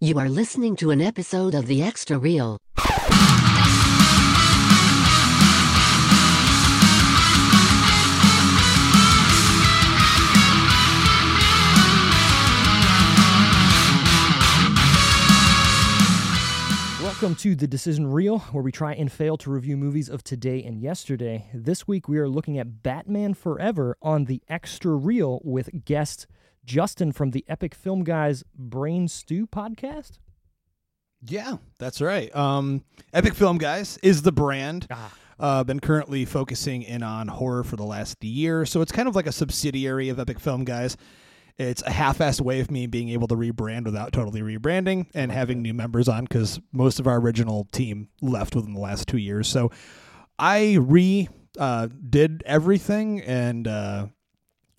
You are listening to an episode of The Extra Reel. Welcome to The Decision Reel, where we try and fail to review movies of today and yesterday. This week we are looking at Batman Forever on the Extra Reel with guest Justin from the Epic Film Guys Brain Stew podcast. Yeah, that's right. Um, Epic Film Guys is the brand. Ah. Uh, been currently focusing in on horror for the last year, so it's kind of like a subsidiary of Epic Film Guys. It's a half-assed way of me being able to rebrand without totally rebranding and having new members on because most of our original team left within the last two years. So I re uh, did everything and uh,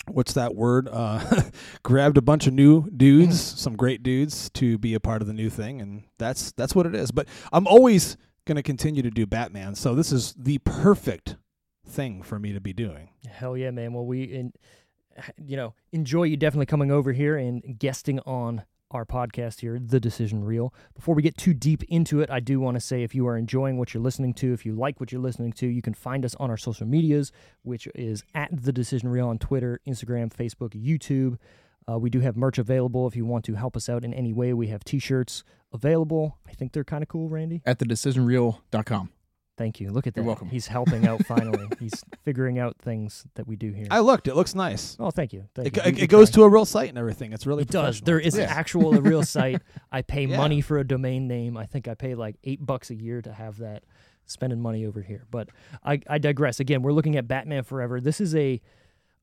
what's that word? Uh, grabbed a bunch of new dudes, some great dudes, to be a part of the new thing, and that's that's what it is. But I'm always going to continue to do Batman, so this is the perfect thing for me to be doing. Hell yeah, man. Well, we, in, you know, enjoy you definitely coming over here and guesting on our podcast here, The Decision Reel. Before we get too deep into it, I do want to say if you are enjoying what you're listening to, if you like what you're listening to, you can find us on our social medias, which is at The Decision Reel on Twitter, Instagram, Facebook, YouTube. Uh, we do have merch available if you want to help us out in any way. We have t shirts available. I think they're kind of cool, Randy. at thedecisionreel.com. Thank you. Look at that. You're welcome. He's helping out finally. He's figuring out things that we do here. I looked; it looks nice. oh, thank you. Thank It, you. it, it goes to a real site and everything. It's really It does. There is Yeah. an actual a real site. I pay Yeah. money for a domain name. I think I pay like eight bucks a year to have that. Spending money over here, but I, I digress. Again, we're looking at Batman Forever. This is a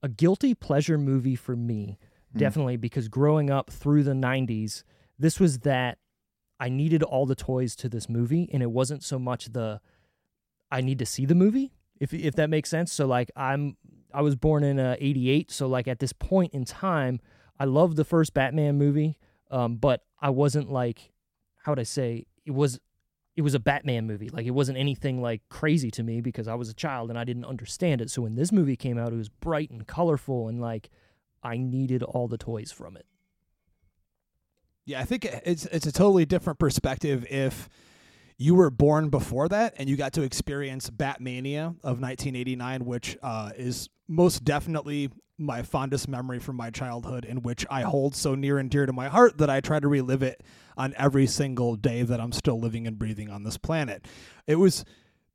a guilty pleasure movie for me, hmm. definitely because growing up through the '90s, this was that I needed all the toys to this movie, and it wasn't so much the I need to see the movie, if if that makes sense. So like I'm I was born in uh, 88, so like at this point in time, I loved the first Batman movie, um, but I wasn't like how would I say it was it was a Batman movie. Like it wasn't anything like crazy to me because I was a child and I didn't understand it. So when this movie came out, it was bright and colorful and like I needed all the toys from it. Yeah, I think it's it's a totally different perspective if you were born before that and you got to experience Batmania of 1989, which uh, is most definitely my fondest memory from my childhood, in which I hold so near and dear to my heart that I try to relive it on every single day that I'm still living and breathing on this planet. It was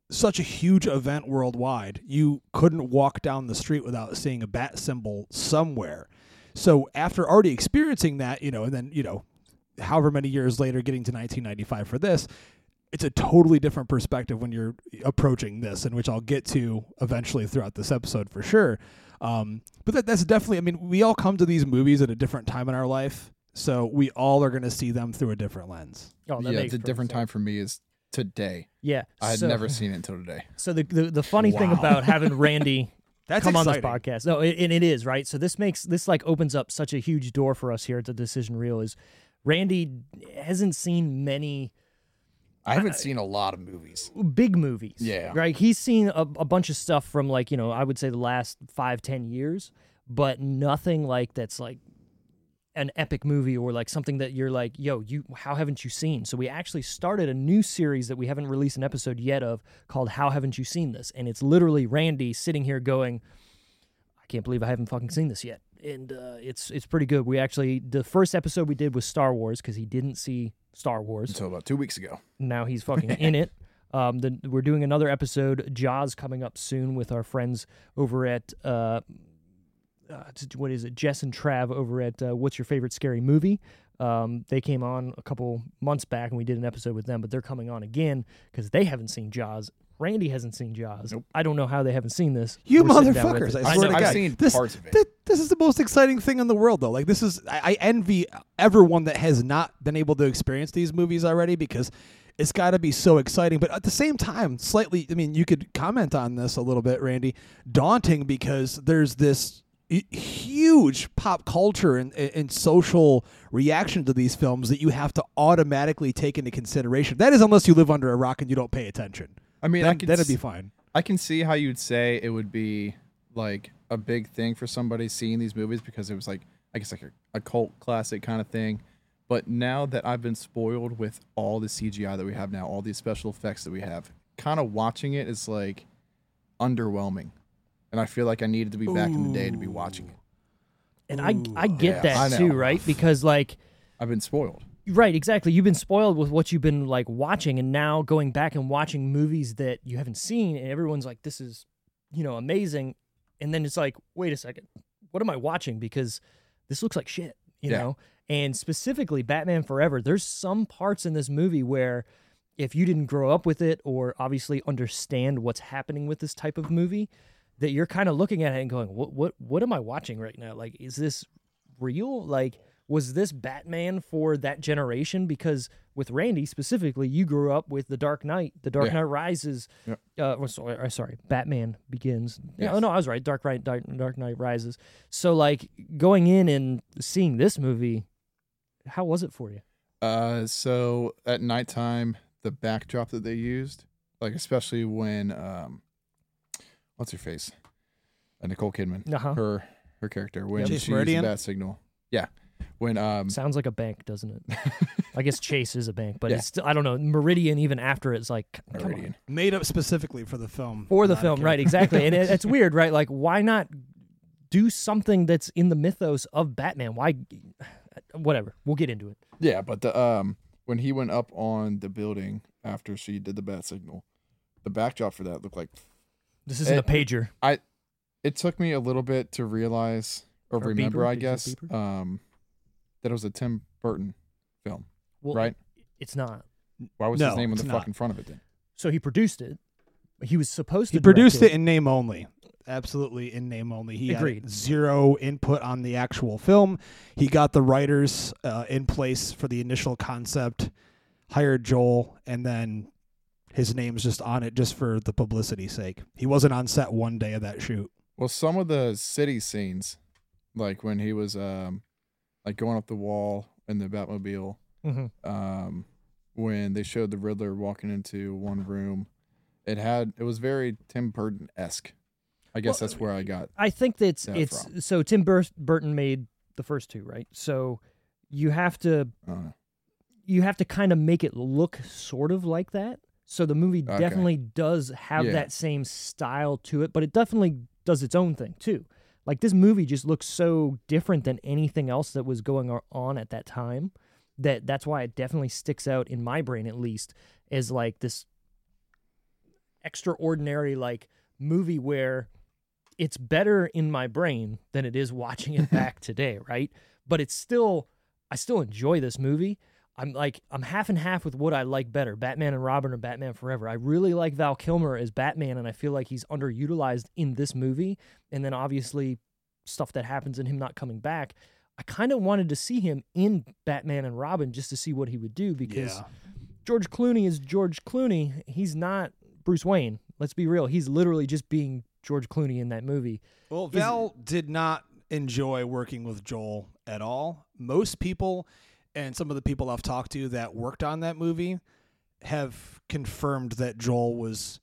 such a huge event worldwide. You couldn't walk down the street without seeing a bat symbol somewhere. So after already experiencing that, you know, and then, you know, however many years later getting to 1995 for this, it's a totally different perspective when you're approaching this, and which I'll get to eventually throughout this episode for sure. Um, but that, that's definitely, I mean, we all come to these movies at a different time in our life, so we all are going to see them through a different lens. Oh, that yeah, makes the perfect different sense. time for me is today. Yeah, I had so- never seen it until today. So the the, the funny thing about having Randy That's come on this podcast. No, it, and it is right. So this makes this like opens up such a huge door for us here at the Decision Reel. Is Randy hasn't seen many I haven't seen a lot of movies. big movies. Yeah. right. He's seen a, a bunch of stuff from like you know I would say the last five ten years, but nothing like that's like an epic movie or like something that you're like, yo, you how haven't you seen? So we actually started a new series that we haven't released an episode yet of called How Haven't You Seen This? And it's literally Randy sitting here going, I can't believe I haven't fucking seen this yet. And uh, it's it's pretty good. We actually the first episode we did was Star Wars because he didn't see Star Wars Until about two weeks ago. now he's fucking in it. Um, then we're doing another episode, Jaws, coming up soon with our friends over at uh, uh, what is it, Jess and Trav over at uh, What's Your Favorite Scary Movie. Um, they came on a couple months back and we did an episode with them, but they're coming on again because they haven't seen Jaws. Randy hasn't seen Jaws. Nope. I don't know how they haven't seen this. You We're sitting down with motherfuckers! it. I I swear know, to God, I've seen this, parts of it. thi- this is the most exciting thing in the world, though. Like this is, I, I envy everyone that has not been able to experience these movies already because it's got to be so exciting. But at the same time, slightly, I mean, you could comment on this a little bit, Randy. Daunting because there's this huge pop culture and, and social reaction to these films that you have to automatically take into consideration. That is, unless you live under a rock and you don't pay attention. I mean, I that'd s- be fine. I can see how you'd say it would be like a big thing for somebody seeing these movies because it was like I guess like a, a cult classic kind of thing. But now that I've been spoiled with all the CGI that we have now, all these special effects that we have, kind of watching it is like underwhelming. And I feel like I needed to be back in the day to be watching it. And I I get Yeah, that know. too, right? Because like I've been spoiled. Right, exactly. You've been spoiled with what you've been like watching, and now going back and watching movies that you haven't seen, and everyone's like, "This is, you know, amazing," and then it's like, "Wait a second, what am I watching?" Because this looks like shit, you Yeah. know. And specifically, Batman Forever. There's some parts in this movie where, if you didn't grow up with it or obviously understand what's happening with this type of movie, that you're kind of looking at it and going, "What, what, what am I watching right now? Like, is this real? Like, was this Batman for that generation? Because with Randy specifically, you grew up with The Dark Knight. The Dark Yeah. Knight Rises. Yep. Uh, sorry, uh, sorry, Batman Begins. Yes. oh no, I was right. Dark Knight, Dark, Dark Knight Rises. So like going in and seeing this movie, how was it for you? Uh, so at nighttime, the backdrop that they used, like especially when um, what's her face, uh, Nicole Kidman, Uh huh. her her character when Chase she Meridian? used the bat signal, yeah, when um, Sounds like a bank, doesn't it? I guess Chase is a bank, but Yeah. it's still, I don't know. Meridian, even after it's like, c- come on. Meridian. Made up specifically for the film. for the not a film, right? Exactly, and it, it's weird, right? Like, why not do something that's in the mythos of Batman? Why? Whatever. We'll get into it. Yeah, but the um when he went up on the building after she did the bat signal, the backdrop for that looked like This isn't a It- pager. it took me a little bit to realize or, Or remember, beeper? I Did you guess, say beeper? um, that it was a Tim Burton film, Well, right? It's not. Why was No, his name on the not. fucking front of it then? So he produced it. He was supposed to. He produced direct it in name only. Absolutely in name only. He Agreed. had zero input on the actual film. He got the writers uh, in place for the initial concept, hired Joel, and then his name's just on it just for the publicity sake. He wasn't on set one day of that shoot. Well, some of the city scenes, like when he was um, like going up the wall in the Batmobile, Mhm. um, when they showed the Riddler walking into one room, it had it was very Tim Burton esque. I guess Well, that's where I got. I think that's that it's from? so Tim Bur- Burton made the first two, right? So you have to I you have to kind of make it look sort of like that. So the movie Okay. definitely does have Yeah. that same style to it, but it definitely does its own thing too. Like this movie just looks so different than anything else that was going on at that time that that's why it definitely sticks out in my brain at least as like this extraordinary like movie where it's better in my brain than it is watching it back today, right? But it's still I still enjoy this movie. I'm like I'm half and half with what I like better, Batman and Robin or Batman Forever. I really like Val Kilmer as Batman and I feel like he's underutilized in this movie and then obviously stuff that happens in him not coming back. I kind of wanted to see him in Batman and Robin just to see what he would do because George Clooney is George Clooney. He's not Bruce Wayne. Let's be real. He's literally just being George Clooney in that movie. Well, Val did not enjoy working with Joel at all. Most people and some of the people I've talked to that worked on that movie have confirmed that Joel was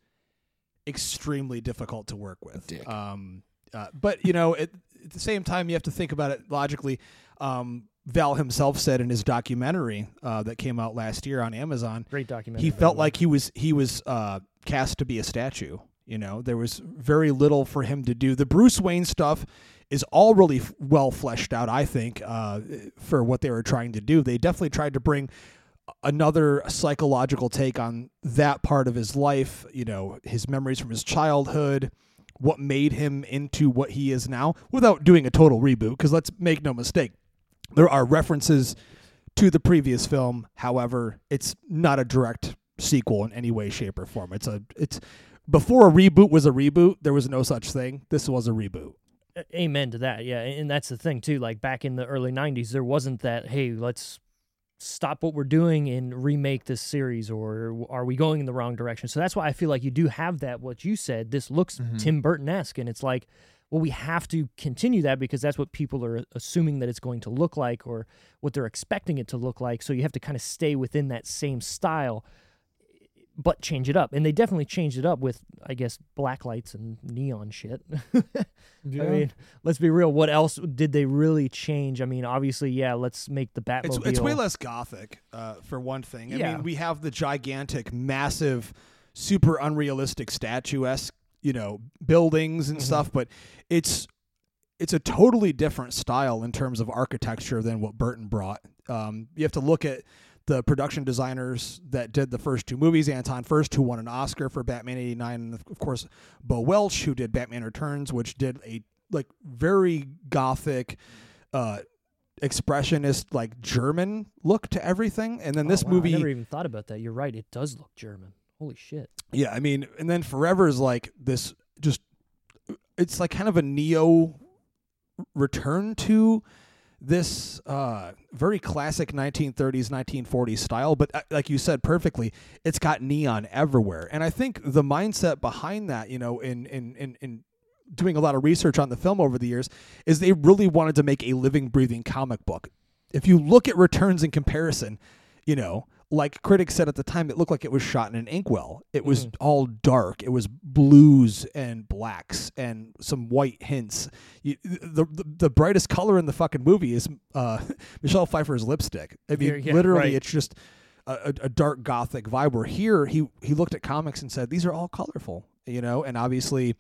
extremely difficult to work with. Dick. Um, uh, but you know, at, at the same time, you have to think about it logically. Um, Val himself said in his documentary uh, that came out last year on Amazon, Great documentary. he felt like he was he was uh, cast to be a statue. You know, there was very little for him to do. The Bruce Wayne stuff is all really f- well fleshed out. I think uh, for what they were trying to do, they definitely tried to bring another psychological take on that part of his life. You know, his memories from his childhood, what made him into what he is now, without doing a total reboot. Because let's make no mistake, there are references to the previous film. However, it's not a direct sequel in any way, shape, or form. It's a it's before a reboot was a reboot. There was no such thing. This was a reboot. Amen to that. Yeah, and that's the thing too. Like back in the early '90s, there wasn't that. Hey, let's stop what we're doing and remake this series, or are we going in the wrong direction? So that's why I feel like you do have that. What you said, this looks Mhm. Tim Burton esque, and it's like, well, we have to continue that because that's what people are assuming that it's going to look like, or what they're expecting it to look like. So you have to kind of stay within that same style. But change it up. And they definitely changed it up with, I guess, black lights and neon shit. I mean, let's be real. What else did they really change? I mean, obviously, yeah, let's make the Batmobile. It's, it's way less gothic, uh, for one thing. I Yeah. mean, we have the gigantic, massive, super unrealistic statuesque, you know, buildings and Mhm. stuff, but it's it's a totally different style in terms of architecture than what Burton brought. Um, you have to look at the production designers that did the first two movies. Anton Furst, who won an Oscar for Batman '89, and of course, Bo Welch, who did Batman Returns, which did a like very gothic. Uh, expressionist like German look to everything. And then this Oh, wow, movie I never even thought about that. You're right. It does look German. Holy shit. Yeah, I mean, and then Forever is like this just it's like kind of a neo return to this uh very classic 1930s 1940s style but uh, like you said perfectly it's got neon everywhere. And i think the mindset behind that you know in in in, in doing a lot of research on the film over the years is they really wanted to make a living breathing comic book. If you look at returns in comparison you know like critics said at the time it looked like it was shot in an inkwell it was Mhm. all dark it was blues and blacks and some white hints you, the, the the brightest color in the fucking movie is uh, Michelle Pfeiffer's lipstick. I mean, Yeah, yeah, literally, right. it's just a, a, a dark gothic vibe. Where here, he he looked at comics and said these are all colorful, you know. And obviously,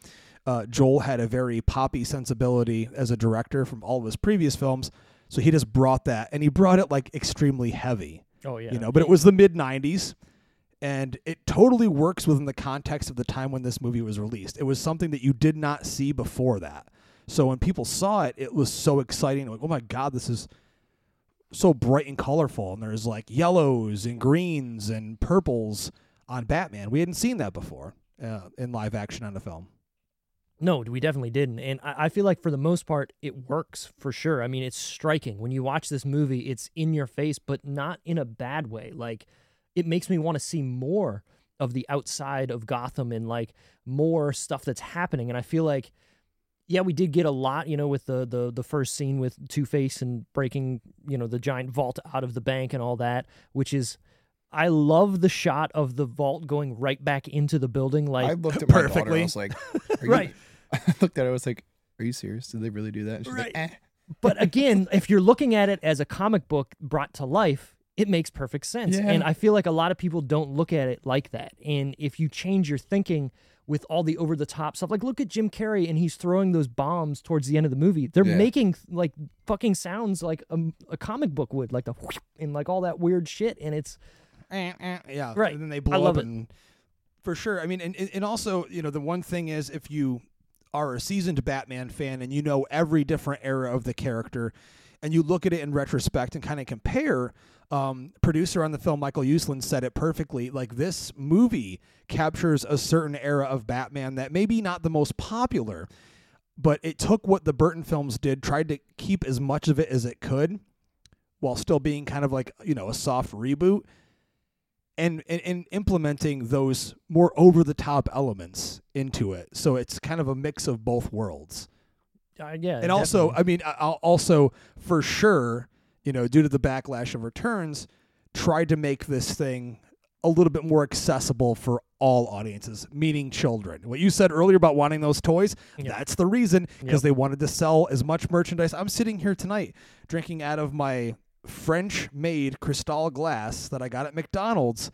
uh, Joel had a very poppy sensibility as a director from all of his previous films, so he just brought that, and he brought it like extremely heavy Oh, yeah. you know but it was the mid 90s and it totally works within the context of the time when this movie was released. It was something that you did not see before that. So when people saw it it was so exciting like oh my god this is so bright and colorful and there's like yellows and greens and purples on batman. We hadn't seen that before uh, in live action on a film No, we definitely didn't. And I, I feel like for the most part, it works for sure. I mean, it's striking. When you watch this movie, it's in your face, but not in a bad way. Like, it makes me want to see more of the outside of Gotham and like more stuff that's happening. And I feel like, yeah, we did get a lot, you know, with the the the first scene with Two Face and breaking, you know, the giant vault out of the bank and all that, which is. I love the shot of the vault going right back into the building. Like, I looked at my daughter. I was like, right. I looked at her. I was like, "Are you serious? Did they really do that?" Right. like, eh. but again, if you're looking at it as a comic book brought to life, it makes perfect sense. Yeah. And I feel like a lot of people don't look at it like that. And if you change your thinking with all the over the top stuff, like look at Jim Carrey and he's throwing those bombs towards the end of the movie. They're Yeah. making like fucking sounds like a, a comic book would, like the and like all that weird shit. And it's Eh, eh, yeah Right. and then they I blow love up it. and for sure i mean and and also you know the one thing is if you are a seasoned batman fan and you know every different era of the character and you look at it in retrospect and kind of compare um, producer on the film michael uslan said it perfectly like this movie captures a certain era of batman that maybe not the most popular but it took what the burton films did tried to keep as much of it as it could while still being kind of like you know a soft reboot and, and, and implementing those more over the top elements into it. So it's kind of a mix of both worlds. uh, yeah. and also, definitely. I mean, I- I'll also for sure, you know, due to the backlash of returns, tried to make this thing a little bit more accessible for all audiences, meaning children. What you said earlier about wanting those toys, Yep. that's the reason because Yep. they wanted to sell as much merchandise. I'm sitting here tonight drinking out of my French-made crystal glass that I got at McDonald's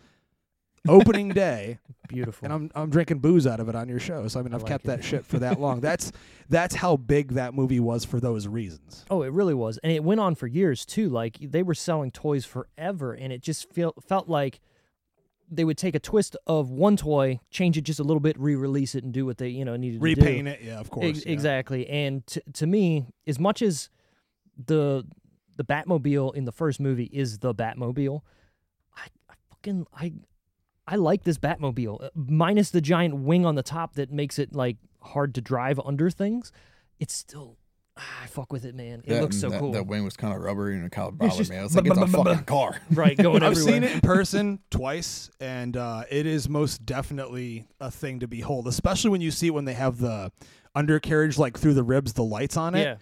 opening day beautiful. and I'm I'm drinking booze out of it on your show. So I mean, I I've like kept it. that shit for that long. That's that's how big that movie was for those reasons. Oh, it really was, and it went on for years too. Like they were selling toys forever, and it just felt felt like they would take a twist of one toy, change it just a little bit, re-release it, and do what they you know needed to Repaint do. it, yeah, of course. Ex- yeah. Exactly, and t- to me, as much as the the Batmobile in the first movie is the Batmobile, I, I fucking I I like this Batmobile, uh, minus the giant wing on the top that makes it like hard to drive under things. It's still. ah, I fuck with it, man. It That- looks so that, cool. That wing was kind of rubbery and it kind of bothered just me. I was like, it's a fucking car. right, going everywhere. I've everywhere. seen it in person twice, and uh, it is most definitely a thing to behold. Especially when you see it when they have the undercarriage like through the ribs, the lights on it. Yeah,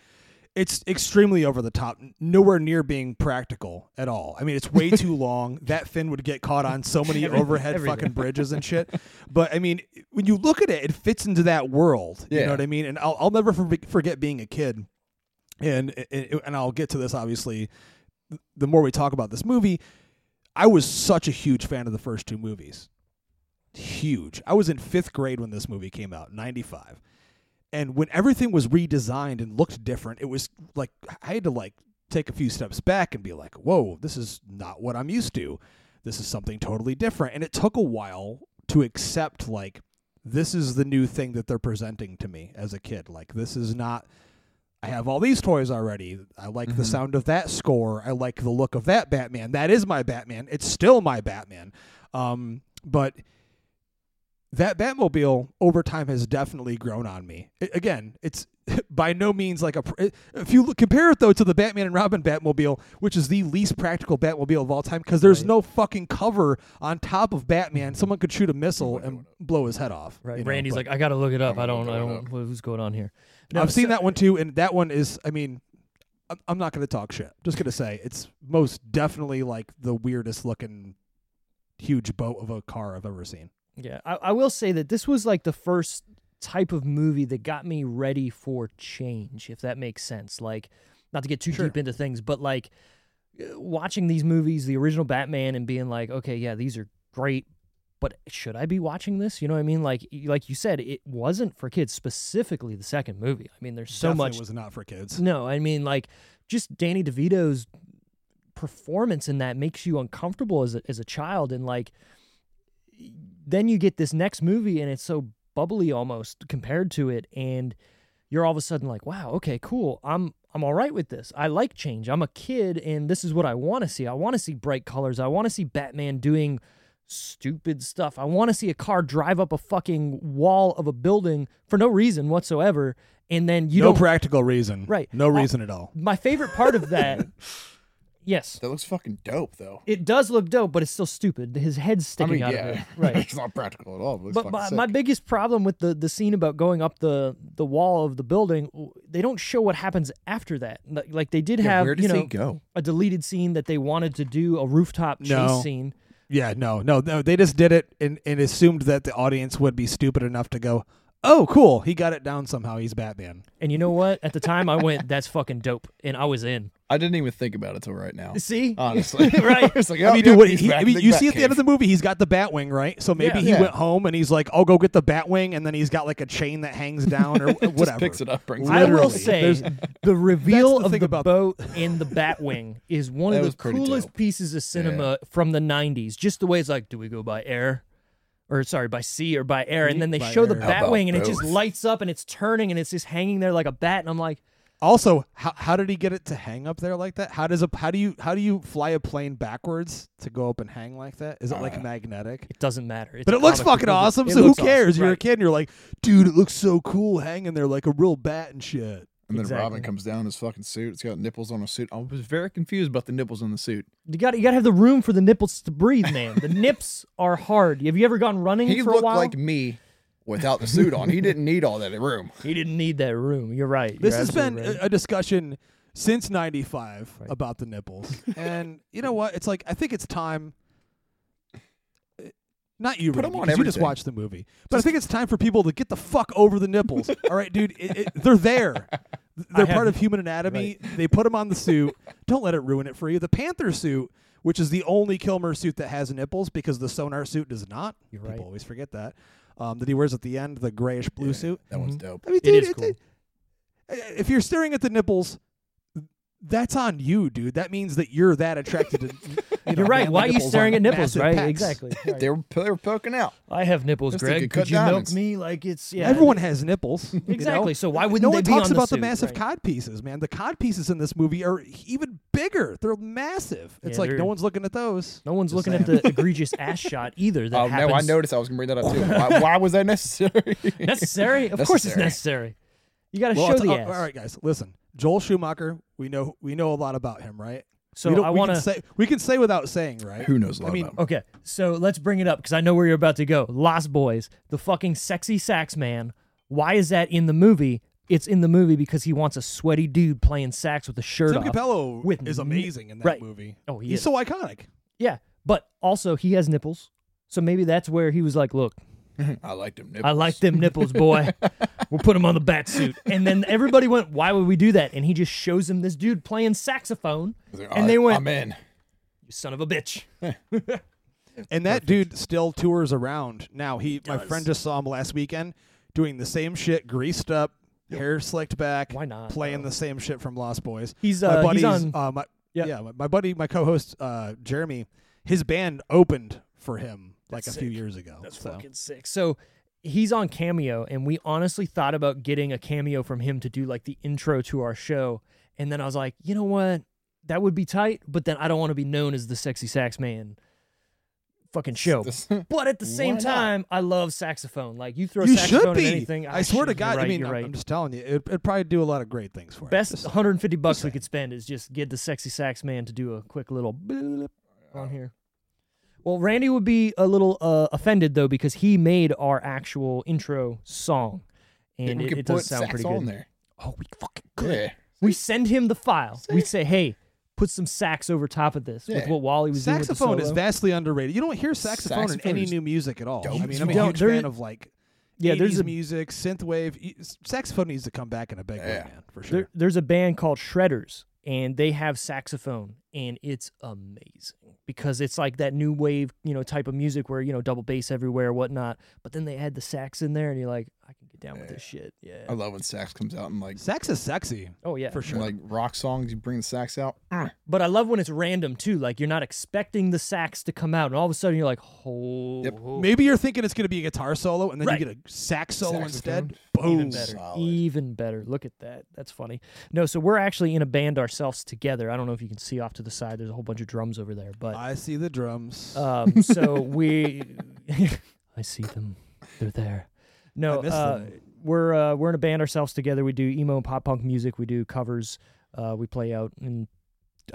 It's extremely over the top, nowhere near being practical at all. I mean, it's way too long. That fin would get caught on so many overhead everything. fucking bridges and shit. But I mean, when you look at it, it fits into that world. You know what I mean? And I'll, I'll never forg- forget being a kid. And, and and I'll get to this obviously. The more we talk about this movie, I was such a huge fan of the first two movies. Huge. I was in fifth grade when this movie came out, ninety five and when everything was redesigned and looked different it was like i had to like take a few steps back and be like whoa this is not what i'm used to. This is something totally different. And it took a while to accept like this is the new thing that they're presenting to me as a kid. Like this is not i have all these toys already. I like the Mhm. sound of that score. I like the look of that batman. That is my batman. It's still my batman. Um but that Batmobile over time has definitely grown on me. I- again, it's by no means like a. If you look, compare it though to the Batman and Robin Batmobile, which is the least practical Batmobile of all time, because there's Right. no fucking cover on top of Batman. Someone could shoot a missile and blow his head off. Right. you know, Randy's but like, I gotta look it up. I'm I don't. I don't. up. What's going on here? No, I've seen that one too, and that one is. I mean, I'm- I'm not going to talk shit. Just going to say it's most definitely like the weirdest looking huge boat of a car I've ever seen. Yeah, I, I will say that this was like the first type of movie that got me ready for change, if that makes sense. Like, not to get too Sure. deep into things, but like uh, watching these movies, the original Batman, and being like, okay, yeah, these are great, but should I be watching this? You know what I mean? Like, like you said, it wasn't for kids. Specifically, the second movie. I mean, there's so Definitely much was not for kids. no, I mean like just Danny DeVito's performance in that makes you uncomfortable as a, as a child and like then you get this next movie and it's so bubbly almost compared to it and you're all of a sudden like wow okay cool i'm i'm all right with this i like change i'm a kid and this is what i want to see i want to see bright colors i want to see batman doing stupid stuff i want to see a car drive up a fucking wall of a building for no reason whatsoever and then you no practical reason. Right. No reason at all. my favorite part of that yes That looks fucking dope, though. it does look dope but it's still stupid his head's I sticking mean, out yeah, of it right it's not practical at all. But, but my, sick. my biggest problem with the the scene about going up the the wall of the building they don't show what happens after that Like- like they did Yeah, have where does you know he go? a deleted scene that they wanted to do a rooftop chase No. scene Yeah, no, no, no. They just did it and, and assumed that the audience would be stupid enough to go, "Oh, cool, he got it down somehow. He's Batman." and you know what at the time i went that's fucking dope and i was in I didn't even think about it till right now. see Honestly, Right. it's like, I oh, mean, yeah, dude, what, he, I mean, you see at the end of the movie, he's got the Batwing, right? So maybe Yeah. he Yeah. went home and he's like, "I'll go get the Batwing," and then he's got like a chain that hangs down or whatever. Just picks it up, brings it I will say There's- the reveal the of the about- boat and the Batwing is one That of the coolest dope. pieces of cinema from the '90s. Just the way it's like, do we go by air, or sorry, by sea or by air? And then they By show the air. How about Batwing and it just lights up and it's turning and it's just hanging there like a bat. And I'm like, Also, how, how did he get it to hang up there like that? How does a how do you how do you fly a plane backwards to go up and hang like that? Is it like Uh, magnetic? it doesn't matter. It's But a it looks comic book fucking movie. awesome. It so who looks awesome, cares? You're a right. kid and you're like, dude, it looks so cool hanging there like a real bat and shit. And then Exactly. Robin comes down in his fucking suit. It's got nipples on a suit. I was very confused about the nipples on the suit. You got you got to have the room for the nipples to breathe, man. the nips are hard. Have you ever gone running He for a looked while? like me without the suit on. He didn't need all that room. he didn't need that room. You're right. This You're has been right. a, a discussion since 95 Right. about the nipples. and you know what? It's like I think it's time uh, not you, Put 'em Randy, on 'cause you just everything. watched the movie. But I think it's time for people to get the fuck over the nipples. All right, dude, it, it, they're there. They're have- part of human anatomy. They put them on the suit. Don't let it ruin it for you. The Panther suit, which is the only Kilmer suit that has nipples because the Sonar suit does not. You're People right. always forget that. Um, that he wears at the end, the grayish blue Yeah, suit. That one's Mhm. dope. I mean, It dude, is it- cool. it- if you're staring at the nipples, that's on you, dude. That means that you're that attracted to. You know, You're right. Why are you staring at nipples? Right. pecs. Exactly. Right. They were they were poking out. I have nipples, Just Greg. cut Could you milk me like it's yeah? Everyone has nipples. you know? exactly. So why wouldn't No they one be talks on the about the suit? massive Right. cod pieces, man. The cod pieces in this movie are even bigger. They're massive. It's Yeah, like no one's looking at those. No one's Just looking at the egregious ass shot either. That Oh no, I noticed. I was gonna bring that up too. Why, why was that necessary? Necessary? Of course, it's Necessary. necessary. You got to Well, show the t- ass. all right, guys, listen. Joel Schumacher. We know we know a lot about him, right? So we don't, I want to. say we can say without saying, right? Who knows a lot I mean, about. Okay, so let's bring it up because I know where you're about to go. Lost Boys, the fucking sexy sax man. Why is that in the movie? it's in the movie because he wants a sweaty dude playing sax with a shirt Tim off. Cappello with is amazing in that right. movie. Oh, he He's is. so iconic. Yeah, but also he has nipples, so maybe that's where he was like, "Look, I like them. I like them nipples, boy. we'll put them on the bat suit." And then everybody went, "Why would we do that?" And he just shows him this dude playing saxophone, and they went, I'm in. "You son of a bitch." And that dude still tours around now. He, my friend, just saw him last weekend doing the same shit, greased up, hair slicked back. Why not, playing though? the same shit from Lost Boys? He's my uh, buddy's, he's on. uh, my, yeah. yeah, my, my buddy, my co-host uh, Jeremy, his band opened for him like That's a few years ago. That's so. fucking sick. So he's on Cameo, and we honestly thought about getting a cameo from him to do like the intro to our show. And then I was like, you know what? That would be tight, but then I don't want to be known as the sexy sax man fucking show. But at the same time, I love saxophone. Like you throw You saxophone should in be. anything. I swear to God. right, I mean, I'm, right. I'm just telling you, it, it'd probably do a lot of great things for you. Best 150 bucks we could spend is just get the sexy sax man to do a quick little on here. Well, Randy would be a little uh, offended though because he made our actual intro song, and we it, could it put does sound pretty on good. there. Oh, we fucking could. Yeah. We send him the file. We say, hey, put some sax over top of this with what Wally was doing with the saxophone is vastly underrated. You don't hear saxophone, in any new music at all. dope. I mean, You I'm a don't- huge there- fan of like Yeah, 80s there's a music, synthwave. Y- Saxophone needs to come back in a big way, man, for sure. There, there's a band called Shredders, and they have saxophone, and it's amazing because it's like that new wave, you know, type of music where you know double bass everywhere, whatnot. But then they had the sax in there, and you're like, I can get down with this shit. Yeah. I love when sax comes out and like Sax is sexy, oh yeah. for sure. like rock songs. You bring the sax out. But I love when it's random too. Like you're not expecting the sax to come out, and all of a sudden you're like, oh, Yep. Maybe you're thinking it's going to be a guitar solo, and then Right. you get a sax solo Saxophone. instead. Boom. even better. Solid. Even better. Look at that. That's funny. No, so we're actually in a band ourselves together. I don't know if you can see off to the side. There's a whole bunch of drums over there, but I see the drums. Um, so we, I see them. They're there. No, uh, we're uh, we're in a band ourselves together. We do emo and pop punk music. We do covers. Uh, we play out in,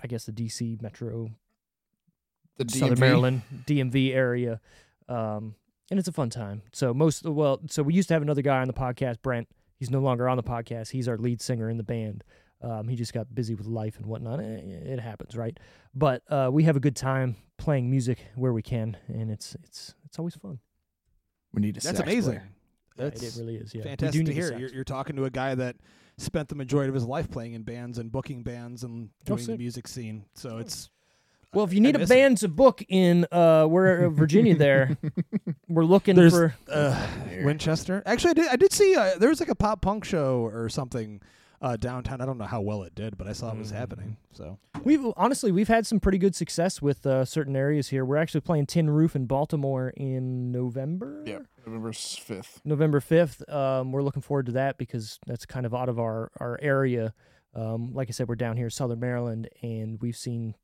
I guess, the DC metro, The Southern Maryland, DMV area, um, and it's a fun time. So most well, so we used to have another guy on the podcast, Brent. He's no longer on the podcast. He's our lead singer in the band. Um, he just got busy with life and whatnot. It happens, right? But uh, we have a good time playing music where we can, and it's it's it's always fun. We need a That's sax amazing. player. Yeah, That's it really is. Yeah, fantastic to hear. You're, you're talking to a guy that spent the majority of his life playing in bands and booking bands and Oh, doing the music scene. So it's well, if you need a miss it. band to book in uh, where Virginia, there, we're looking There's- for. uh, Winchester. Actually, I did. I did see uh, there was like a pop punk show or something uh, downtown. I don't know how well it did, but I saw it was Mm. happening. So We've honestly we've had some pretty good success with uh, certain areas here. We're actually playing Tin Roof in Baltimore in November. Yeah, November fifth. November fifth. Um, we're looking forward to that because that's kind of out of our our area. Um, like I said, we're down here, in Southern Maryland, and we've seen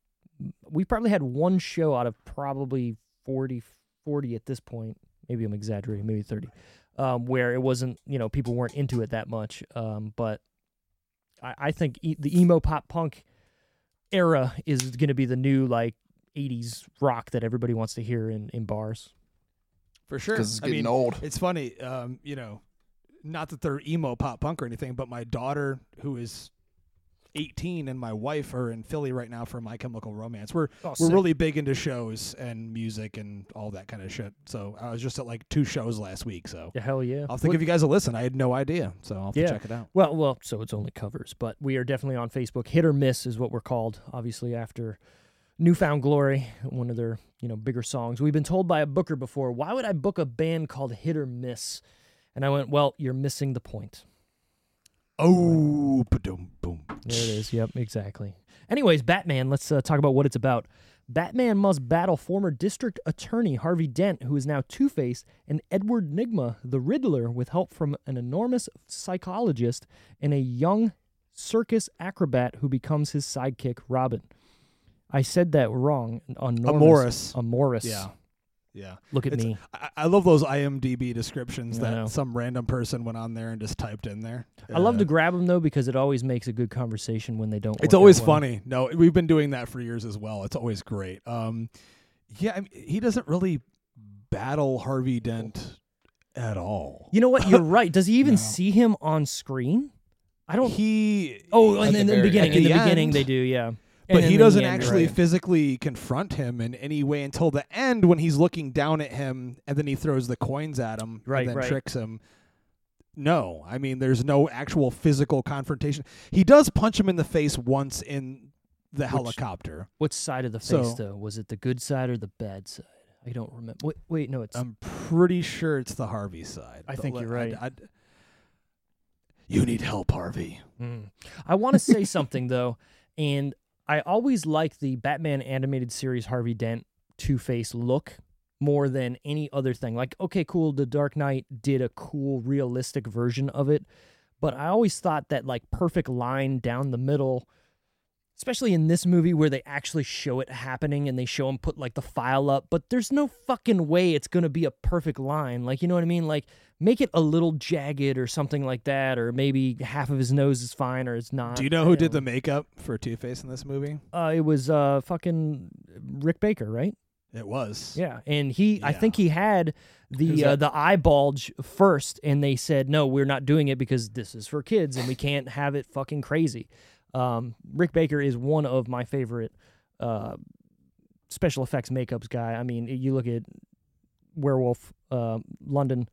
we probably had one show out of probably 40, 40 at this point. Maybe I'm exaggerating, maybe thirty, um, where it wasn't you know people weren't into it that much. Um, but I, I think e- the emo pop punk era is going to be the new like 80s rock that everybody wants to hear in, in bars. for sure, Because it's I mean, old. it's funny. Um, you know, not that they're emo pop punk or anything, but my daughter, who is 18, and my wife are in Philly right now for My Chemical Romance. We're Oh, we're really big into shows and music and all that kind of shit. So I was just at like two shows last week. So yeah, hell yeah. I'll to give you guys a listen. I had no idea, so I'll Yeah. check it out. Well, well, so it's only covers, but we are definitely on Facebook. Hit or miss is what we're called. Obviously, after New Found Glory, one of their you know bigger songs. We've been told by a booker before, why would I book a band called Hit or Miss? And I went, well, you're missing the point. Oh, boom, boom. There it is. Yep, exactly. Anyways, Batman. Let's uh, talk about what it's about. Batman must battle former district attorney Harvey Dent, who is now Two Face, and Edward Nygma, the Riddler, with help from an enormous psychologist and a young circus acrobat who becomes his sidekick, Robin. I said that wrong. Enormous. Amoris. Amoris. Yeah, yeah. Look at It's- me. I, I love those IMDb descriptions that some random person went on there and just typed in there. I love Uh, to grab them though because it always makes a good conversation when they don't. It's always well. funny. No, we've been doing that for years as well. It's always great. Um, yeah, I mean, he doesn't really battle Harvey Dent at all. You know what? You're right. Does he even No. see him on screen? I don't. he oh, and the in the very- beginning, in the, the beginning they do, yeah. But he doesn't end, actually right. physically confront him in any way until the end when he's looking down at him and then he throws the coins at him Right, and then right. tricks him. No, I mean there's no actual physical confrontation. He does punch him in the face once in the helicopter. What side of the face So- though? Was it the good side or the bad side? I don't remember. Wait, wait no, it's I'm pretty sure it's the Harvey side. I think you're right. I'd- I'd- you need help, Harvey. Mm. I want to say something though, and I always like the Batman animated series Harvey Dent Two Face look more than any other thing. Like, okay, cool, The Dark Knight did a cool, realistic version of it, but I always thought that like perfect line down the middle. Especially in this movie where they actually show it happening and they show him put like the file up, but there's no fucking way it's gonna be a perfect line. Like, you know what I mean? Like, make it a little jagged or something like that, or maybe half of his nose is fine or it's not. Do you know who did the makeup for Two Face in this movie? Uh, it was uh fucking Rick Baker, right? It was. Yeah, and he, I think he had the uh, the eye bulge first, and they said no, we're not doing it because this is for kids and we can't have it fucking crazy. Um, Rick Baker is one of my favorite uh, special effects makeups guy. I mean, you look at Werewolf uh, London,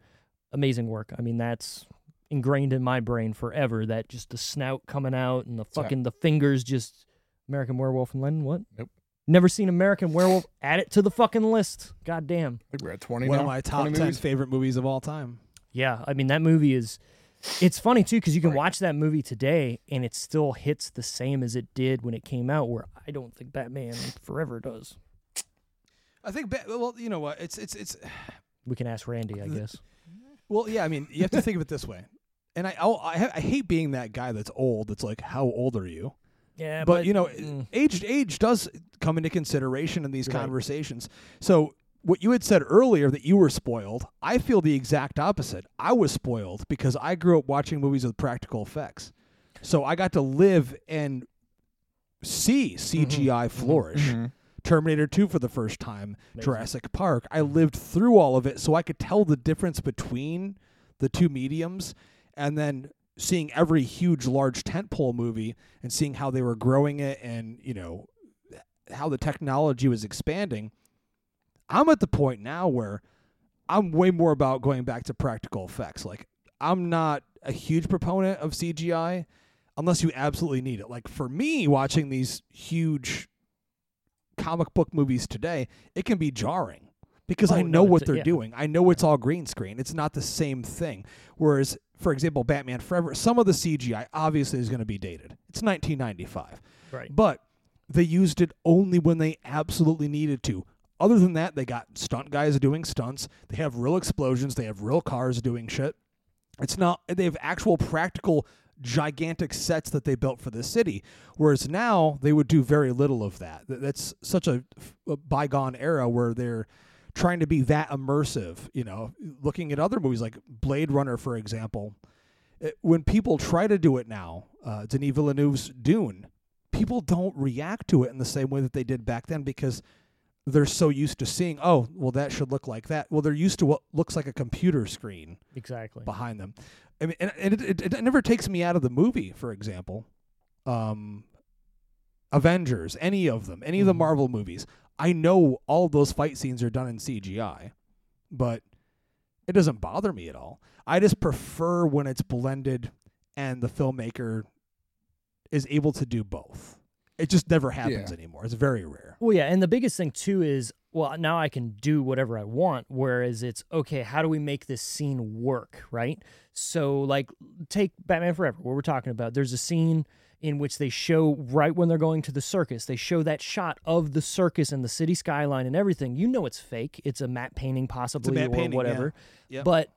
amazing work. I mean, that's ingrained in my brain forever. That just the snout coming out and the So- fucking the fingers just American Werewolf in London. What? Nope. Never seen American Werewolf. Add it to the fucking list. God damn. I think we're at 20 One now. of my top 20 ten movies? favorite movies of all time. Yeah, I mean that movie is. It's funny too because you can watch that movie today and it still hits the same as it did when it came out. Where I don't think Batman Forever does. I think. Ba- well, you know what? It's it's it's. We can ask Randy, I guess. Well, yeah. I mean, you have to think of it this way. And I, I'll, I, ha- I hate being that guy that's old. That's like, how old are you? Yeah, but, you know, mm, age age does come into consideration in these Right. conversations. So what you had said earlier that you were spoiled, I feel the exact opposite. I was spoiled because I grew up watching movies with practical effects. So I got to live and see CGI flourish. Mhm. Terminator 2 for the first time, Amazing. Jurassic Park. I lived through all of it so I could tell the difference between the two mediums and then seeing every huge large tentpole movie and seeing how they were growing it and, you know, how the technology was expanding. I'm at the point now where I'm way more about going back to practical effects. Like I'm not a huge proponent of CGI unless you absolutely need it. Like for me watching these huge comic book movies today, it can be jarring because Oh, I no, know what they're yeah. doing. I know it's all green screen. It's not the same thing. Whereas, for example, Batman Forever, some of the CGI obviously is going to be dated. It's 1995, right. but they used it only when they absolutely needed to. Other than that, they got stunt guys doing stunts. They have real explosions. They have real cars doing shit. It's not. They have actual practical gigantic sets that they built for the city. Whereas now they would do very little of that. That's such a, a bygone era where they're trying to be that immersive. You know, looking at other movies like Blade Runner, for example. It, when people try to do it now, uh, Denis Villeneuve's Dune, people don't react to it in the same way that they did back then because they're so used to seeing, oh, well, that should look like that. Well, they're used to what looks like a computer screen Exactly. behind them. I mean, and, and it, it, it never takes me out of the movie. For example, um, Avengers, any of them, any of the Mhm. Marvel movies. I know all those fight scenes are done in CGI, but it doesn't bother me at all. I just prefer when it's blended and the filmmaker is able to do both. It just never happens Yeah. anymore. It's very rare. Well, yeah, and the biggest thing too is well, now I can do whatever I want. Whereas it's okay, how do we make this scene work, right? So, like, take Batman Forever, what we're talking about. There's a scene in which they show right when they're going to the circus. They show that shot of the circus and the city skyline and everything. You know it's fake. It's a matte painting, possibly matte or painting, yeah. whatever. Yep. But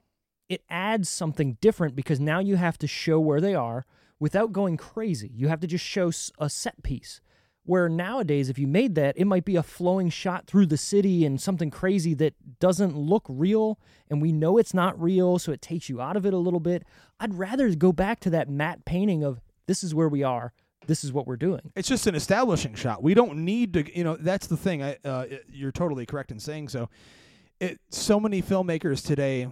it adds something different because now you have to show where they are without going crazy. You have to just show a set piece. Where nowadays, if you made that, it might be a flowing shot through the city and something crazy that doesn't look real, and we know it's not real, so it takes you out of it a little bit. I'd rather go back to that matte painting of this is where we are, this is what we're doing. It's just an establishing shot. We don't need to, you know, that's the thing. I, uh, you're totally correct in saying so. It, so many filmmakers today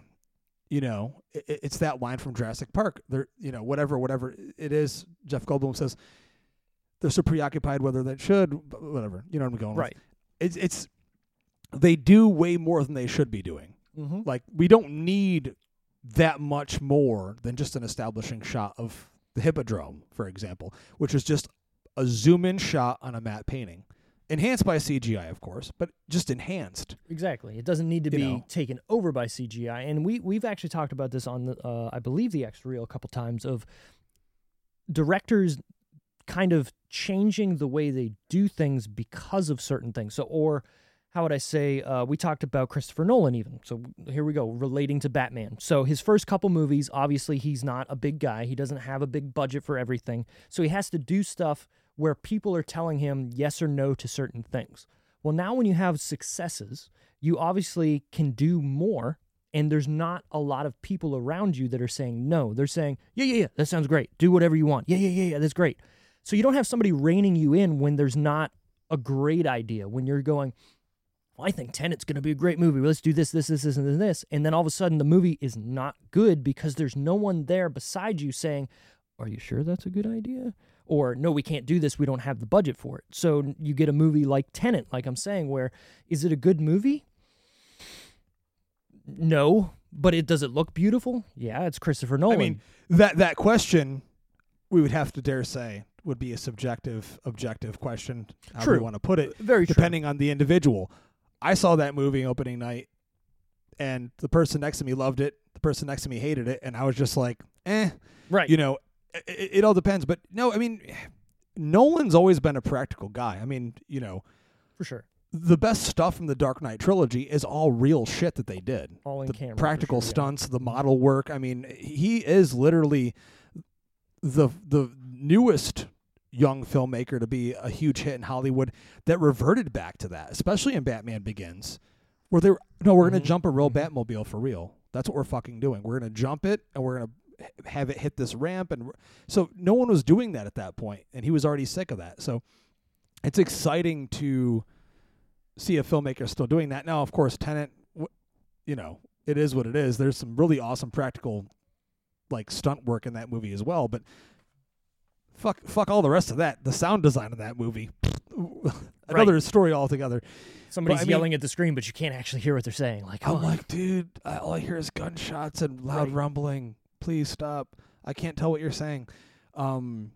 you know, i i- it's that line from Jurassic Park. They're, you know, whatever, whatever it is. Jeff Goldblum says they're so preoccupied whether they should, whatever. You know what I'm going with. Right. It's it's they do way more than they should be doing. Mm-hmm. Like we don't need that much more than just an establishing shot of the hippodrome, for example, which is just a zoom in shot on a matte painting. Enhanced by CGI, of course, but just enhanced. Exactly. It doesn't need to You be know. taken over by CGI. And we we've actually talked about this on the uh, I believe the X reel a couple times of directors kind of changing the way they do things because of certain things. So or how would I say? Uh, we talked about Christopher Nolan, even. So here we go, relating to Batman. So his first couple movies, obviously, he's not a big guy. He doesn't have a big budget for everything. So he has to do stuff where people are telling him yes or no to certain things. Well, now when you have successes, you obviously can do more. And there's not a lot of people around you that are saying no. They're saying, yeah, yeah, yeah, that sounds great. Do whatever you want. Yeah, yeah, yeah, yeah, that's great. So you don't have somebody reining you in when there's not a great idea. When you're going, well, I think Tenet's going to be a great movie. Let's do this, this, this, this, and this. And then all of a sudden, the movie is not good because there's no one there beside you saying, Are you sure that's a good idea? Or, No, we can't do this. We don't have the budget for it. So you get a movie like Tenet, like I'm saying, where is it a good movie? No. But it does it look beautiful? Yeah, it's Christopher Nolan. I mean, that that question we would have to dare say would be a subjective, objective question. However True. you want to put it, very true. depending on the individual. I saw that movie opening night, and the person next to me loved it. The person next to me hated it, and I was just like, eh. Right. You know, it, it all depends. But no, I mean, Nolan's always been a practical guy. I mean, you know, for sure. the best stuff from the Dark Knight trilogy is all real shit that they did. All in the camera. practical sure, yeah. stunts, the model work. I mean, he is literally the the newest young filmmaker to be a huge hit in Hollywood that reverted back to that, especially in Batman Begins, where they're no, we're Mhm. gonna jump a real Mhm. Batmobile for real. That's what we're fucking doing. We're gonna jump it and we're gonna have it hit this ramp and so no one was doing that at that point and he was already sick of that. So it's exciting to see a filmmaker still doing that. Now, of course, Tenet, you know, it is what it is. There's some really awesome practical, like stunt work in that movie as well. But fuck, fuck all the rest of that. The sound design of that movie, another story altogether. Somebody's mean- yelling at the screen, but you can't actually hear what they're saying. Like, I'm on. like, dude, all I hear is gunshots and loud Right. rumbling. Please stop. I can't tell what you're saying. Um,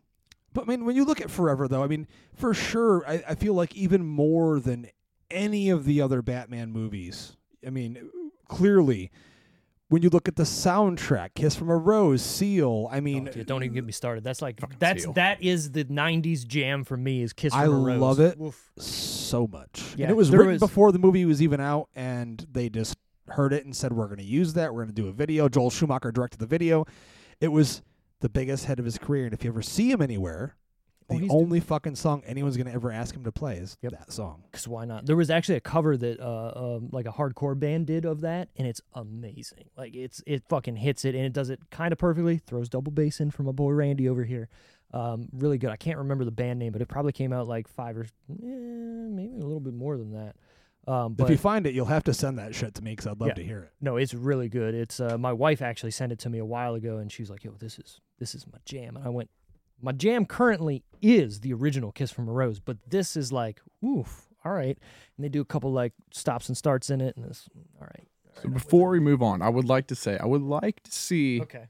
but I mean, when you look at Forever, though, I mean, for sure, I, I feel like even more than any of the other Batman movies. I mean, clearly, when you look at the soundtrack, "Kiss from a Rose," "Seal," I mean, Oh, dude, don't even get me started. That's like that's Seal. that is the '90s jam for me. Is Kiss from I a Rose. I love it. Oof. so much. Yeah, and it was written was- before the movie was even out, and they just heard it and said, "We're going to use that. We're going to do a video." Joel Schumacher directed the video. It was the biggest hit of his career, and if you ever see him anywhere, Oh, the he's- only fucking song anyone's going to ever ask him to play is Yep. that song. Because why not? There was actually a cover that uh, um, like a hardcore band did of that, and it's amazing. Like it's it fucking hits it, and it does it kind of perfectly. Throws double bass in from my boy Randy over here. Um, really good. I can't remember the band name, but it probably came out like five or eh, maybe a little bit more than that. Um, but if you find it, you'll have to send that shit to me because I'd love Yeah. to hear it. No, it's really good. It's uh, my wife actually sent it to me a while ago, and she's like, "Yo, this is this is my jam." And I went, "My jam currently is the original Kiss from a Rose, but this is like, oof, all right." And they do a couple like stops and starts in it, and it's all right. So before we move on, I would like to say I would like to see Okay.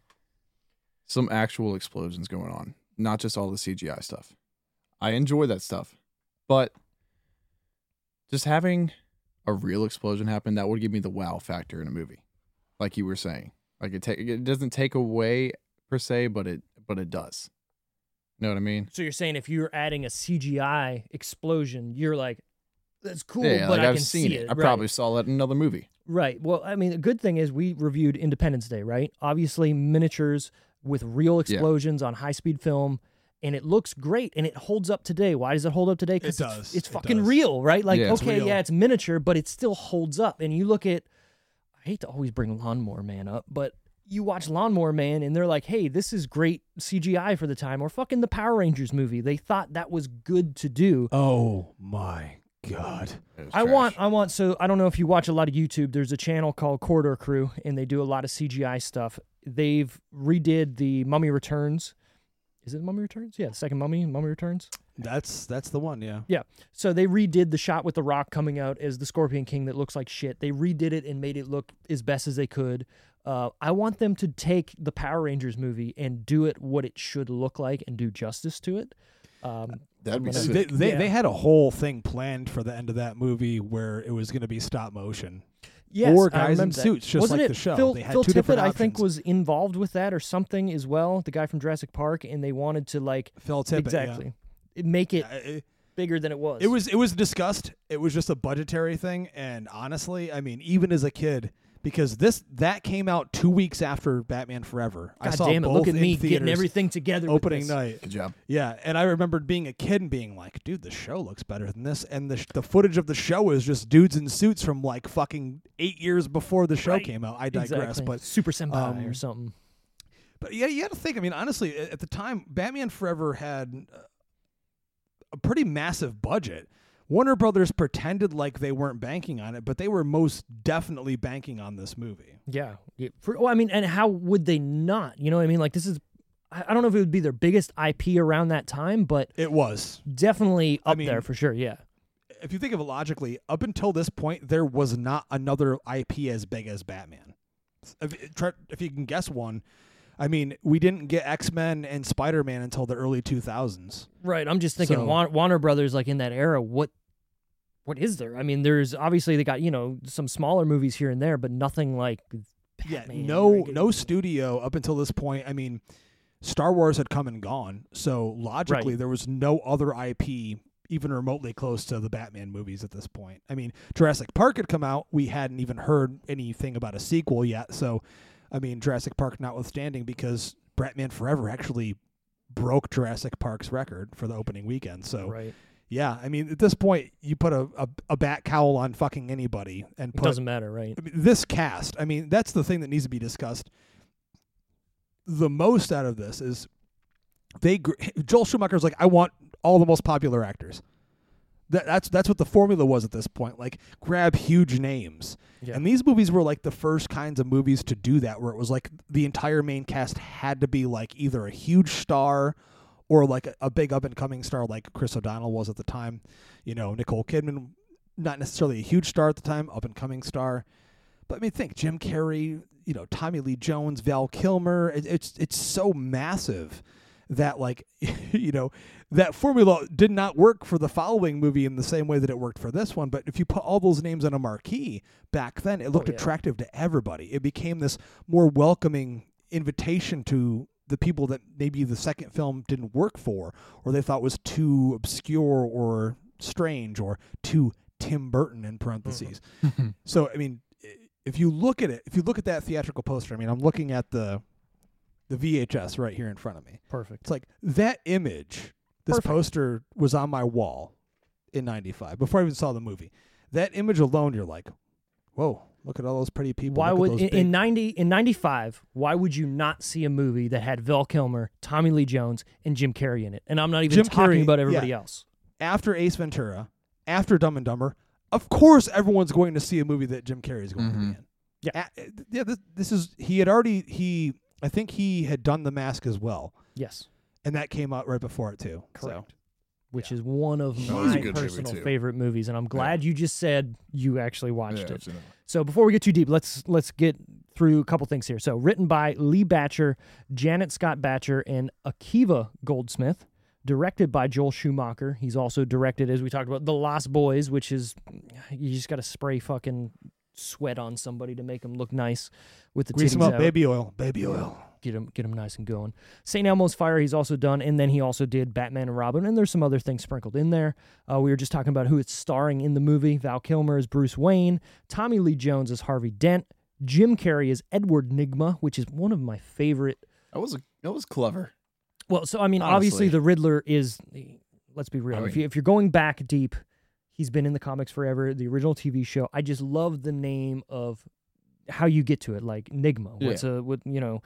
some actual explosions going on, not just all the CGI stuff. I enjoy that stuff, but just having a real explosion happened, that would give me the wow factor in a movie, like you were saying. Like it take it doesn't take away per se, but it but it does. You know what I mean? So you're saying if you're adding a CGI explosion, you're like, "That's cool," yeah, but like I I've can seen see it. it. I Right. probably saw that in another movie. Right. Well, I mean, the good thing is we reviewed Independence Day, right? Obviously, miniatures with real Yeah. explosions on high speed film, and it looks great and it holds up today. Why does it hold up today? It Because does. it's, it's It fucking does. real, right? Like, Yeah, okay, real. yeah, it's miniature, but it still holds up. And you look at, I hate to always bring Lawnmower Man up, but you watch Lawnmower Man and they're like, hey, this is great CGI for the time, or fucking the Power Rangers movie. They thought that was good to do. Oh my God. I trash. want, I want. So I don't know if you watch a lot of YouTube. There's a channel called Corridor Crew, and they do a lot of CGI stuff. They've redid the Mummy Returns. Is it Mummy Returns? Yeah, the second Mummy, Mummy Returns. That's that's the one. Yeah. Yeah. So they redid the shot with the Rock coming out as the Scorpion King that looks like shit. They redid it and made it look as best as they could. Uh, I want them to take the Power Rangers movie and do it what it should look like and do justice to it. Um, That'd be sick. They, they, Yeah. they had a whole thing planned for the end of that movie where it was going to be stop motion. Yes, or I guys in remember that. suits, just Wasn't like it the show. Phil, They had Phil two Tippett, different I think, was involved with that or something as well. The guy from Jurassic Park, and they wanted to like Phil Tippett. exactly it- make it it, bigger than it was. it was it was discussed. It was just a budgetary thing, and honestly, I mean, even as a kid, because this that came out two weeks after Batman Forever. I saw damn it! both Look at in me getting theaters everything together. with opening this. night. Good job. Yeah, and I remembered being a kid and being like, "Dude, the show looks better than this." And the sh- the footage of the show is just dudes in suits from like fucking eight years before the show Right. came out. I digress, Exactly. but Super Sentai um, or something. but yeah, you got to think. I mean, honestly, at the time, Batman Forever had a pretty massive budget. Warner Brothers pretended like they weren't banking on it, but they were most definitely banking on this movie. Yeah. yeah. For, well, I mean, and how would they not? You know what I mean? Like this is. I don't know if it would be their biggest IP around that time, but It was. definitely I up there for sure. Yeah. If you think of it logically, up until this point, there was not another IP as big as Batman. If, if you can guess one, I mean, we didn't get X Men and Spider Man until the early 2000s. Right. I'm just thinking So- Warner, Brothers, like in that era, what what is there? I mean, there's obviously they got you know some smaller movies here and there, but nothing like Yeah, no, no studio up until this point. I mean, Star Wars had come and gone, so logically Right. there was no other IP even remotely close to the Batman movies at this point. I mean, Jurassic Park had come out, we hadn't even heard anything about a sequel yet. So, I mean, Jurassic Park notwithstanding, because Batman Forever actually broke Jurassic Park's record for the opening weekend. So, right. yeah, I mean, at this point, you put a, a, a bat cowl on fucking anybody and It doesn't matter, right? I mean, this cast, I mean, that's the thing that needs to be discussed. The most out of this is they gr- Joel Schumacher's like, I want all the most popular actors. That, that's that's what the formula was at this point. Like, grab huge names, Yeah. and these movies were like the first kinds of movies to do that, where it was like the entire main cast had to be like either a huge star or like a, a big up and coming star, like Chris O'Donnell was at the time. You know, Nicole Kidman, not necessarily a huge star at the time, up and coming star. But I mean, think Jim Carrey, you know, Tommy Lee Jones, Val Kilmer. It, it's it's so massive that like you know that formula did not work for the following movie in the same way that it worked for this one. But if you put all those names on a marquee back then, it oh, looked yeah. attractive to everybody. It became this more welcoming invitation to the people that maybe the second film didn't work for, or they thought was too obscure or strange or too Tim Burton in parentheses. Mm-hmm. So I mean, if you look at it, if you look at that theatrical poster, I mean, I'm looking at the the VHS right here in front of me. Perfect. It's like that image. This Perfect. poster was on my wall in '95 before I even saw the movie. That image alone, you're like, whoa! Look at all those pretty people. Why would in, big- in ninety in ninety five? Why would you not see a movie that had Val Kilmer, Tommy Lee Jones, and Jim Carrey in it? And I'm not even Jim talking Carrey, about everybody yeah. else. after Ace Ventura, after Dumb and Dumber? Of course, everyone's going to see a movie that Jim Carrey is going to be Mhm. in. Yeah. A- yeah. This, this is he had already he. I think he had done The Mask as well, Yes, and that came out right before it too. So. correct. Which is one of That was a my good movie, personal too. favorite movies, and I'm glad you just said you actually watched Yeah, it. I've seen it. So before we get too deep, let's let's get through a couple things here. So written by Lee Batchler, Janet Scott Batchler, and Akiva Goldsman. Directed by Joel Schumacher. He's also directed, as we talked about, The Lost Boys, which is you just got to spray fucking sweat on somebody to make them look nice with the Grease titties him up, out. baby oil, baby oil. Get him get him nice and going. St. Elmo's Fire. He's also done, and then he also did Batman and Robin, and there's some other things sprinkled in there. Uh, we were just talking about who it's starring in the movie. Val Kilmer is Bruce Wayne. Tommy Lee Jones is Harvey Dent. Jim Carrey is Edward Nygma, which is one of my favorite. That was a, that was clever. Well, so I mean, obviously the Riddler is. Let's be real. I if you if you're going back deep, he's been in the comics forever. The original TV show. I just love the name of how you get to it, like Nygma. What's a what you know.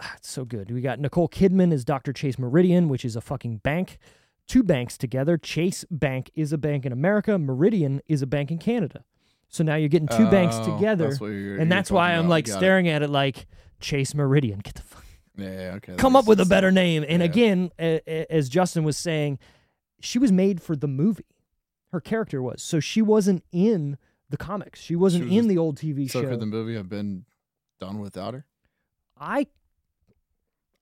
ah, It's so good. We got Nicole Kidman as Dr. Chase Meridian, which is a fucking bank. two banks together. Chase Bank is a bank in America, Meridian is a bank in Canada. So now you're getting two banks Oh, together. that's and that's why I'm about. like Got it. staring at it like Chase Meridian. Get the fuck Yeah, yeah, okay. come up with a better name. And Yeah. again, as Justin was saying, she was made for the movie. Her character was. So she wasn't in the comics. She wasn't was in just- the old TV So show. could the movie have been done without her? I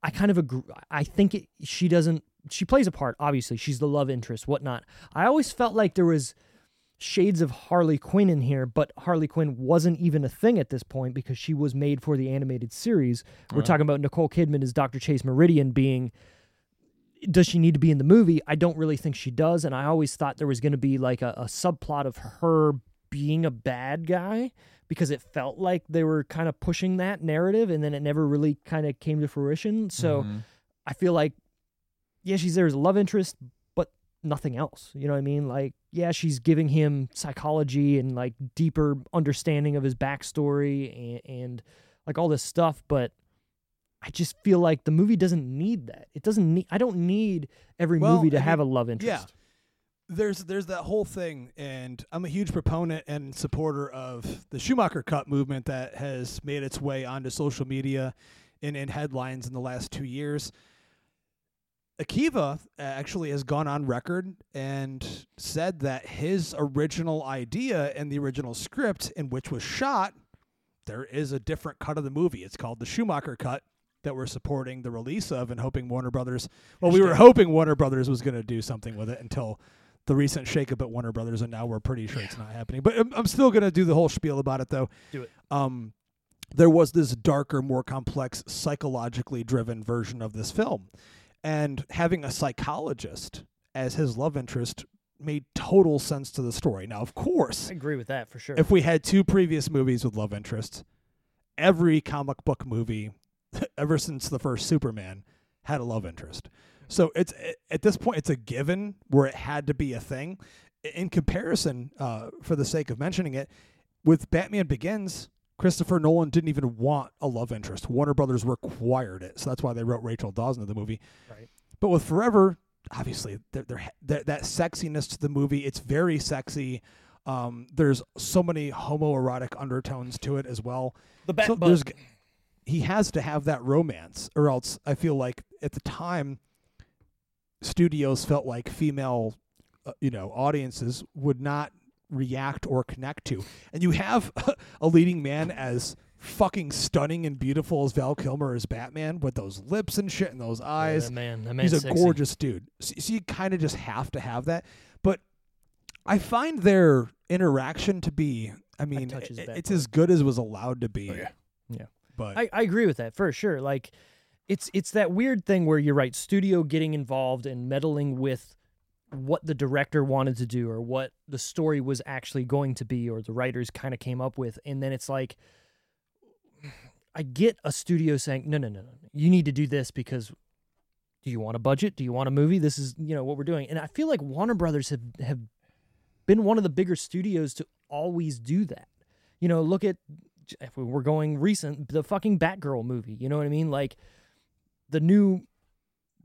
I kind of agree. I think it, she doesn't. She plays a part. Obviously, she's the love interest, whatnot. I always felt like there was shades of Harley Quinn in here, but Harley Quinn wasn't even a thing at this point because she was made for the animated series. We're talking about Nicole Kidman as Dr. Chase Meridian being. Does she need to be in the movie? I don't really think she does, and I always thought there was going to be like a, a subplot of her being a bad guy because it felt like they were kind of pushing that narrative, and then it never really kind of came to fruition. So Mhm. I feel like, yeah, she's there as a love interest, but nothing else. You know what I mean? Like, yeah, she's giving him psychology and like deeper understanding of his backstory and, and like all this stuff, but I just feel like the movie doesn't need that. It doesn't need. I don't need every Well, movie to I have mean, a love interest. Yeah. there's there's that whole thing and I'm a huge proponent and supporter of the Schumacher cut movement that has made its way onto social media and in headlines in the last 2 years. Akiva uh, actually has gone on record and said that his original idea and the original script in which was shot there is a different cut of the movie. It's called the Schumacher cut that we're supporting the release of and hoping Warner Brothers well we were hoping Warner Brothers was going to do something with it until the recent shakeup at Warner Brothers, and now we're pretty sure it's not happening. But I'm, I'm still going to do the whole spiel about it, though. Do it. Um, there was this darker, more complex, psychologically driven version of this film, and having a psychologist as his love interest made total sense to the story. Now, of course, I agree with that for sure. if we had two previous movies with love interests, every comic book movie ever since the first Superman had a love interest. So it's at this point it's a given where it had to be a thing. In comparison, uh, for the sake of mentioning it, with Batman Begins, Christopher Nolan didn't even want a love interest. Warner Brothers required it, so that's why they wrote Rachel Dawes into the movie. Right. But with Forever, obviously, there, there, that that sexiness to the movie, it's very sexy. Um, there's so many homoerotic undertones to it as well. the bat So butt. There's g- he has to have that romance, or else I feel like at the time, studios felt like female, uh, you know, audiences would not react or connect to. And you have a leading man as fucking stunning and beautiful as Val Kilmer as Batman with those lips and shit and those eyes. that man, that man's He's a sexy. gorgeous dude. So, so you kind of just have to have that. But I find their interaction to be, I mean, touch his i- back it's as good as was allowed to be. Oh, yeah. But I, I agree with that for sure. Like it's it's that weird thing where you're right, studio getting involved and meddling with what the director wanted to do or what the story was actually going to be or the writers kind of came up with and then it's like I get a studio saying, "No, no, no, no. You need to do this because do you want a budget? Do you want a movie? This is, you know, what we're doing." And I feel like Warner Brothers have have been one of the bigger studios to always do that. You know, look at if we we're going recent, the fucking Batgirl movie. You know what I mean? Like the new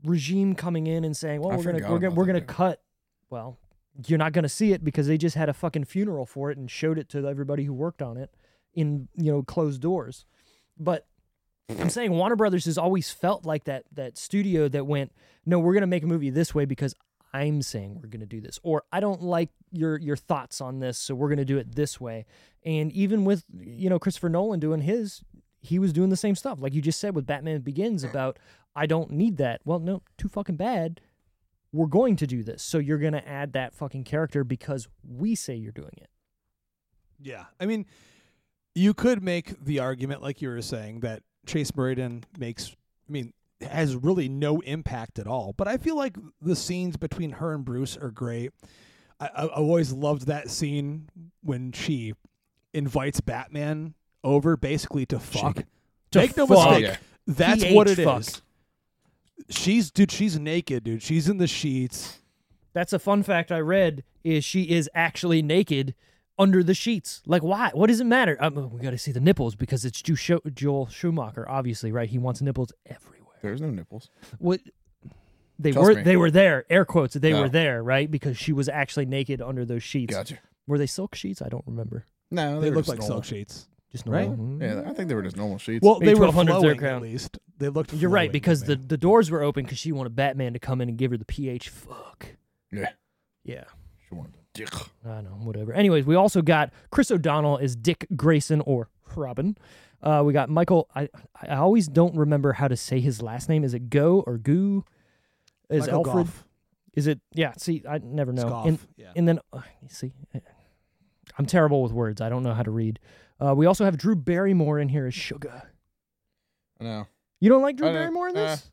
regime coming in and saying, "Well, I we're gonna we're gonna we're gonna movie. cut." Well, you're not gonna see it because they just had a fucking funeral for it and showed it to everybody who worked on it in you know closed doors. But I'm saying Warner Brothers has always felt like that that studio that went, "No, we're gonna make a movie this way because." I'm saying we're going to do this, or I don't like your your thoughts on this, so we're going to do it this way. And even with you know Christopher Nolan doing his, he was doing the same stuff, like you just said with Batman Begins mm. about I don't need that. Well, no, too fucking bad. We're going to do this, so you're going to add that fucking character because we say you're doing it. yeah, I mean, you could make the argument, like you were saying, that Chase Meridian makes. I mean, has really no impact at all. But I feel like the scenes between her and Bruce are great. I, I I always loved that scene when she invites Batman over, basically to fuck. To Make no fuck. mistake, Yeah. that's PH what it is. fuck. She's dude. She's naked, dude. She's in the sheets. That's a fun fact I read is she is actually naked under the sheets. Like why? What does it matter? Um, we got to see the nipples because it's Joel Schumacher, obviously, right? He wants nipples everywhere. There's no nipples. What? they Trust were me. they were there, air quotes, they No. were there, right? Because she was actually naked under those sheets. Gotcha. Were they silk sheets? I don't remember. No, They were look just like normal. silk sheets. Just Right? normal. Hmm. Yeah, I think they were just normal sheets. Well, Maybe they were 1200s their flowing at crown. least. They looked. You're right flowing because the me. the doors were open because she wanted Batman to come in and give her the pH. Fuck. yeah, Yeah. she wanted the dick. I know, whatever. Anyways, we also got Chris O'Donnell as Dick Grayson or Robin. Uh, we got Michael. I I always don't remember how to say his last name. Is it Go or Goo? Is Michael Alfred? Goff. Is it? Yeah. See, I never know. And yeah. and then uh, you see, I'm terrible with words. I don't know how to read. Uh, we also have Drew Barrymore in here as Sugar. I know. You don't like Drew Barrymore in this?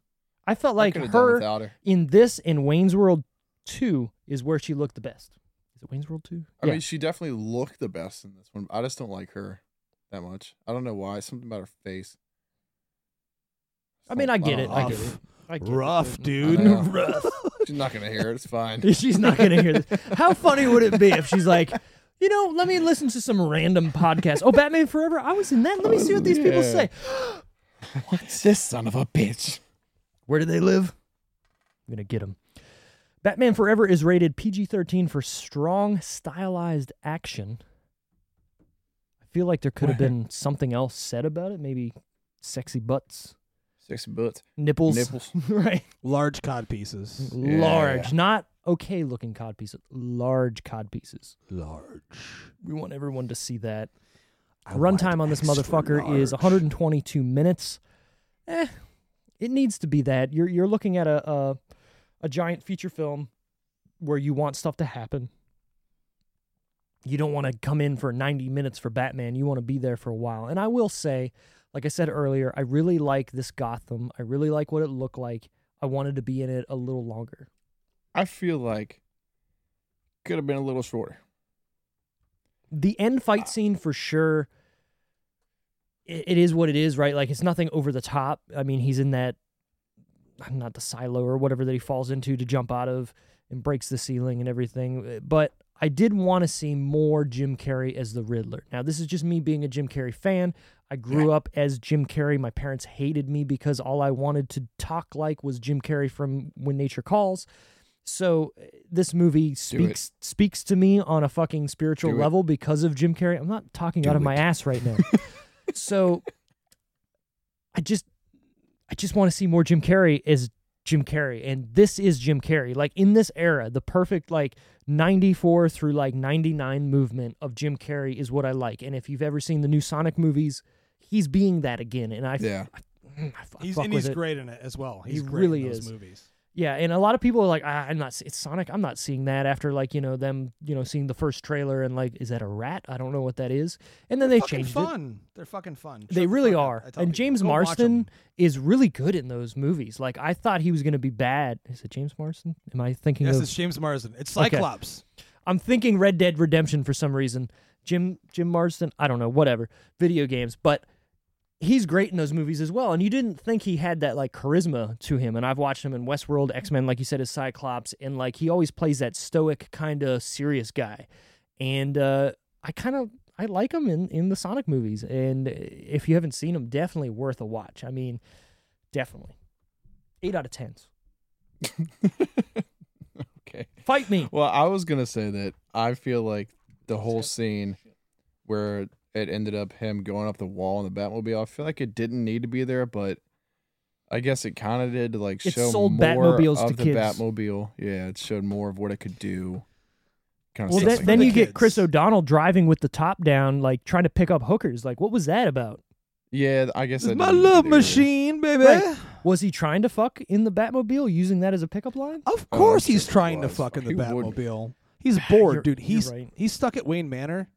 I felt like could've her her. in this in Wayne's World Two is where she looked the best. Is it Wayne's World Two? I mean, she definitely looked the best in this one. I just don't like her that much. I don't know why. Something about her face. I mean, I get it. I get Rough. it. I get Rough, but- dude. know. Rough. She's not gonna hear it. It's fine. She's not gonna hear this. How funny would it be if she's like, you know, let me listen to some random podcast. Oh, Batman Forever. I was in that. Let me see what these people Yeah. say. What's this son of a bitch? Where do they live? I'm gonna get them. Batman Forever is rated PG-13 for strong, stylized action. I feel like there could have been something else said about it. Maybe sexy butts, Sexy butts, nipples, nipples. right? Large cod pieces. Large, not okay-looking cod pieces. Large cod pieces. Large. We want everyone to see that. I Runtime on this extra motherfucker is 122 minutes. Eh, it needs to be that. You're you're looking at a a, a giant feature film where you want stuff to happen. You don't want to come in for 90 minutes for Batman. You want to be there for a while. And I will say, like I said earlier, I really like this Gotham. I really like what it looked like. I wanted to be in it a little longer. I feel like could have been a little shorter. the end fight ah. scene for sure it, it is what it is right like it's nothing over the top i mean he's in that not the silo or whatever that he falls into to jump out of and breaks the ceiling and everything eh, but i did want to see more jim carrey as the riddler. Now this is just me being a jim carrey fan. I grew up as jim carrey. My parents hated me because all i wanted to talk like was jim carrey from when nature calls. So this movie speaks speaks to me on a fucking spiritual Do it. level because of Jim Carrey. I'm not talking Do out of my ass right now. so I just I just want to see more Jim Carrey as Jim Carrey and this is Jim Carrey. Like in this era, the perfect like 94 through like 99 movement of Jim Carrey is what I like. And if you've ever seen the new Sonic movies, he's being that again and I Yeah. I, mm, f- I He's fuck and with he's it. great in it as well. He He's great really in those is. movies. Yeah, and a lot of people are like, ah, I'm not. It's Sonic. I'm not seeing that after like you know them, you know, seeing the first trailer and like, is that a rat? I don't know what that is. And then they fucking changed it. fun. They're fucking fun. They Shut the really up. are. And James. Marston is really good in those movies. Like I thought he was going to be bad. Is it James Marston? Am I thinking Yes, of? it's James Marston. It's Okay. Cyclops. I'm thinking Red Dead Redemption for some reason. Jim Jim Marston. I don't know. Whatever. Video games, but. He's great in those movies as well, and you didn't think he had that like charisma to him. And I've watched him in Westworld, X Men, like you said, as Cyclops, and like he always plays that stoic kind of serious guy. And uh, I kind of I like him in in the Sonic movies. And if you haven't seen him, definitely worth a watch. I mean, definitely eight out of tens. Okay. Fight me. Well, I was gonna say that I feel like the whole scene where it ended up him going up the wall in the Batmobile, I feel like it didn't need to be there, but I guess it kind of did to like It show sold more Batmobiles of to the kids. Batmobile. Yeah, it showed more of what it could do. Kind of Well, then, like then you The get Chris. O'Donnell driving with the top down, like trying to pick up hookers. Like, what was that about? yeah, I guess It's that my didn't need to love machine, baby. Right. Was he trying to fuck in the Batmobile using that as a pickup line? Of Oh, course I'm he's sure he trying to fuck in the Who wouldn't? Batmobile. He's bored, You're- dude. He's right. he's stuck at Wayne Manor.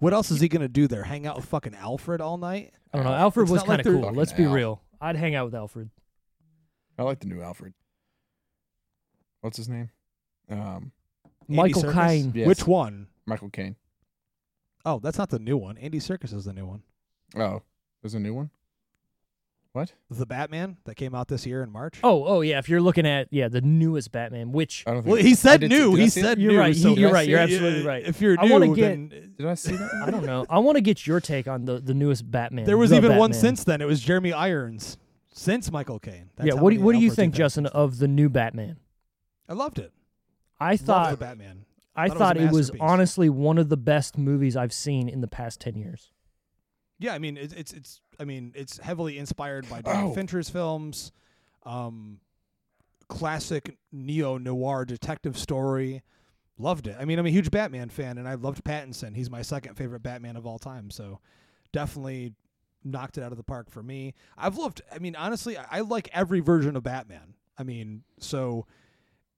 What else is he gonna do there? Hang out with fucking Alfred all night? I don't know. Alfred it's was not like kind of they're- cool. Fucking Let's be Alf. real. I'd hang out with Alfred. I like the new Alfred. What's his name? Um, Andy Michael Serkis? Caine. Yes. Which one? Michael Caine. Oh, that's not the new one. Andy Serkis is the new one. Oh, there's a new one. What? The Batman that came out this year in March. Oh, oh yeah. If you're looking at yeah the newest Batman, which I don't think well, he said did see- new. did I He see that? said You're new. right. so He- you're right. You're yeah, absolutely right. If you're I new, wanna get- then Did I see that? I don't know. I want to get your take on the the newest Batman. there was The even one Batman. since then. It was Jeremy Irons. since Michael Caine. That's yeah. how What do many What do you Alfreds think, you've had Justin, since. of the new Batman? I loved it. I Loved thought the Batman. I thought it was thought it was masterpiece. honestly one of the best movies I've seen in the past ten years. Yeah, I mean it's it's it's I mean it's heavily inspired by David Oh. Fincher's films, um, classic neo noir detective story. Loved it. I mean, I'm a huge Batman fan, and I loved Pattinson. He's my second favorite Batman of all time. So, definitely knocked it out of the park for me. I've loved. I mean, honestly, I, I like every version of Batman. I mean, so,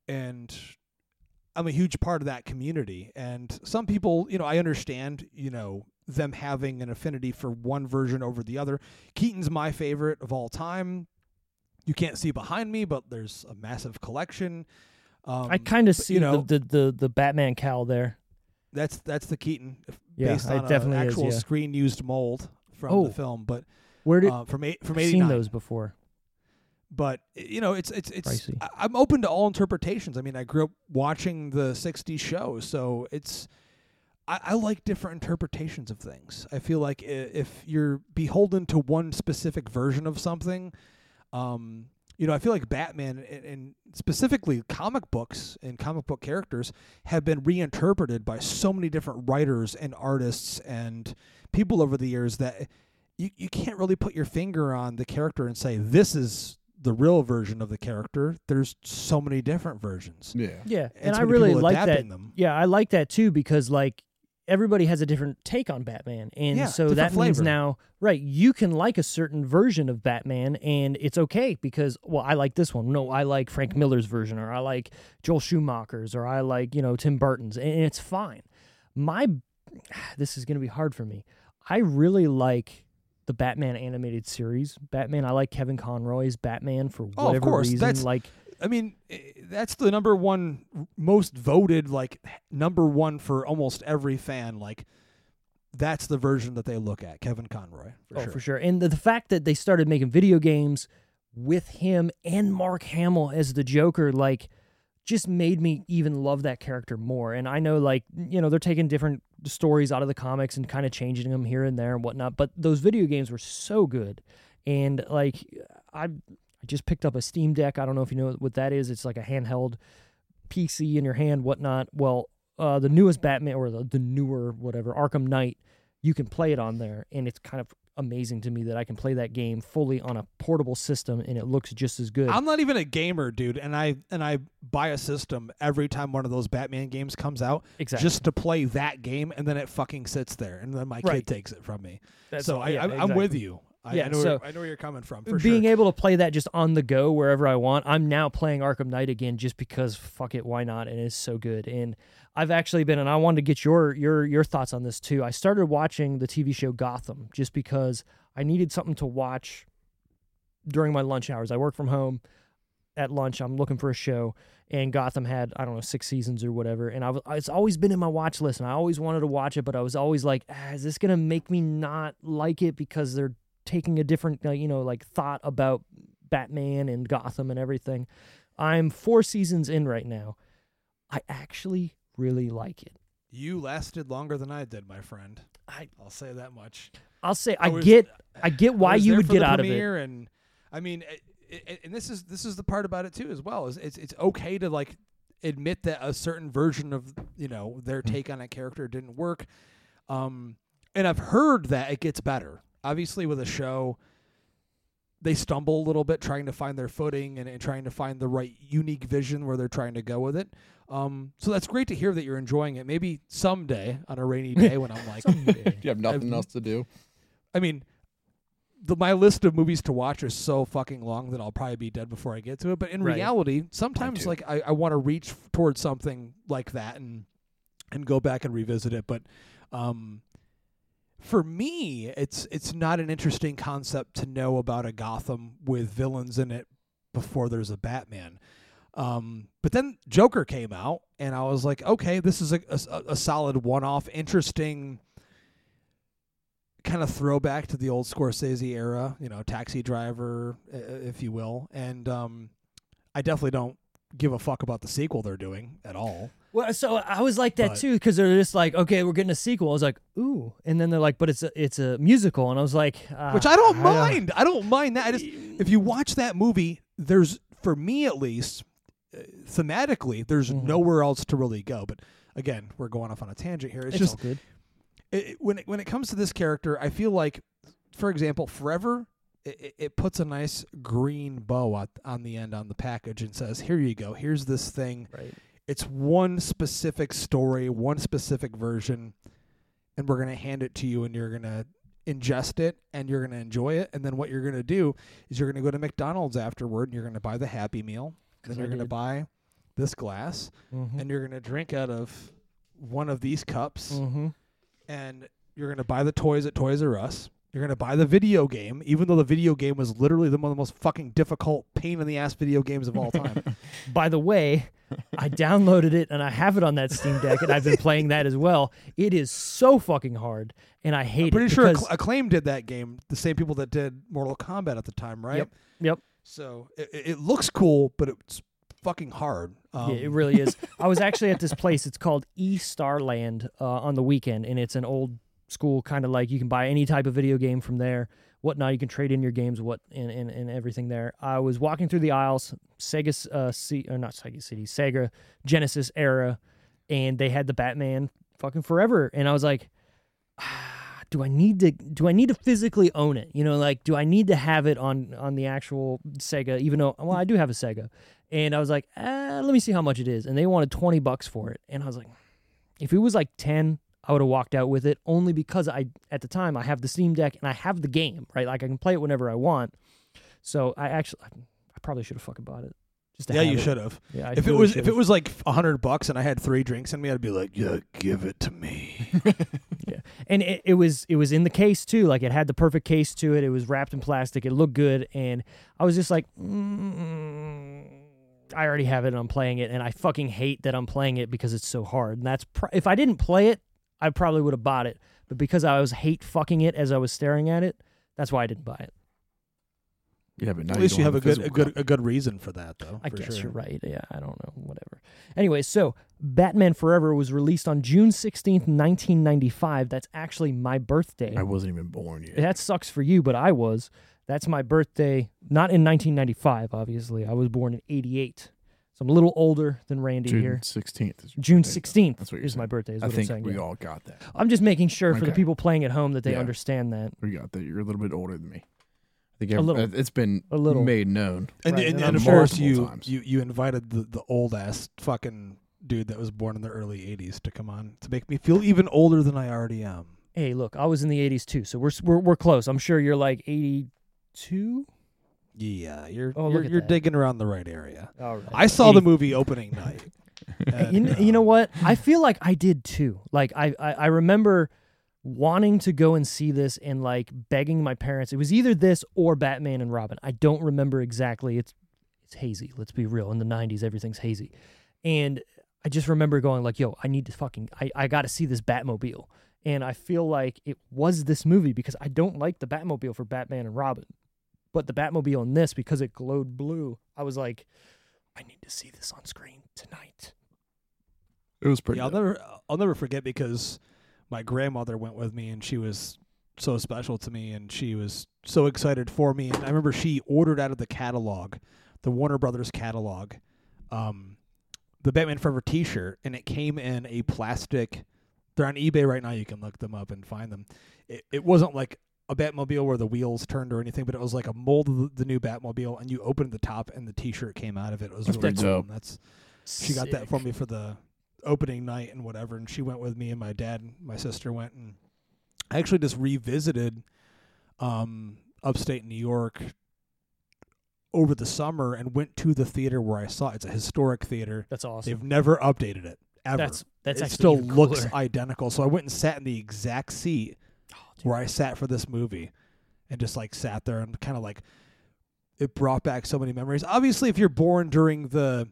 and I'm a huge part of that community. And some people, you know, I understand, you know, them having an affinity for one version over the other. Keaton's my favorite of all time. You can't see behind me, but there's a massive collection. Um, I kind of see you know, the, the the the Batman cowl there. that's that's the Keaton Yeah, based on definitely an is, actual yeah. screen used mold from Oh. the film, but Where did uh, from eight, from I've seen those before? but you know it's it's it's Pricey. I'm open to all interpretations i mean i grew up watching the 60s show so it's I, I like different interpretations of things i feel like if you're beholden to one specific version of something um you know i feel like batman and, and specifically comic books and comic book characters have been reinterpreted by so many different writers and artists and people over the years that you, you can't really put your finger on the character and say this is the real version of the character. There's so many different versions. Yeah. Yeah, And and so I really like that. them. Yeah, I like that too because like everybody has a different take on Batman, and Yeah, so that means now, right? You can like a certain version of Batman, and it's okay because well, I like this one. No, I like Frank Miller's version, or I like Joel Schumacher's, or I like you know Tim Burton's, and it's fine. My this is going to be hard for me. I really like the Batman animated series. Batman, I like Kevin Conroy's Batman for Oh, of whatever course, reason. that's- like I mean, eh, that's the number one most voted, like number one for almost every fan. Like that's the version that they look at. Kevin Conroy for oh, sure. for sure. And the, the fact that they started making video games with him and Mark Hamill as the Joker, like, just made me even love that character more. And I know, like, you know, they're taking different stories out of the comics and kind of changing them here and there and whatnot. But those video games were so good. And like, I, I just picked up a Steam Deck. I don't know if you know what that is. It's like a handheld PC in your hand, whatnot. Well, uh, the newest Batman or the, the newer whatever Arkham Knight, you can play it on there, and it's kind of amazing to me that I can play that game fully on a portable system and it looks just as good. I'm not even a gamer, dude, and I and I buy a system every time one of those Batman games comes out exactly. just to play that game, and then it fucking sits there, and then my Right. kid takes it from me. That's so I, yeah, I'm, I'm with you. I, Yeah, I know so- where, I know where you're coming from. For being sure. able to play that just on the go wherever I want. I'm now playing Arkham Knight again just because fuck it, why not? And it's so good. And I've actually been and I wanted to get your your your thoughts on this too. I started watching the TV show Gotham just because I needed something to watch during my lunch hours. I work from home at lunch. I'm looking for a show and Gotham had I don't know 6 seasons or whatever and I was it's always been in my watch list and I always wanted to watch it but I was always like ah, is this going to make me not like it because they're taking a different uh, you know like thought about Batman and Gotham and everything. I'm 4 seasons in right now. I actually really like it. You lasted longer than I did, my friend. I I'll say that much. I'll say I I, was- get I get why I you would get out of it. And I mean, it, it, and this is this is the part about it too, as well. Is it's it's okay to like admit that a certain version of you know their take on a character didn't work. Um, and I've heard that it gets better. Obviously, with a show, they stumble a little bit trying to find their footing and, and trying to find the right unique vision where they're trying to go with it. Um, so that's great to hear that you're enjoying it. Maybe someday on a rainy day when I'm like, You have nothing I've- else to do. I mean, the, my list of movies to watch is so fucking long that I'll probably be dead before I get to it. But in Right. reality, sometimes like I, I want to reach towards something like that and and go back and revisit it. But um, for me, it's it's not an interesting concept to know about a Gotham with villains in it before there's a Batman. Um, but then Joker came out, and I was like, okay, this is a, a, a solid one-off, interesting kind of throwback to the old Scorsese era, you know, Taxi Driver, if you will. And um, I definitely don't give a fuck about the sequel they're doing at all. Well, so I was like that But- too because they're just like, okay, we're getting a sequel. I was like, ooh, and then they're like, but it's a it's a musical, and I was like, uh, Which I don't mind. I don't mind that. I just if you watch that movie, there's for me at least uh, thematically, there's Mhm. nowhere else to really go. But again, we're going off on a tangent here. It's, It's, just all good. it, it- when it, when it comes to this character, I feel like, for example, Forever, it, it- puts a nice green bow on, on the end on the package and says, "Here you go. Here's this thing. Right. It's one specific story, one specific version, and we're gonna hand it to you, and you're gonna." ingest it and you're going to enjoy it and then what you're going to do is you're going to go to McDonald's afterward and you're going to buy the happy meal then you're going to buy this glass Mm-hmm. and you're going to drink out of one of these cups mm-hmm. and you're going to buy the toys at Toys R Us. You're going to buy the video game, even though the video game was literally the one of the most fucking difficult, pain in the ass video games of all time. By the way, I downloaded it and I have it on that Steam Deck, and I've been playing that as well. It is so fucking hard, and I hate I'm pretty it sure because Acclaim did that game, the same people that did Mortal Kombat at the time, right? Yep. Yep. So it, it it looks cool, but it's fucking hard. Um, yeah, it really is. I was actually at this place. It's called E Starland uh, on the weekend, and it's an old school kind of like you can buy any type of video game from there. Whatnot, you can trade in your games, what and, and, and everything there. I was walking through the aisles, Sega, uh, C, or not Sega City, Sega Genesis era, and they had the Batman fucking forever, and I was like, ah, do I need to do I need to physically own it? You know, like do I need to have it on on the actual Sega? Even though well, I do have a Sega, and I was like, ah, let me see how much it is, and they wanted twenty bucks for it, and I was like, if it was like ten. I would have walked out with it only because I at the time I have the Steam Deck and I have the game right like I can play it whenever I want. So I actually I probably should have fucking bought it. Just to yeah, you should have. Yeah, I If it was if should've. it was like a hundred bucks and I had three drinks in me, I'd be like, yeah, give it to me. Yeah, and it, it was it was in the case too like it had the perfect case to it it was wrapped in plastic it looked good and i was just like mm, i already have it and i'm playing it and i fucking hate that i'm playing it because it's so hard and that's pr- if i didn't play it i probably would have bought it but because i was hate fucking it as i was staring at it that's why i didn't buy it Yeah, but now At least you don't have a good a good a good reason for that, though. I for guess sure. you're right. Yeah, I don't know. Whatever. Anyway, so Batman Forever was released on June 16th, 1995. That's actually my birthday. I wasn't even born yet. That sucks for you, but I was. That's my birthday. Not in 1995, obviously. I was born in 88. So I'm a little older than Randy June here. sixteenth. June 16th That's what you're is my birthday, is I what think I'm saying. we yeah. all got that. I'm just making sure for the Okay. people playing at home that they Yeah. understand that. We got that. You're a little bit older than me. I think A little. Uh, it's been A little. made known. And, Right, and, and and of course, multiple you, times. you you invited the the old ass fucking dude that was born in the early '80s to come on to make me feel even older than I already am. Hey, look, I was in the 80s too, so we're we're, we're close. I'm sure you're like 82. Yeah, you're Oh, you're, at you're that. digging around the right area. All right. I saw the movie opening night. and, you know, you know um, what? I feel like I did too. Like I, I, I remember wanting to go and see this and like begging my parents. It was either this or Batman and Robin. I don't remember exactly. It's it's hazy. Let's be real. In the '90s, everything's hazy, and I just remember going like, "Yo, I need to fucking, I, I got to see this Batmobile." And I feel like it was this movie because I don't like the Batmobile for Batman and Robin, but the Batmobile in this because it glowed blue. I was like, I need to see this on screen tonight. It was pretty. Yeah, I'll dope. never I'll never forget because my grandmother went with me and she was so special to me and she was so excited for me and I remember she ordered out of the catalog, the Warner Brothers catalog, um, the Batman Forever T-shirt and it came in a plastic. They're on eBay right now. You can look them up and find them. It it wasn't like a Batmobile where the wheels turned or anything, but it was like a mold of the, new Batmobile, and you opened the top and the T-shirt came out of it. It was That's really pretty cool. That's she got that for me for the opening night and whatever and she went with me and my dad and my sister went and I actually just revisited um upstate New York over the summer and went to the theater where I saw it. It's a historic theater. That's awesome. They've never updated it ever. That's that's it actually still looks identical. So I went and sat in the exact seat. Where I sat for this movie and just like sat there and kind of like it brought back so many memories. Obviously, if you're born during the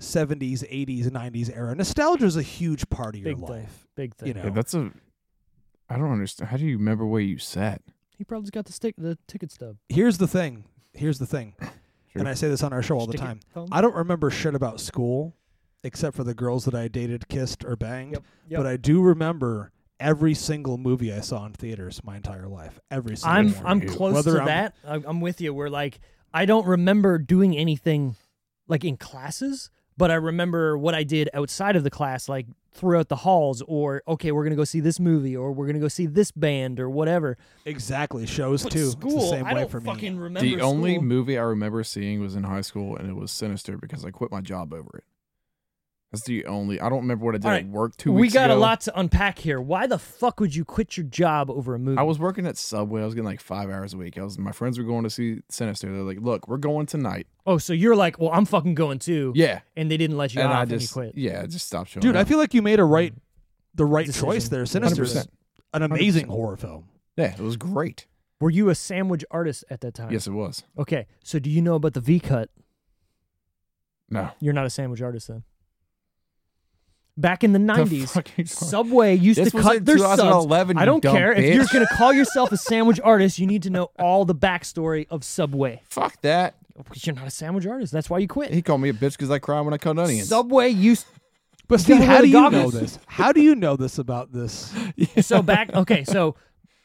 70s, 80s, 90s era, nostalgia is a huge part of your Big thing. life. Big thing. You know, Yeah, that's a. I don't understand. How do you remember where you sat? he probably got the stick, the ticket stub. here's the thing. Here's the thing. and I say this on our show all the Stick your time. I don't remember shit about school, except for the girls that I dated, kissed, or banged. Yep, yep. But I do remember every single movie I saw in theaters my entire life. Every single I'm one. I'm close Whether to I'm- that. I'm, I'm with you. Where like I don't remember doing anything like in classes, but I remember what I did outside of the class, like throughout the halls, or okay, we're gonna go see this movie, or we're gonna go see this band, or whatever. exactly shows But too. school, it's the same I way don't for fucking me. remember. the only movie I remember seeing was in high school, and it was Sinister because I quit my job over it. That's the only. I don't remember what I did All at work two we weeks got ago. a lot to unpack here. Why the fuck would you quit your job over a movie? I was working at Subway. I was getting like five hours a week. I was. My friends were going to see Sinister. They're like, "Look, we're going tonight." oh, so you're like, well, I'm fucking going too. Yeah, and they didn't let you and off, I and you just quit. yeah, I just stopped showing Dude, I feel like you made a right, the right Decision. choice there. Sinister 100%. an amazing 100%. horror film. yeah, it was great. Were you a sandwich artist at that time? Yes, it was. Okay, so do you know about the V cut? No, You're not a sandwich artist then. Back in the The 90s, fucking- Subway used This to was cut in their subs. 2011. I don't dumb care. If you're going to call yourself a sandwich artist, you need to know all the backstory of Subway. fuck that. Oh, because You're not a sandwich artist. That's why you quit. He called me a bitch because I cry when I cut onions. Subway used But You Steve, how do the you know this? How do you know this about this? so back okay so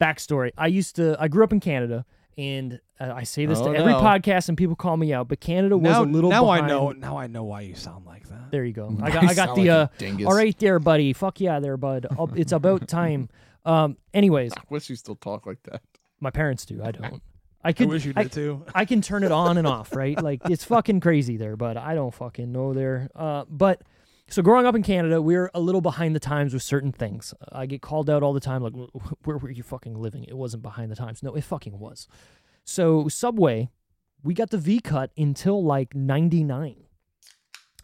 backstory i used to i grew up in canada and uh, i say this Oh, to every no. podcast and people call me out but canada was now, a little now I know. Now I know why you sound like that. there you go i got i got the like uh all right there buddy fuck yeah there bud it's about time um anyways I wish you still talk like that. my parents do i don't i could. I could wish you I, did too. I can turn it on and off, right? Like it's fucking crazy there, but I don't fucking know there. Uh, but so growing up in Canada, we're a little behind the times with certain things. I get called out all the time, like, where were you fucking living? It wasn't behind the times. No, it fucking was. So Subway, we got the V cut until like '99.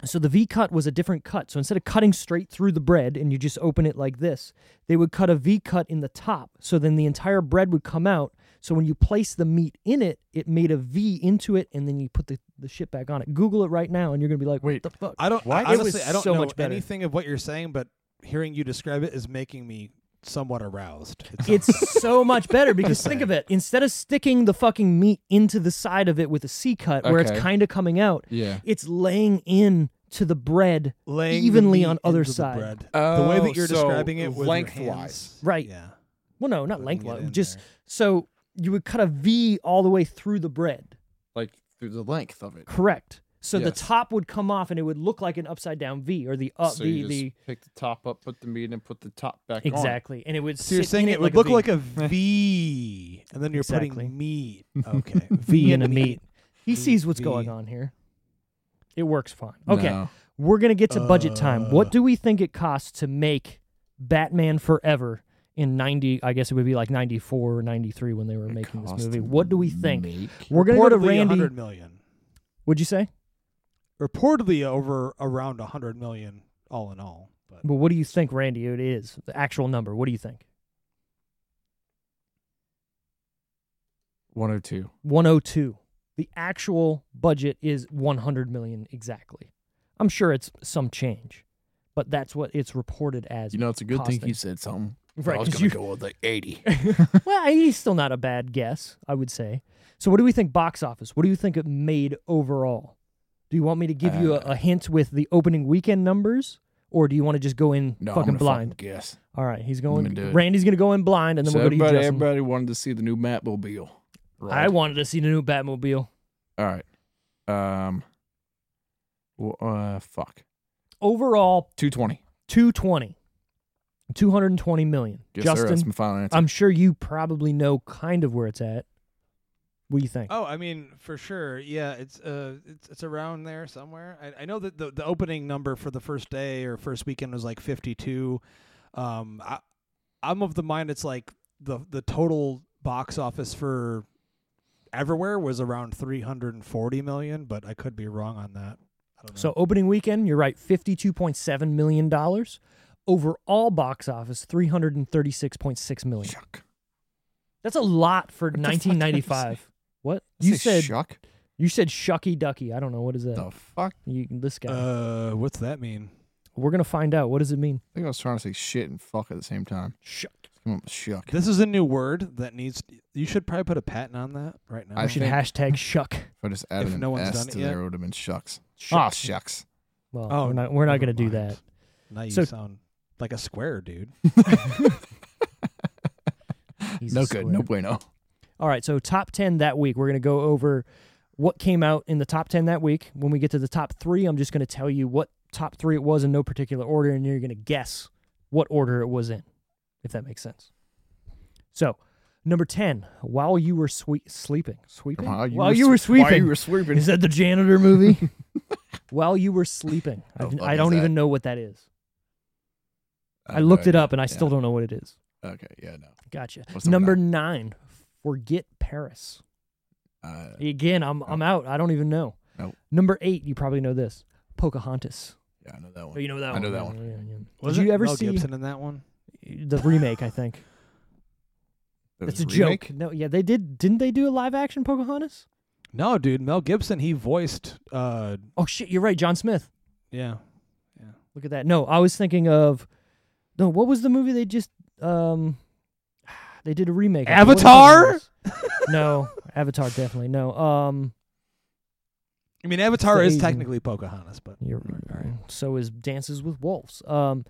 So the V cut was a different cut. So instead of cutting straight through the bread and you just open it like this, they would cut a V cut in the top. So then the entire bread would come out. So when you place the meat in it, it made a V into it, and then you put the, the shit back on it. Google it right now, and you're gonna be like, Wait. "What the fuck?" I don't. What? I, honestly, was I don't so know much better. anything of what you're saying, but hearing you describe it is making me somewhat aroused. It's so much better because think of it. Instead of sticking the fucking meat into the side of it with a C cut, where it's kind of coming out, Yeah. it's laying in to the bread. laying evenly meat on other into the side. bread. the way Oh, that you're so describing it, with lengthwise. Right. Yeah. Well, no, not Putting lengthwise. Just there. so you would cut a V all the way through the bread. Like through the length of it. Correct. So the top would come off, and it would look like an upside down V, or the up so the you just the pick the top up, put the meat, and put the top back on. exactly, and it would. So you're saying in it, it would like look a like a V, and then you're Exactly. putting meat. Okay, V V and a meat. He V- sees what's V. going on here. It works fine. Okay, No. we're gonna get to budget time. Uh. What do we think it costs to make Batman Forever in ninety? I guess it would be like 94 or ninety three when they were It making this movie. What do we think? make- We're gonna go to Randy. 100 million. What'd you say? Reportedly over around 100 million, all in all. But But what do you think, Randy? It is the actual number. What do you think? 102. 102. The actual budget is 100 million exactly. I'm sure it's some change, but that's what it's reported as. You know, it's a good thing costing. he said something. Right, I was 'cause gonna go with like 80. well, he's still not a bad guess, I would say. So, what do we think box office? What do you think it made overall? Do you want me to give you a, Uh, a hint with the opening weekend numbers, or do you want to just go in No, fucking I'm gonna blind? Fucking guess. All right, he's gonna going. do it. Randy's going to go in blind, and then So we'll go to you, everybody, Justin. everybody wanted to see the new Batmobile. Right. I wanted to see the new Batmobile. All right. Um. Well, uh, fuck. Overall, 220. 220. 220 million. Yes, sir. That's my final answer. I'm sure you probably know kind of where it's at. What do you think? Oh, I mean, for sure. Yeah, it's uh, it's it's around there somewhere. I, I know that the the opening number for the first day or first weekend was like 52. Um, I, I'm of the mind it's like the the total box office for everywhere was around 340 million, but I could be wrong on that. I don't know. So opening weekend, you're right, fifty-two point seven million dollars. Overall box office, three hundred and thirty-six point six million. Shuck. That's a lot for What the fuck did I nineteen ninety-five. What I you said? shuck. You said shucky ducky. I don't know what is that. The fuck? You this guy. uh, what's that mean? We're gonna find out. What does it mean? I think I was trying to say shit and fuck at the same time. Shuck. Shuck. This is a new word that needs. You should probably put a patent on that right now. I We should hashtag shuck. If I just added If an no one's S done it to yet. there, it would have been shucks. Ah, shucks. Well, Oh, we're not, we're not going to do that. now you So- sound like a square, dude. He's no good. No bueno. All right, so top 10 that week. We're going to go over what came out in the top 10 that week. When we get to the top three, I'm just going to tell you what top three it was in no particular order, and you're going to guess what order it was in, if that makes sense. So, number 10, While You Were Swe- Sleeping. Sweeping? While you, While were, you were sw- While you were sweeping. Is that the janitor movie? While You Were Sleeping. I, Oh, didn't- fuck I don't that? even know what that is. I have no looked it up, and I still Yeah. don't know what it is. Okay. Yeah. No. Gotcha. What's number Number nine, Forget Paris. Uh, Again, I'm I'm out. I don't even know. Nope. Number eight, you probably know this. Pocahontas. yeah, I know that Oh, one. you know that I one. I know that one. yeah, yeah. Was Did you it ever Mel see Gibson in that one? the remake? I think There it's a remake? joke. No, yeah, they did. Didn't they do a live action Pocahontas? No, dude. Mel Gibson. He voiced. uh Oh shit, you're right. John Smith. Yeah, yeah. Look at that. No, I was thinking of. No, what was the movie they just um, they did a remake. of? What is it Avatar? was? no, Avatar definitely no. Um, I mean, Avatar is Asian- technically Pocahontas, but You're right. So is Dances with Wolves. Um,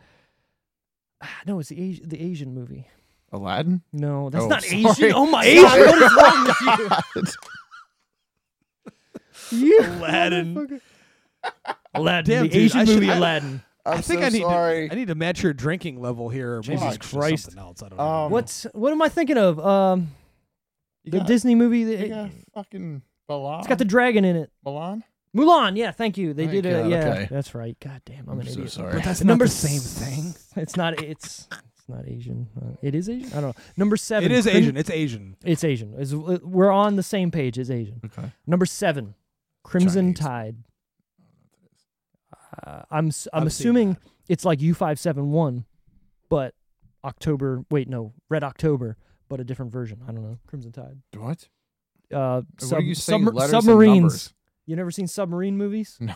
no, it's the Asian, the Asian movie. Aladdin. No, that's Oh, not sorry. Asian. Oh my Asian? god, what is wrong with you? You Aladdin. motherfucker. Aladdin, Damn, the dude, Asian I should- movie I- Aladdin. I'm I think so I need sorry. to. I need to match your drinking level here. or maybe Jesus it's Christ. Something else. I don't Um, know. What's what am I thinking of? Um, You the got- Disney movie. You That, got fucking Milan. it's got the dragon in it. Milan. Mulan. Yeah, thank you. They Thank did it. Yeah, okay. that's right. God damn, I'm, I'm an so idiot. sorry. But that's Number not the same thing. It's not. It's it's not Asian. Uh, it is Asian. I don't know. Number seven. It is Crim- Asian. It's Asian. It's Asian. It's, we're on the same page as Asian. Okay. Number seven, Crimson Chinese. Tide. Uh, I'm s- I'm I've assuming it's like U five seven one, but October. Wait, no, Red October, but a different version. I don't know. Crimson Tide. What? Uh, what sub- are you saying? submar- submarines. You never seen submarine movies? No.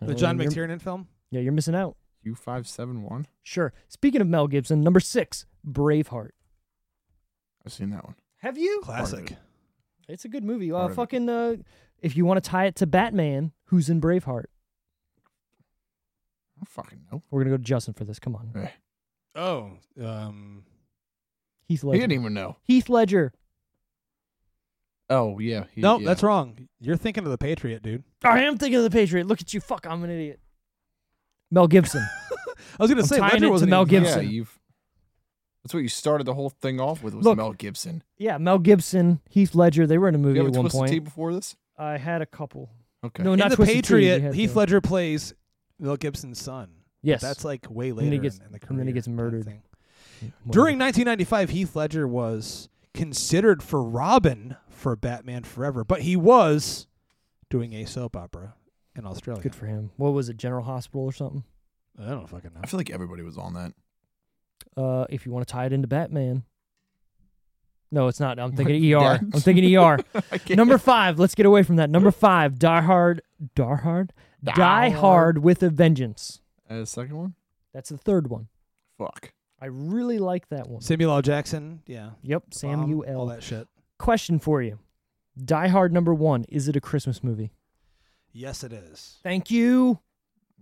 the Oh, John you're- McTiernan film. Yeah, you're missing out. U five seven one. Sure. Speaking of Mel Gibson, number six, Braveheart. I've seen that one. Have you? Classic. It's a good movie. Uh, fucking. Uh, if you want to tie it to Batman, who's in Braveheart? I don't fucking know. We're gonna go to Justin for this. Come on, Eh. Oh, um, Heath Ledger. He Ledger. didn't even know. Heath Ledger. Oh yeah. He, no, yeah. that's wrong. You're thinking of the Patriot, dude. I am thinking of the Patriot. Look at you. Fuck, I'm an idiot. Mel Gibson. I was gonna I'm say tying Ledger to wasn't Mel even- Gibson. Yeah, you've. That's what you started the whole thing off with was Look, Mel Gibson. yeah, Mel Gibson, Heath Ledger. They were in a movie You have at a one twisted tea point. before this? I had a couple. Okay. No, In not the Twisted Tea, Patriot, had Heath the- Ledger plays Mel Gibson's son. Yes. That's like way then later he gets- in, in the and then he gets murdered. thing. During 1995, Heath Ledger was considered for Robin for Batman Forever, but he was doing a soap opera in Australia. Good for him. What was it? General Hospital or something? I don't fucking know. I feel like everybody was on that. Uh, if you want to tie it into Batman. No, it's not. I'm thinking Yeah. ER. I'm thinking ER. Number five. Let's get away from that. Number five. Die Hard. Die Hard. Die, Die Hard with a Vengeance. Uh, second one. That's the third one. Fuck. I really like that one. Samuel L. Jackson, yeah. Yep, Bomb, Samuel all L. that shit. Question for you. Die Hard number one. Is it a Christmas movie? Yes, it is. Thank you.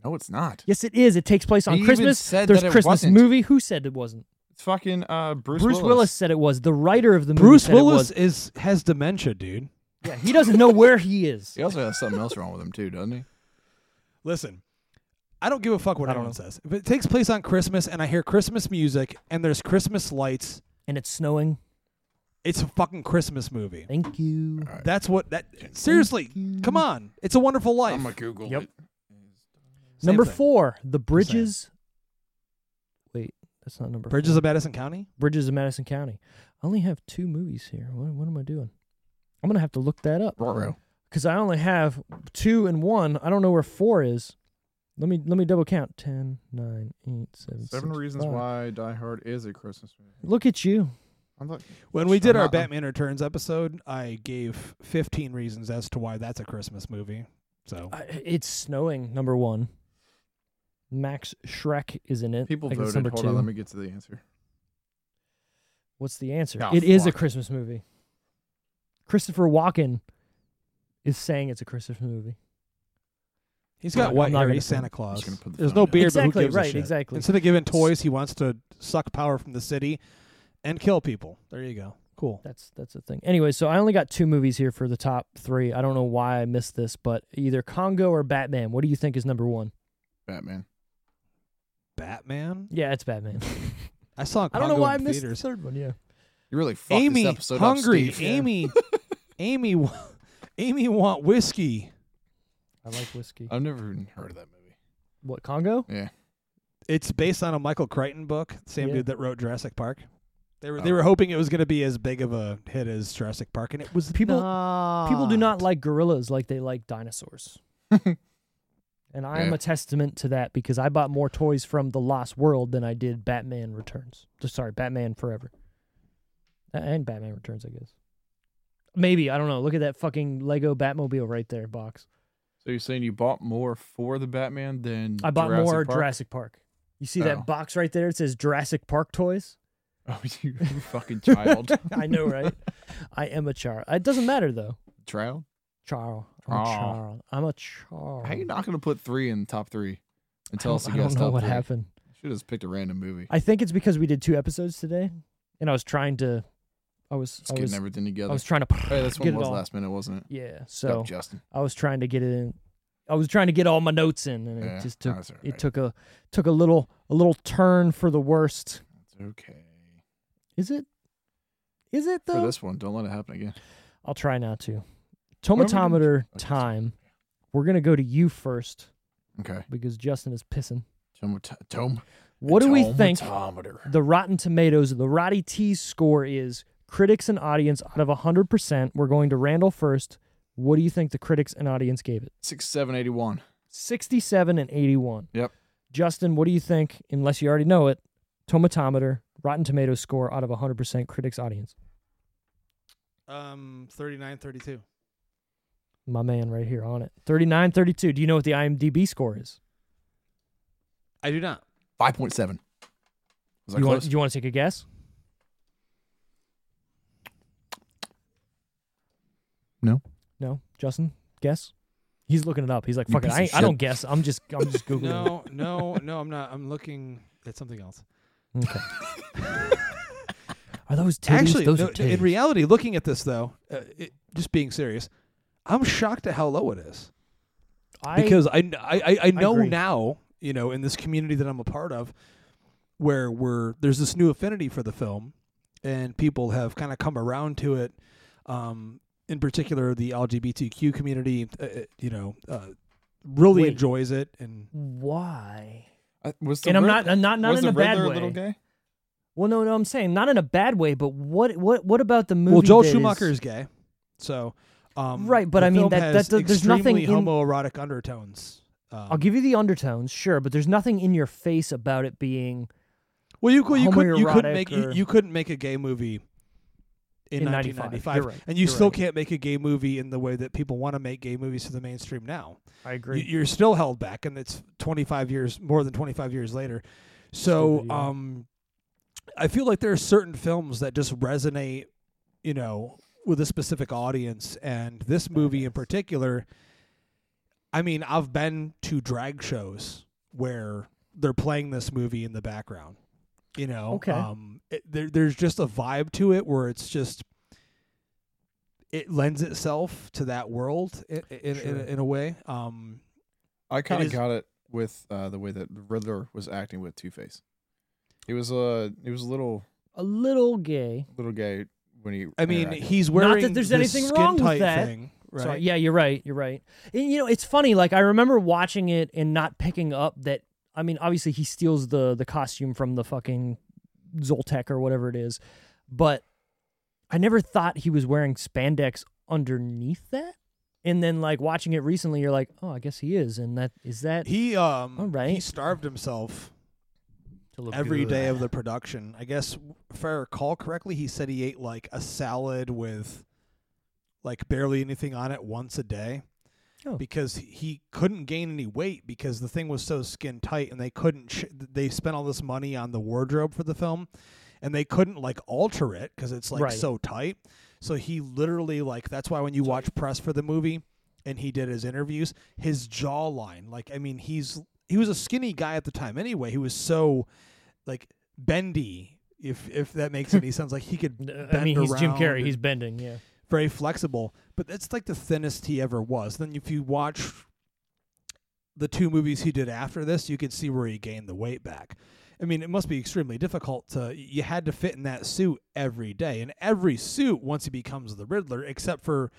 No, it's not. Yes, it is. It takes place on He even Christmas. said There's that it Christmas wasn't. movie. Who said it wasn't? It's fucking uh, Bruce, Bruce Willis. said it was. The writer of the movie Bruce said Willis it was. is has dementia, dude. Yeah, he doesn't know where he is. He also has something else wrong with him too, doesn't he? Listen, I don't give a fuck what I don't anyone says. If it takes place on Christmas and I hear Christmas music and there's Christmas lights, And it's snowing. it's it's a fucking Christmas movie. Thank you. All right. That's what that seriously. Come on. It's a wonderful life. I'm gonna Google Yep. it. Same number thing. four, The Bridges. Wait, that's not number Bridges four. of Madison County? Bridges of Madison County. I only have two movies here. What, what am I doing? I'm gonna have to look that up Roro. Because I only have two and one. I don't know where four is. Let me let me double count. Ten, nine, eight, seven. Seven six, reasons five. why Die Hard is a Christmas movie. Look at you. I'm not, When we I'm did our not- Batman Returns episode, I gave 15 reasons as to why that's a Christmas movie. So I, it's snowing. Number one. Max Shreck is in it. people I voted. number Hold two. on, let me get to the answer. What's the answer? Oh, it is a. Christmas movie. Christopher Walken is saying it's a Christmas movie. He's got I'm white not hair. gonna He's Santa Claus. just gonna put the There's phone no down. beard, but exactly, who gives a right, shit? exactly. Instead of giving toys, he wants to suck power from the city and kill people. There you go. Cool. That's that's the thing. Anyway, so I only got two movies here for the top three. I don't know why I missed this, but either Congo or Batman. What do you think is number one? Batman. Batman. Yeah, it's Batman. I saw. I don't know why I in missed theaters. the third one. Yeah. You really fucked Amy this episode hungry. up, Steve. Amy. Amy. wa- Amy want whiskey. I like whiskey. I've never even heard of that movie. What Congo? Yeah. It's based on a Michael Crichton book. Same Yeah. dude that wrote Jurassic Park. They were they Oh. were hoping it was going to be as big of a hit as Jurassic Park, and it was People- not. People do not like gorillas like they like dinosaurs. and I am Yeah. a testament to that because I bought more toys from The Lost World than I did Batman Returns. Just sorry, Batman Forever. A- And Batman Returns, I guess. Maybe, I don't know. Look at that fucking Lego Batmobile right there, box. So you're saying you bought more for the Batman than I bought Jurassic more Park? Jurassic Park. You see Oh. that box right there? It says Jurassic Park toys. Oh, you fucking child. I know, right? I am a char. It doesn't matter though. child. Char. I'm a Oh. char. I'm a char. How are you not gonna put three in the top three and I tell don't, us I guys don't know top what three? happened. Should have just picked a random movie. I think it's because we did two episodes today, and I was trying to. I was. Just I getting was. everything together. I was trying to. hey, this get one it was all. last minute, wasn't it? Yeah. So job, Justin. I was trying to get it in. I was trying to get all my notes in, and Yeah, it just took. that's all It right. took a took a little a little turn for the worst. It's okay. Is it? Is it For though? this one, don't let it happen again. I'll try not to. What are we doing? Tomatometer Okay, sorry. time. We're gonna go to you first Okay. because Justin is pissing. Tome, tome, What do we think Tomatometer. the Rotten Tomatoes, the Roddy T score is? Critics and audience out of 100%. We're going to Randall first. What do you think the critics and audience gave it? Six, seven, eighty-one. 67 and 81. Yep. Justin, what do you think, unless you already know it, Tomatometer, Rotten Tomatoes score out of 100% critics audience? Um, 39, 32. My man right here on it. 39 32. Do you know what the IMDb score is? I do not. Five point seven. Was that You want, you want to take a guess? No. No? Justin, guess? He's looking it up. He's like, You fuck it. piece I, of ain't- I shit. don't guess. I'm just I'm just Googling. No, no, no. I'm not. I'm looking at something else. Okay. Are those titties? Actually, those no, are titties. in reality, looking at this though, uh, it, just being serious, I'm shocked at how low it is. I, because I, I, I- I know agree. now, you know, in this community that I'm a part of, where we're there's this new affinity for the film, and people have kind of come around to it. Um, in particular, the LGBTQ community, uh, uh, you know, uh, really Wait. enjoys it, and why? Uh, was the And I'm not I'm not not in a bad Riddler way. a little gay? Well, no, no, I'm saying not in a bad way, but what what what about the movie? well, Joel that is- Schumacher is gay, so um, Right, but I mean, film that- that- there's nothing extremely in- homoerotic undertones. Um, I'll give you the undertones, sure, but there's nothing in your face about it being Well, you could you couldn't you couldn't homoerotic make you, you couldn't make a gay movie in, In 1995, You're right. and you You're still right. can't make a gay movie in the way that people want to make gay movies to the mainstream now. I agree. you're still held back, and it's 25 years more than 25 years later. So, um, I feel like there are certain films that just resonate, you know, with a specific audience, and this movie in particular. I mean, I've been to drag shows where they're playing this movie in the background. You know, Okay. Um, it, there, there's just a vibe to it where it's just it lends itself to that world in in, in, Sure. in a way. Um, I kind of got it with uh, the way that Riddler was acting with Two Face. He was uh, he was a little a little gay. little gay when he. I mean, interacted. he's Not wearing that there's this anything skin wrong with that. thing, right? Sorry, yeah, you're right. You're right. And, you know, it's funny. Like I remember watching it and not picking up that. I mean, obviously he steals the the costume from the fucking Zoltek or whatever it is, but I never thought he was wearing spandex underneath that. And then like watching it recently, you're like, oh, I guess he is. And that is that He um All right. he starved himself to look every good. day of the production. I guess if I recall correctly, he said he ate like a salad with like barely anything on it once a day. Oh. Because he couldn't gain any weight because the thing was so skin tight, and they couldn't. Sh- they spent all this money on the wardrobe for the film, and they couldn't like alter it because it's like Right. so tight. So he literally like that's why when you watch press for the movie and he did his interviews, his jawline, like I mean, he's he was a skinny guy at the time anyway. He was so like bendy, if if that makes any sense. Like he could I mean, he's Jim Carrey. and- He's bending. Yeah. Very flexible, but that's like the thinnest he ever was. Then if you watch the two movies he did after this, you can see where he gained the weight back. I mean, it must be extremely difficult to you had to fit in that suit every day. And every suit once he becomes the Riddler except for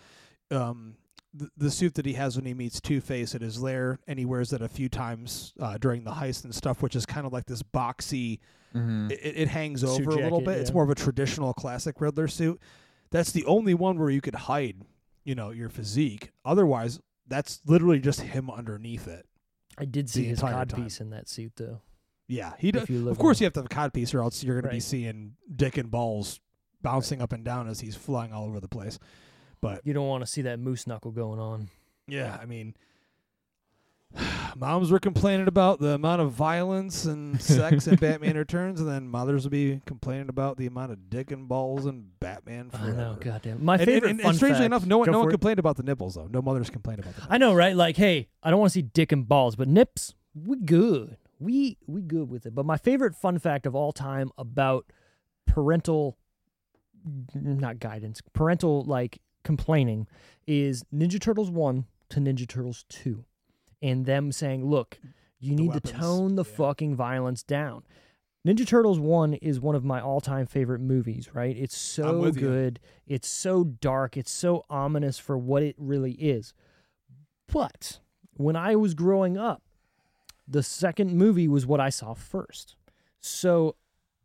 um the, the suit that he has when he meets Two-Face at his lair and he wears it a few times uh, during the heist and stuff, which is kind of like this boxy Mm-hmm. it, it hangs over a little jacket, bit. It's more of a traditional classic Riddler suit. That's the only one where you could hide, you know, your physique. Otherwise, that's literally just him underneath it. I did see his entire cod time. piece in that suit, though. Yeah, he does. If you live Of course, you have to have a codpiece, or else you're going to be seeing dick and balls bouncing up and down as he's flying all over the place. But You don't want to see that moose knuckle going on. yeah, I mean, moms were complaining about the amount of violence and sex in Batman Returns, and then mothers would be complaining about the amount of dick and balls in Batman I know, goddamn. My And- favorite and, and, fun strangely fact- enough, no one, no one complained about the nipples though. No mothers complained about the nipples. I know, right? Like, hey, I don't want to see dick and balls, but nips, we good. We we good with it. But my favorite fun fact of all time about parental not guidance, parental like complaining is Ninja Turtles 1 to Ninja Turtles 2 and them saying, "Look, you need to tone the yeah. fucking violence down." Ninja Turtles 1 is one of my all-time favorite movies, right? It's so with you. good. It's so dark. It's so ominous for what it really is. But when I was growing up, the second movie was what I saw first. So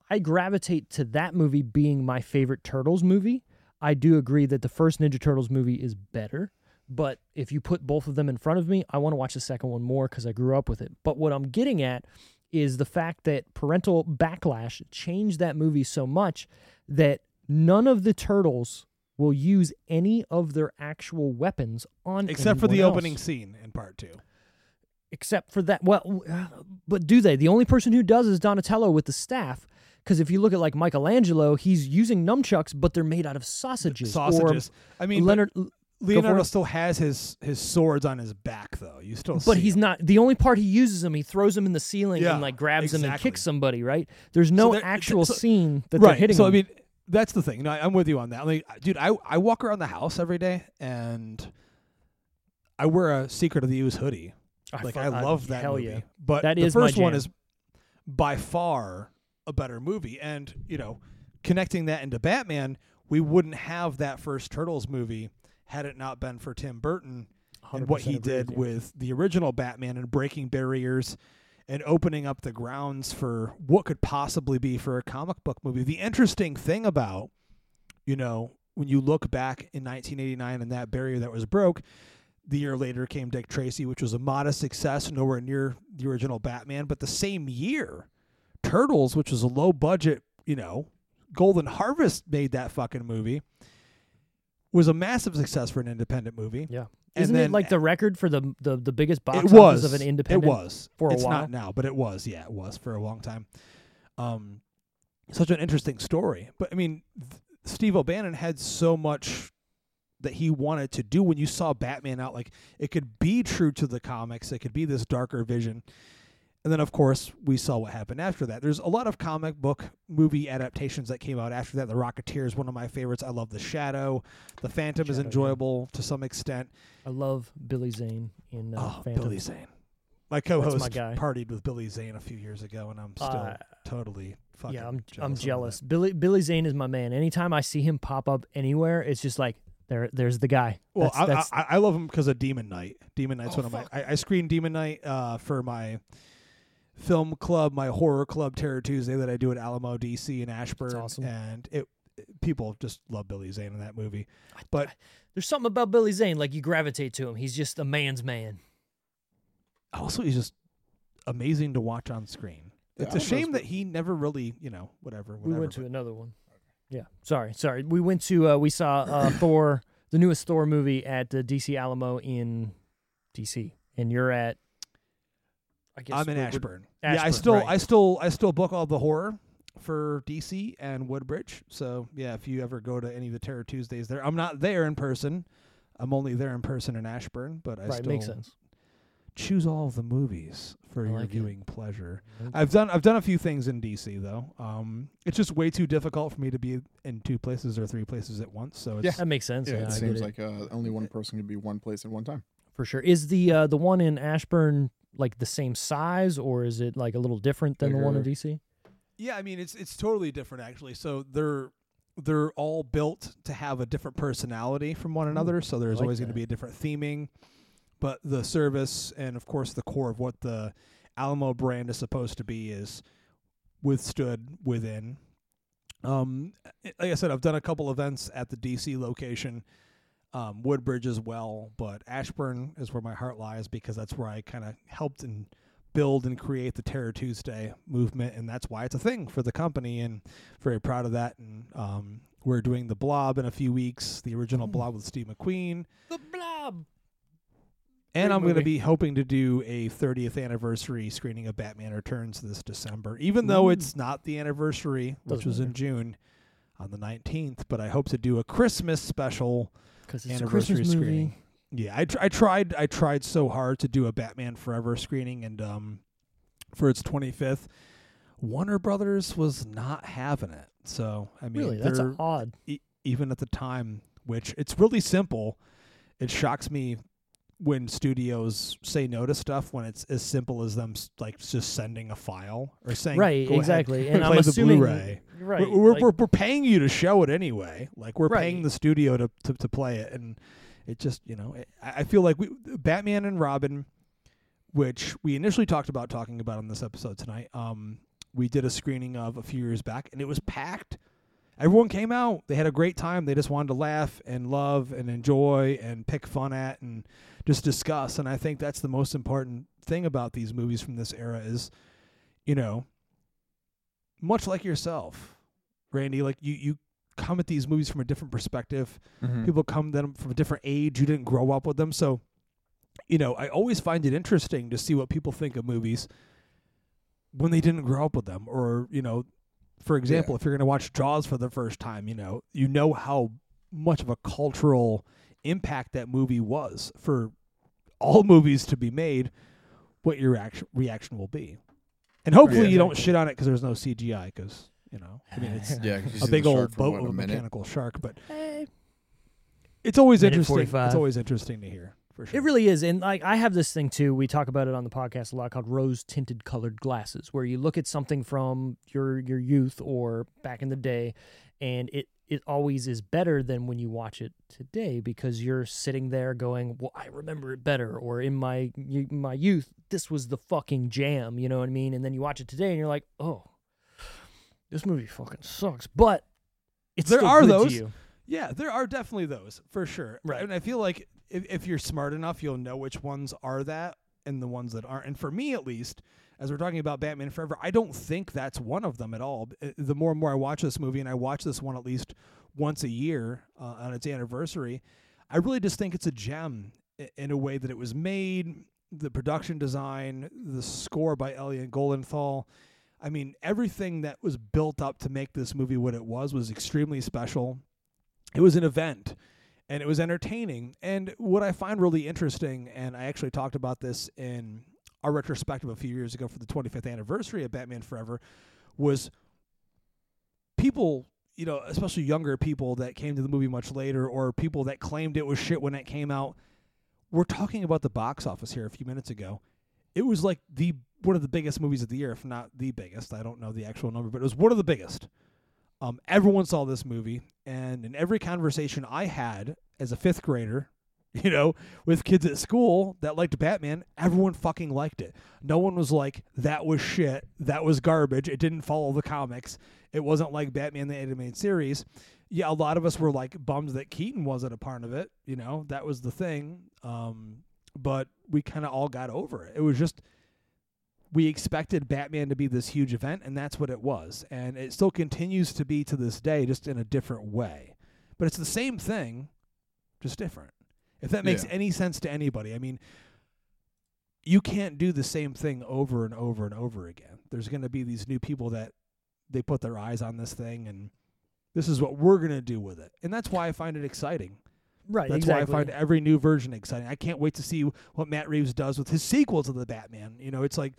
I gravitate to that movie being my favorite Turtles movie. I do agree that the first Ninja Turtles movie is better, but if you put both of them in front of me, I want to watch the second one more because I grew up with it. But what I'm getting at is the fact that parental backlash changed that movie so much that none of the turtles will use any of their actual weapons on except for the anyone opening scene in part two. except for that. Well, but do they? The only person who does is Donatello with the staff. Because if you look at like Michelangelo, he's using nunchucks, but they're made out of sausages. Sausages. I mean, but Leonard, Leonardo still has his his swords on his back though. You still, but he's him. not. The only part he uses them, he throws them in the ceiling Yeah, and like grabs them and kicks somebody. Right? There's no there- actual so- scene that they're hitting. so them. I mean, that's the thing. No, I- I'm with you on that. Like, dude, I I walk around the house every day and I wear a Secret of the Ooze hoodie. Like fu- I love that hell movie. Yeah. But That the is first one is by far a better movie. And, you know, connecting that into Batman, we wouldn't have that first Turtles movie had it not been for Tim Burton and what he did you. with the original Batman and breaking barriers and opening up the grounds for what could possibly be for a comic book movie. The interesting thing about, you know, when you look back in 1989 and that barrier that was broke, the year later came Dick Tracy, which was a modest success, nowhere near the original Batman. But the same year, Turtles, which was a low budget, you know, Golden Harvest made that fucking movie, was a massive success for an independent movie. Yeah. And Isn't then- it like the record for the the, the biggest box it office was of an independent? It was for a it's while? not now, but it was. Yeah, it was for a long time. Um, such an interesting story. But I mean, th- Steve O'Bannon had so much that he wanted to do. When you saw Batman out, like it could be true to the comics. It could be this darker vision. And then, of course, we saw what happened after that. There's a lot of comic book movie adaptations that came out after that. The Rocketeer is one of my favorites. I love The Shadow. The Phantom is Shadow, yeah. enjoyable to some extent. I love Billy Zane in uh, Oh, Phantom. Billy Zane. My co-host my partied with Billy Zane a few years ago, and I'm still Uh, totally fucking. yeah, I'm jealous I'm jealous. Billy Billy Zane is my man. Anytime I see him pop up anywhere, it's just like there there's the guy. Well, That's- I, that's- I, I love him because of Demon Knight. Demon Knight's Oh, one of my. I, I screened Demon Knight uh, for my film club, my horror club, Terror Tuesday that I do at Alamo DC in Ashburn, awesome. and it people just love Billy Zane in that movie. But there's something about Billy Zane like you gravitate to him. He's just a man's man. also, he's just amazing to watch on screen. Yeah, It's a shame that he never really, you know, whatever. whatever we went to another one. Yeah, sorry, sorry. We went to uh, we saw uh, Thor, the newest Thor movie at the DC Alamo in DC, and you're at. I guess I'm in we're- we're- Ashburn. yeah, I still, right. I still, I still book all the horror. for DC and Woodbridge. So yeah, if you ever go to any of the Terror Tuesdays there, I'm not there in person. I'm only there in person in Ashburn, but I right, still makes sense. choose all of the movies for I your like it. viewing pleasure. Okay. I've done I've done a few things in DC though. Um, it's just way too difficult for me to be in two places or three places at once. So it's That makes sense. Yeah, Yeah, it I seems get it. like uh, only one person can be one place at one time. for sure. Is the uh, the one in Ashburn like the same size, or is it like a little different than the one in DC? Yeah, I mean it's it's totally different actually. So they're they're all built to have a different personality from one another. So there's like always going to be a different theming, but the service and of course the core of what the Alamo brand is supposed to be is withstood within. Um, like I said, I've done a couple events at the DC location, um, Woodbridge as well, but Ashburn is where my heart lies because that's where I kind of helped and build and create the Terror Tuesday movement, and that's why it's a thing for the company, and very proud of that. And um, we're doing the Blob in a few weeks, the original Mm. Blob with Steve McQueen, The Blob. and Great I'm going to be hoping to do a 30th anniversary screening of Batman Returns this December, even though it's not the anniversary, which Doesn't was in. June on the 19th. But I hope to do a Christmas special Because it's a anniversary Christmas movie. screening. Yeah, I, tr- I tried I tried so hard to do a Batman Forever screening, and um, for its 25th, Warner Brothers was not having it. So I mean, Really, that's odd. e- even at the time, which it's really simple. It shocks me when studios say no to stuff when it's as simple as them like just sending a file or saying Right, "Go ahead, exactly. And play I'm the assuming Blu-ray. right. We're, we're, like- we're, we're paying you to show it anyway. Like we're paying the studio to, to to play it, and it just you know it, I I feel like we Batman and Robin, which we initially talked about talking about on this episode tonight. Um, we did a screening of a few years back, and it was packed. Everyone came out. They had a great time. They just wanted to laugh and love and enjoy and pick fun at and just discuss. And I think that's the most important thing about these movies from this era is, you know, much like yourself, Randy, like you you come at these movies from a different perspective. Mm-hmm. People come them from a different age. You didn't grow up with them, so you know I always find it interesting to see what people think of movies when they didn't grow up with them, or you know, for example, if you're going to watch Jaws for the first time, you know, you know how much of a cultural impact that movie was for all movies to be made. What your reaction reaction will be, and hopefully Yeah, you don't shit on it because there's no CGI. Because you know, I mean, it's Yeah, 'cause you a big old boat what, with a a mechanical shark, but Eh, it's always Minute interesting. 45. It's always interesting to hear. For sure. It really is, and like I have this thing too. We talk about it on the podcast a lot, called rose tinted colored glasses, where you look at something from your your youth or back in the day, and it it always is better than when you watch it today because you're sitting there going, "Well, I remember it better," or in my my youth, this was the fucking jam. You know what I mean? And then you watch it today, and you're like, "Oh, this movie fucking sucks," but it's There are those. Yeah, there are definitely those for sure. Right. And I feel like if, if you're smart enough, you'll know which ones are that and the ones that aren't. And for me, at least, as we're talking about Batman Forever, I don't think that's one of them at all. Uh, The more and more I watch this movie, and I watch this one at least once a year uh, on its anniversary, I really just think it's a gem in a way that it was made, the production design, the score by Elliot Goldenthal. I mean, everything that was built up to make this movie what it was was extremely special. It was an event and it was entertaining. And what I find really interesting, and I actually talked about this in our retrospective a few years ago for the 25th anniversary of Batman Forever, was people, you know, especially younger people that came to the movie much later or people that claimed it was shit when it came out. We're talking about the box office here a few minutes ago. It was like the one of the biggest movies of the year, if not the biggest. I don't know the actual number, but it was one of the biggest. Um, everyone saw this movie, and in every conversation I had as a fifth grader, you know, with kids at school that liked Batman, everyone fucking liked it. No one was like, that was shit, that was garbage, it didn't follow the comics, it wasn't like Batman the Animated Series. Yeah, a lot of us were like bummed that Keaton wasn't a part of it, you know, that was the thing. Um, but we kind of all got over it. It was just we expected Batman to be this huge event, and that's what it was. And it still continues to be to this day, just in a different way. But it's the same thing, just different. If that makes Yeah. any sense to anybody, I mean, you can't do the same thing over and over and over again. There's going to be these new people that they put their eyes on this thing and this is what we're gonna do with it, and that's why I find it exciting. Right. That's exactly. why I find every new version exciting. I can't wait to see what Matt Reeves does with his sequels of the Batman. You know, it's like,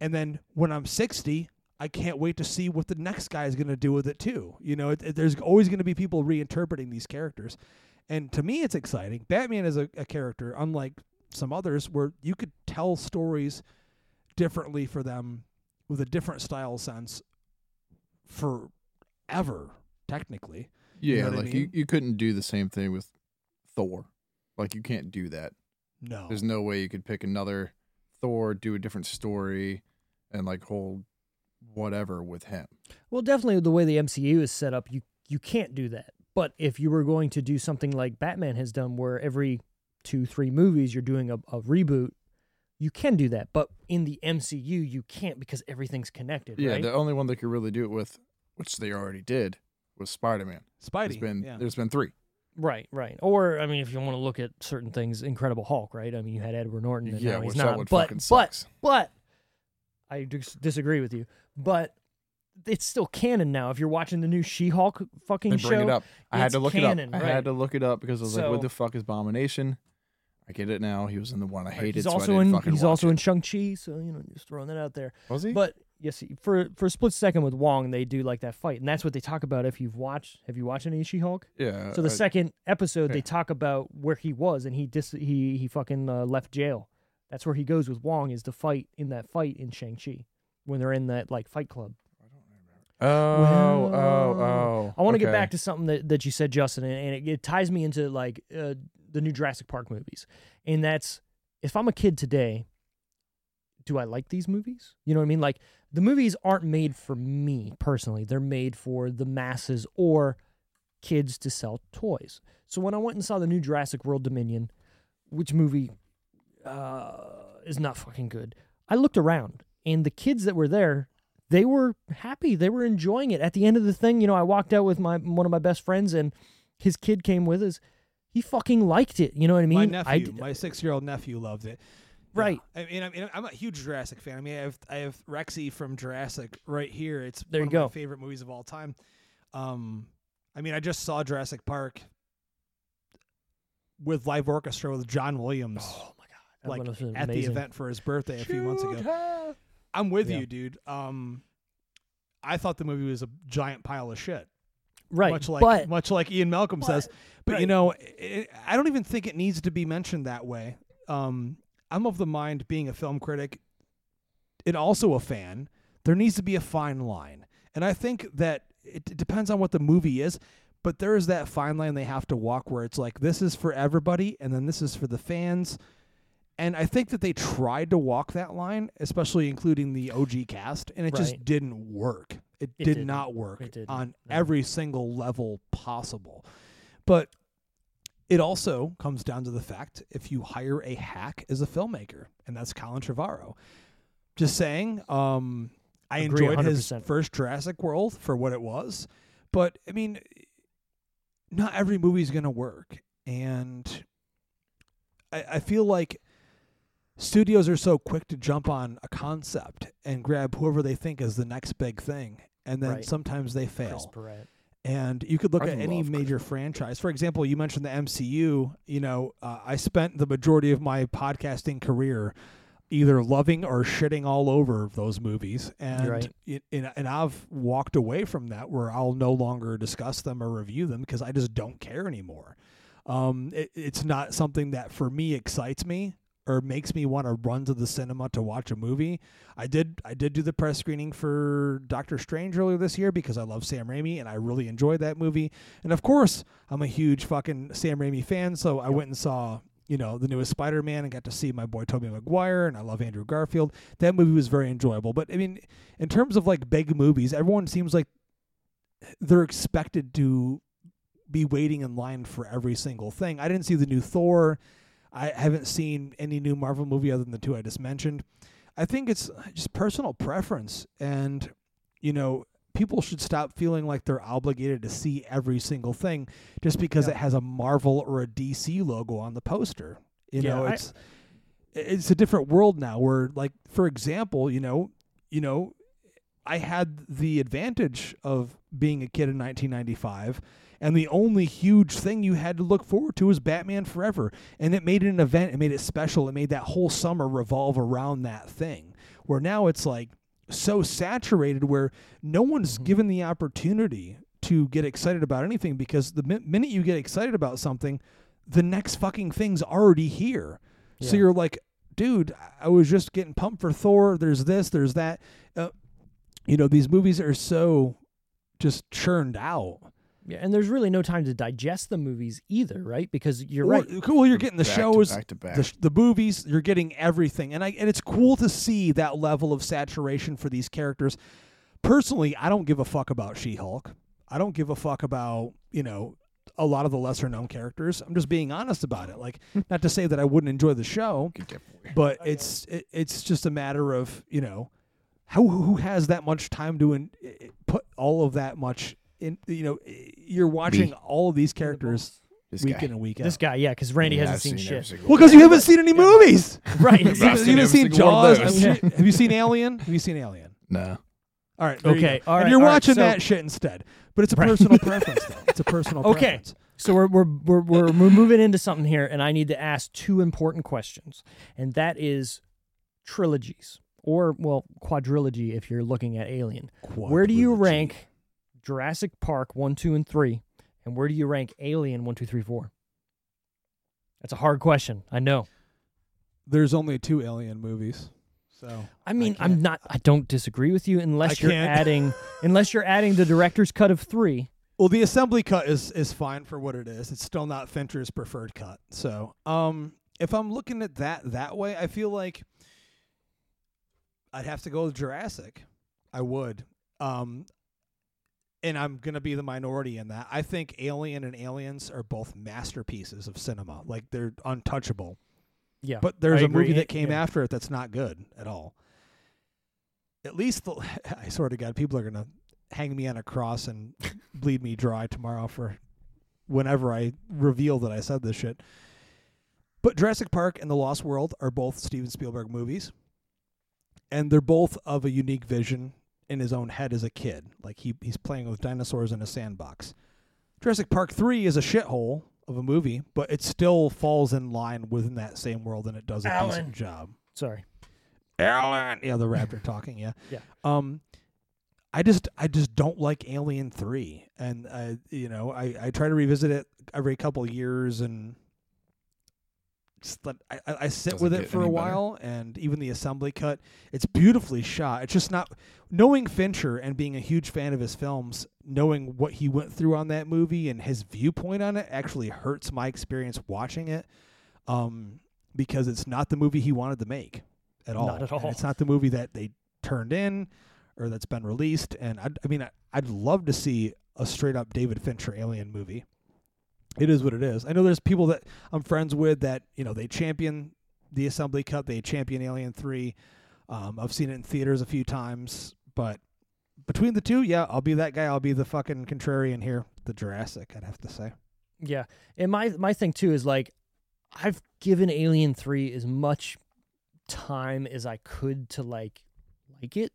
and then when I'm 60, I can't wait to see what the next guy is going to do with it too. You know, it, it- there's always going to be people reinterpreting these characters, and to me, it's exciting. Batman is a, a character, unlike some others, where you could tell stories differently for them with a different style sense forever, technically. Yeah, know what I like you, you couldn't do the same thing with Thor. Like you can't do that. No, There's no way you could pick another Thor, do a different story, and like hold whatever with him. Well, definitely the way the MCU is set up, you you can't do that. But if you were going to do something like Batman has done, where every two three movies you're doing a, a reboot, you can do that. But in the MCU, you can't because everything's connected. Yeah, right? the only one that could really do it with, which they already did, was Spider Man. Spidey. There's been yeah. there's been three. Right, right. Or I mean, if you want to look at certain things, Incredible Hulk, right? I mean, you had Edward Norton, and yeah, now he's which not. that one but fucking but sucks. but I dis- disagree with you. But it's still canon now. If you're watching the new She-Hulk fucking they bring show, it up. I had to look canon, it up. I right. had to look it up because I was like, "What the fuck is Abomination?" I get it now. He was in the one I hated. he's so also in he's also it. in Shang Chi. So you know, just throwing that out there. Was he? But yes, for for a split second with Wong, they do like that fight, and that's what they talk about. If you've watched, have you watched any She-Hulk? yeah. So the I- second episode, yeah. they talk about where he was, and he dis- he he fucking uh, left jail. That's where he goes with Wong is to fight in that fight in Shang Chi when they're in that like fight club. Oh, oh, oh. I want to get back to something that, that you said, Justin, and, and it, it ties me into like uh, the new Jurassic Park movies, and that's if I'm a kid today, do I like these movies? You know what I mean? Like the movies aren't made for me personally; they're made for the masses or kids to sell toys. So when I went and saw the new Jurassic World Dominion, which movie uh, is not fucking good, I looked around, and the kids that were there they were happy. They were enjoying it. At the end of the thing, you know, I walked out with my one of my best friends, and his kid came with us. He fucking liked it. You know what I mean? my nephew, my six-year-old nephew loved it. Right. Yeah. I mean, I mean, I'm a huge Jurassic fan. I mean, I have I have Rexy from Jurassic right here. It's There one you of go. my favorite movies of all time. Um, I mean, I just saw Jurassic Park with live orchestra with John Williams, oh my god! That like at the event for his birthday a few months ago. Shoot I'm with Yeah. you, dude. Um, I thought the movie was a giant pile of shit. Right, much like but much like Ian Malcolm says. But you know, it, I don't even think it needs to be mentioned that way. Um, I'm of the mind, being a film critic and also a fan, there needs to be a fine line, and I think that it, it depends on what the movie is. But there is that fine line they have to walk where it's like this is for everybody, and then this is for the fans. And I think that they tried to walk that line, especially including the OG cast, and it just didn't work. It, It did didn't. not work didn't, on no. every single level possible. But it also comes down to the fact if you hire a hack as a filmmaker, and that's Colin Trevorrow. Just saying, um, I Agree enjoyed his 100%. first Jurassic World for what it was, but I mean, not every movie is gonna work, and I, I feel like studios are so quick to jump on a concept and grab whoever they think is the next big thing, and then Right. sometimes they fail. Chris And you could look I at any love Chris major franchise. For example, you mentioned the MCU. You know, uh, I spent the majority of my podcasting career either loving or shitting all over those movies, and right. it, and, and I've walked away from that where I'll no longer discuss them or review them because I just don't care anymore. Um, it, it's not something that for me excites me or makes me want to run to the cinema to watch a movie. I did I did do the press screening for Doctor Strange earlier this year because I love Sam Raimi and I really enjoyed that movie. And of course, I'm a huge fucking Sam Raimi fan, so I went and saw you know the newest Spider-Man and got to see my boy Tobey Maguire and I love Andrew Garfield. That movie was very enjoyable. But I mean, in terms of like big movies, everyone seems like they're expected to be waiting in line for every single thing. I didn't see the new Thor. I haven't seen any new Marvel movie other than the two I just mentioned. I think it's uh, just personal preference, and you know, people should stop feeling like they're obligated to see every single thing just because Yeah. it has a Marvel or a DC logo on the poster. You Yeah, know, I- it's it's a different world now. Where, like, for example, you know, you know, I had the advantage of being a kid in 1995 and the only huge thing you had to look forward to was Batman Forever and it made it an event, it made it special, it made that whole summer revolve around that thing. Where now it's like so saturated where no one's Mm-hmm. given the opportunity to get excited about anything because the mi- minute you get excited about something, the next fucking thing's already here. So you're like, dude, I was just getting pumped for Thor. There's this, there's that. Uh, you know, these movies are so just churned out. Yeah, and there's really no time to digest the movies either, right? Because you're Well, right. Uh, cool, you're getting the Back to shows, back to back. the the movies. You're getting everything, and I and it's cool to see that level of saturation for these characters. Personally, I don't give a fuck about She-Hulk. I don't give a fuck about you know a lot of the lesser known characters. I'm just being honest about it. Like, hmm. not to say that I wouldn't enjoy the show, Good gift but oh, it's it, it's just a matter of you know how who has that much time to in, put all of that much in you know eh, you're watching Me. all of these characters This week guy. in and week out. This guy, yeah, because Randy Yeah, hasn't I've seen, every shit. single well, one. because you haven't seen any movies. right. You I've haven't seen single one of Jaws. those. I'm have you seen Alien? Have you seen Alien? No. All right. there you Okay, go. all and right, you're all right, watching so- that shit instead. But it's a Right. personal preference, though. It's a personal Okay. preference. So we're, we're we're we're we're moving into something here, and I need to ask two important questions, and that is trilogies or well quadrilogy if you're looking at Alien. Where do you rank Jurassic Park one, two, and three, and where do you rank Alien one, two, three, four? That's a hard question. I know. There's only two Alien movies, so I mean, can't- I'm not. I don't disagree with you unless I you're adding unless you're adding the director's cut of three. Well, the assembly cut is is fine for what it is. It's still not Fincher's preferred cut. So, um, if I'm looking at that that way, I feel like I'd have to go with Jurassic. I would. Um, and I'm gonna be the minority in that. I think Alien and Aliens are both masterpieces of cinema. Like they're untouchable. Yeah, But there's I a movie that came Yeah. after it that's not good at all. At least the I swear to God, people are gonna hang me on a cross and bleed me dry tomorrow for whenever I reveal that I said this shit. But Jurassic Park and The Lost World are both Steven Spielberg movies. And they're both of a unique vision in his own head as a kid. Like he he's playing with dinosaurs in a sandbox. Jurassic Park 3 is a shithole of a movie, but it still falls in line within that same world and it does a Alan. decent job. Sorry. Alan. Yeah, the raptor talking, yeah. Yeah. Um I just I just don't like Alien 3 and uh, you know, I I try to revisit it every couple years and let I, I I sit Doesn't with it for a any better. while and even the assembly cut it's beautifully shot it's just not knowing Fincher and being a huge fan of his films knowing what he went through on that movie and his viewpoint on it actually hurts my experience watching it um because it's not the movie he wanted to make at all Not at And all. it's not the movie that they turned in or that's been released and I, I mean I, I'd love to see a straight up David Fincher alien movie it is what it is. I know there's people that I'm friends with that you know they champion the Assembly Cut, they champion Alien Three. Um, I've seen it in theaters a few times, but between the two, yeah, I'll be that guy. I'll be the fucking contrarian here, the Jurassic. I'd have to say. Yeah, and my my thing too is like, I've given Alien Three as much time as I could to like like it.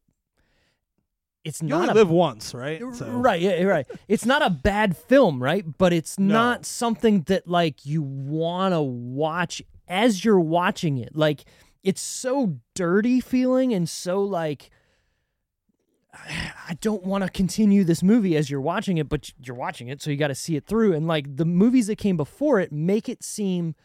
It's You not only a live once, right? So- Right, yeah, right. It's not a bad film, right? But it's No. not something that like you want to watch as you're watching it. Like it's so dirty feeling and so like I don't want to continue this movie as you're watching it, but you're watching it, so you got to see it through. And like the movies that came before it make it seem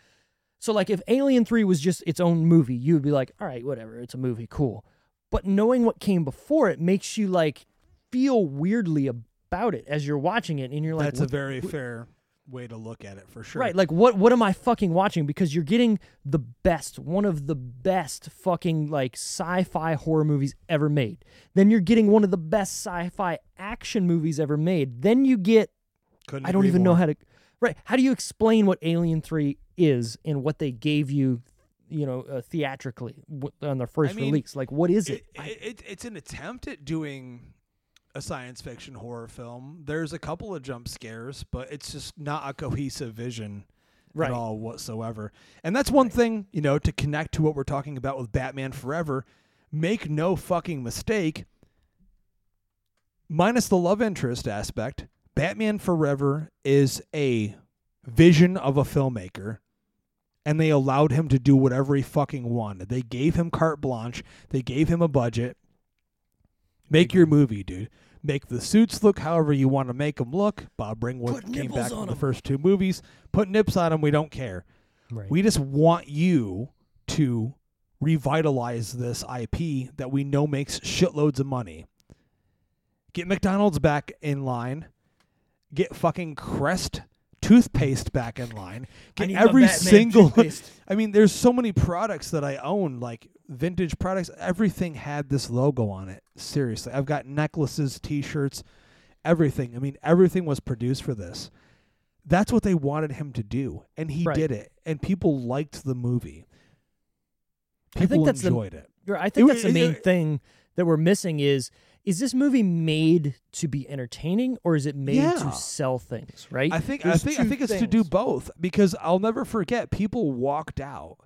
so. Like if Alien Three was just its own movie, you would be like, all right, whatever, it's a movie, cool. But knowing what came before it makes you like feel weirdly about it as you're watching it, and you're like, That's a what- very fair way to look at it for sure. Right, like what what am I fucking watching? Because you're getting the best, one of the best fucking like sci-fi horror movies ever made. Then you're getting one of the best sci-fi action movies ever made. Then you get Couldn't I don't even know how to Right, how do you explain what Alien 3 is and what they gave you, you know, uh, theatrically w- on their first mean, release? Like what is it? It, it, it's an attempt at doing a science fiction horror film. There's a couple of jump scares, but it's just not a cohesive vision Right. at all whatsoever. And that's one thing, you know, to connect to what we're talking about with Batman Forever. Make no fucking mistake. minus the love interest aspect, Batman Forever is a vision of a filmmaker and they allowed him to do whatever he fucking wanted. They gave him carte blanche, they gave him a budget. Make your movie, dude. Make the suits look however you want to make them look. Bob Ringwood Put came back on from the 'em. first two movies. Put nips on them, we don't care. Right. We just want you to revitalize this IP that we know makes shitloads of money. Get McDonald's back in line. Get fucking Crest toothpaste back in line. I Get every single. I mean, there's so many products that I own, like vintage products. Everything had this logo on it. Seriously. I've got necklaces, t shirts, everything. I mean, everything was produced for this. That's what they wanted him to do. And he Right. did it. And people liked the movie. I People think that's the- enjoyed it. You're- I think It that's the main it- thing that we're missing is is this movie made to be entertaining or is it made Yeah. to sell things, right? I think I think I think it's to do both because I'll never forget people walked out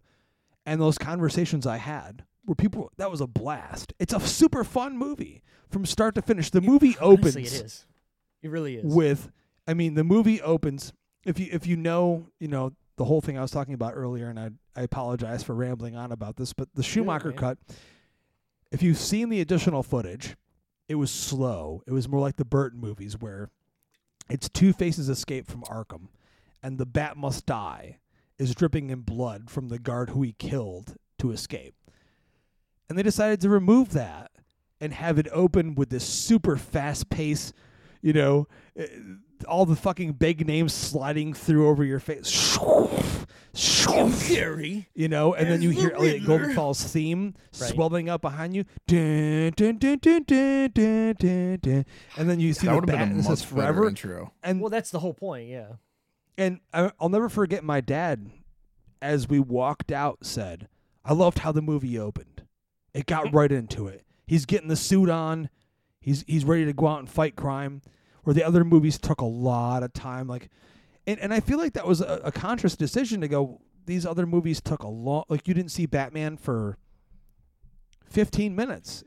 and those conversations I had where people that was a blast. It's a super fun movie from start to finish. The movie opens Honestly, it is. It really is. with I mean the movie opens if you if you know, you know, the whole thing I was talking about earlier and I I apologize for rambling on about this, but the Schumacher man. cut if you've seen the additional footage, it was slow. It was more like the Burton movies where it's Two Faces escape from Arkham and the Bat must die is dripping in blood from the guard who he killed to escape. And they decided to remove that and have it open with this super fast pace, you know, eh, all the fucking big names sliding through over your face. Fury. You know, and then you As the hear Elliot Riddler. Goldenthal's theme Right. swelling up behind you. Dun, dun, dun, dun, dun, dun, dun, dun. And then you see that the bat and says forever. intro. And Well, that's the whole point, yeah. and I, I'll never forget my dad, as we walked out, said, "I loved how the movie opened. It got right into it. He's getting the suit on. He's he's ready to go out and fight crime. Where the other movies took a lot of time. Like, and and I feel like that was a, a conscious decision to go. These other movies took a long. Like you didn't see Batman for fifteen minutes,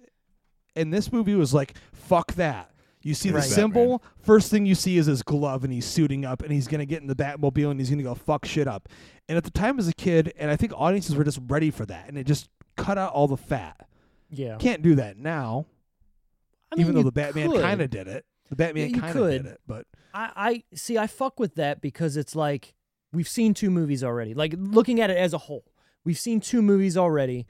and this movie was like, fuck that." You see the Right. symbol. First thing you see is his glove, and he's suiting up, and he's gonna get in the Batmobile, and he's gonna go fuck shit up. And at the time, as a kid, and I think audiences were just ready for that, and it just cut out all the fat. Yeah. Can't do that now, I mean, even though the Batman kind of did it. The Batman Yeah, you kind of did could. it, but I, I see. I fuck with that because it's like we've seen two movies already. Like looking at it as a whole, we've seen two movies already.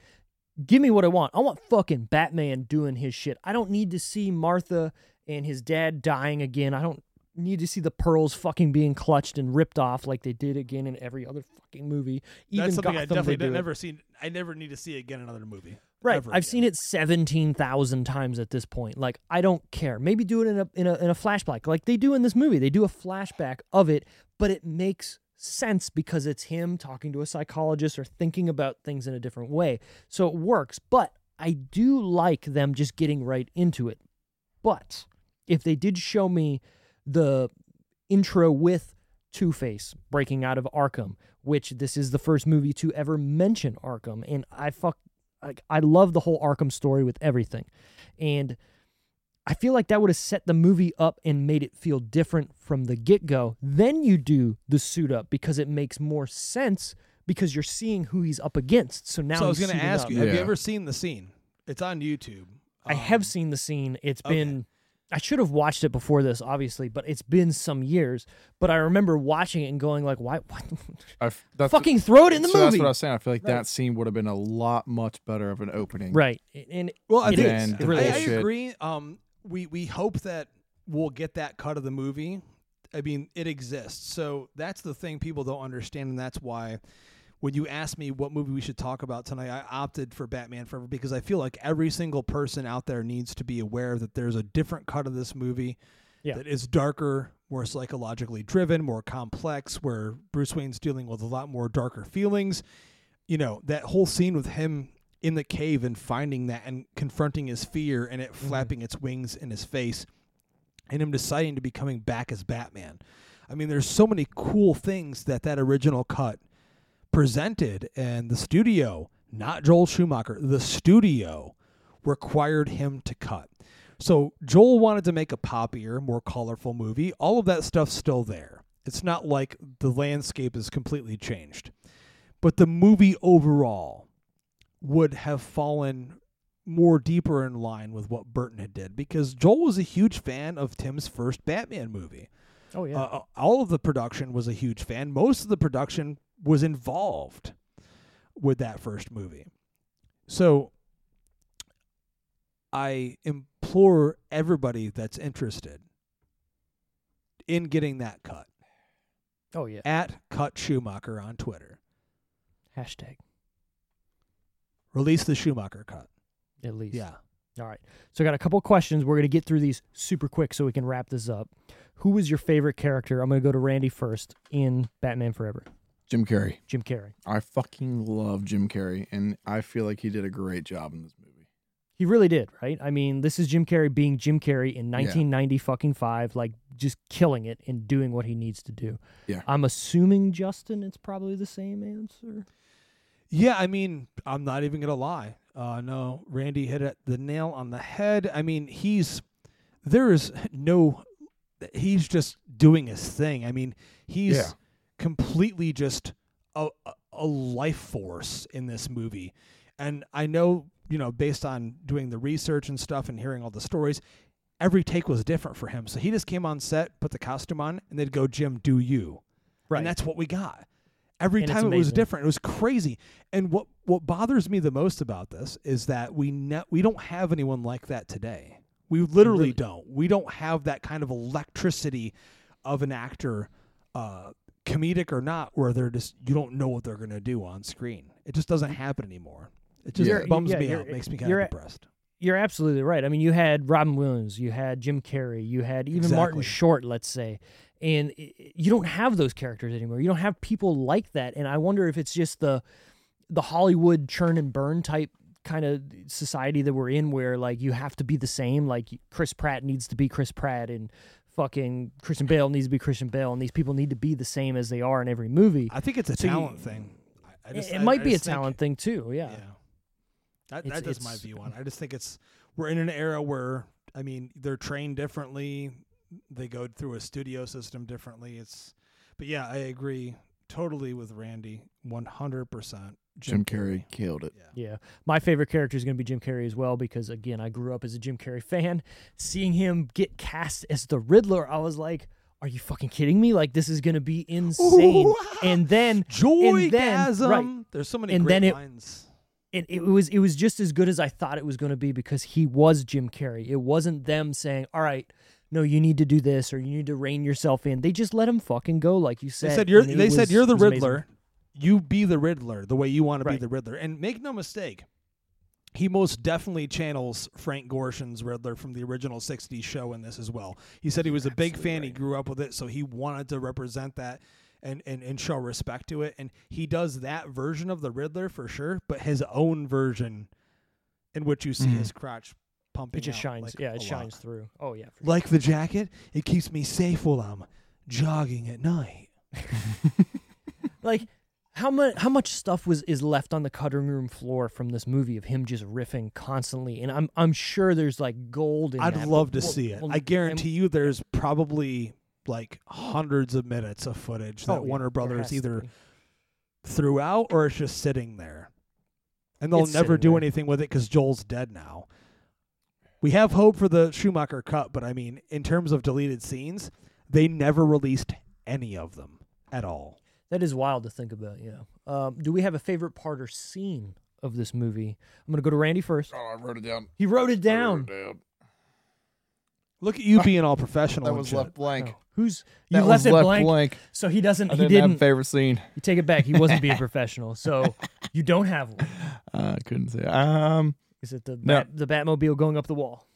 Give me what I want. I want fucking Batman doing his shit. I don't need to see Martha and his dad dying again. I don't need to see the pearls fucking being clutched and ripped off like they did again in every other fucking movie. Even that's something Gotham, I definitely do it. never seen. I never need to see again in another movie. Right. I've again. seen it 17,000 times at this point. Like I don't care. Maybe do it in a in a in a flashback like they do in this movie. They do a flashback of it, but it makes sense because it's him talking to a psychologist or thinking about things in a different way. So it works, but I do like them just getting right into it. But if they did show me the intro with Two Face breaking out of Arkham, which this is the first movie to ever mention Arkham, and I fuck like I love the whole Arkham story with everything. And I feel like that would have set the movie up and made it feel different from the get go. Then you do the suit up because it makes more sense because you're seeing who he's up against. So now so I was going to ask up. you: Have you ever seen the scene? It's on YouTube. I have Um, seen the scene. It's okay. been I should have watched it before this, obviously, but it's been some years. But I remember watching it and going like, "Why? What? I f- that's Fucking throw it in the so movie!" That's what I was saying. I feel like Right. that scene would have been a lot much better of an opening. right, and Well, I think It really I. I agree. Um, we we hope that we'll get that cut of the movie. I mean, it exists. So that's the thing people don't understand, and that's why when you asked me what movie we should talk about tonight, I opted for Batman Forever because I feel like every single person out there needs to be aware that there's a different cut of this movie Yeah. that is darker, more psychologically driven, more complex, where Bruce Wayne's dealing with a lot more darker feelings. You know, that whole scene with him in the cave and finding that and confronting his fear and it mm-hmm. flapping its wings in his face and him deciding to be coming back as Batman. I mean, there's so many cool things that that original cut presented, and the studio, not Joel Schumacher, the studio required him to cut. So Joel wanted to make a poppier, more colorful movie. All of that stuff's still there. It's not like the landscape is completely changed. But the movie overall would have fallen more deeper in line with what Burton had did because Joel was a huge fan of Tim's first Batman movie. Oh yeah. Uh, all of the production was a huge fan. Most of the production was involved with that first movie. So I implore everybody that's interested in getting that cut oh yeah. at Cut Schumacher on Twitter. Hashtag Release the Schumacher cut. at least. Yeah. All right. So I got a couple questions. We're gonna get through these super quick so we can wrap this up. Who was your favorite character? I'm gonna go to Randy first in Batman Forever. Jim Carrey. Jim Carrey. I fucking love Jim Carrey, and I feel like he did a great job in this movie. He really did, right? I mean, this is Jim Carrey being Jim Carrey in 1990 fucking five, like just killing it and doing what he needs to do. Yeah. I'm assuming Justin, it's probably the same answer. Yeah, I mean, I'm not even gonna lie. Uh, no, Randy hit it the nail on the head. I mean, he's there is no. He's just doing his thing. I mean, he's Yeah. Completely just a, a- life force in this movie. And I know, you know, based on doing the research and stuff and hearing all the stories, every take was different for him. So he just came on set, put the costume on, and they'd go, "Jim, do you?" Right. And that's what we got. Every And time it was different. It was crazy. And what what bothers me the most about this is that we ne- we don't have anyone like that today. We literally really- don't. We don't have that kind of electricity of an actor, uh, comedic or not, where they're just you don't know what they're gonna do on screen. It just doesn't happen anymore. It just You're- bums yeah, me out. Makes me kind of depressed. You're absolutely right. I mean, you had Robin Williams, you had Jim Carrey, you had even Martin Short, let's say. And you don't have those characters anymore. You don't have people like that. And I wonder if it's just the the Hollywood churn and burn type kind of society that we're in where like you have to be the same. Like Chris Pratt needs to be Chris Pratt and fucking Christian Bale needs to be Christian Bale and these people need to be the same as they are in every movie. I think it's a So you- talent thing. I, I It- just, it I- might be a talent thing too. Yeah. Yeah. That, It's- that is my view on it. I just think it's we're in an era where I mean they're trained differently. They go through a studio system differently. It's but yeah, I agree totally with Randy. One hundred percent. Jim Carrey killed it. Yeah. Yeah. My favorite character is going to be Jim Carrey as well because, again, I grew up as a Jim Carrey fan. Seeing him get cast as the Riddler, I was like, are you fucking kidding me? Like, this is going to be insane. Ooh, and then, Joy then- right. There's so many And great then it- lines. it, it was it was just as good as I thought it was going to be because he was Jim Carrey. It wasn't them saying, all right, no, you need to do this or you need to rein yourself in. They just let him fucking go, like you said. They said you're. and it They said you're the Riddler. amazing. You be the Riddler the way you want to be the Riddler, and make no mistake, he most definitely channels Frank Gorshin's Riddler from the original '60s show in this as well. He said he was a big fan. He grew up with it, so he wanted to represent that and, and and show respect to it. And he does that version of the Riddler for sure, but his own version, in which you see Mhm. his crotch pumping. It just shines. like, yeah, it lot. shines through. Oh, yeah. Like the jacket, it keeps me safe while I'm jogging at night. like how much how much stuff was is left on the cutting room floor from this movie of him just riffing constantly and i'm i'm sure there's like gold in I'd that, love to well- see it. well, I guarantee you there's probably like hundreds of minutes of footage that oh, yeah, Warner Brothers either threw out or it's just sitting there. And they'll It's never do there. anything with it because Joel's dead now. We have hope for the Schumacher cut, but I mean, in terms of deleted scenes, they never released any of them at all. That is wild to think about yeah um, do we have a favorite part or scene of this movie i'm gonna go to randy first Oh, I wrote it down. he wrote it I down wrote it down. Look at you being all professional. That was shit. left blank. Who's you That left it left blank, blank. so he doesn't I he didn't, didn't have a favorite scene. you take it back he wasn't being professional so you don't have one Uh, I couldn't say. Um, is it the No. bat, the batmobile going up the wall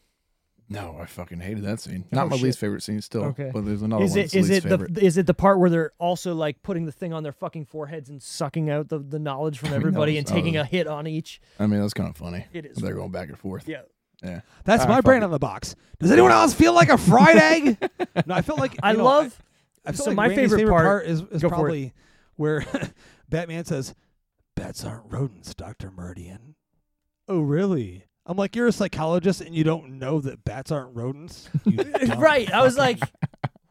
no, I fucking hated that scene. Oh, Not Oh, my shit. least favorite scene still. Okay. But there's another is one. it that's is least it favorite. the is it the part where they're also like putting the thing on their fucking foreheads and sucking out the, the knowledge from I mean, that everybody was- and taking was- a hit on each? I mean, that's kind of funny. It is. They're going back and forth. Yeah. Yeah. That's my fuck brain it. on the box. Does anyone else feel like a fried egg? No, I feel like I know, love. I feel so like my Randy's favorite, part, is, is Go for it. probably where Batman says, "Bats aren't rodents, Doctor Meridian." Oh, really? I'm like, you're a psychologist and you don't know that bats aren't rodents. Right. I was like,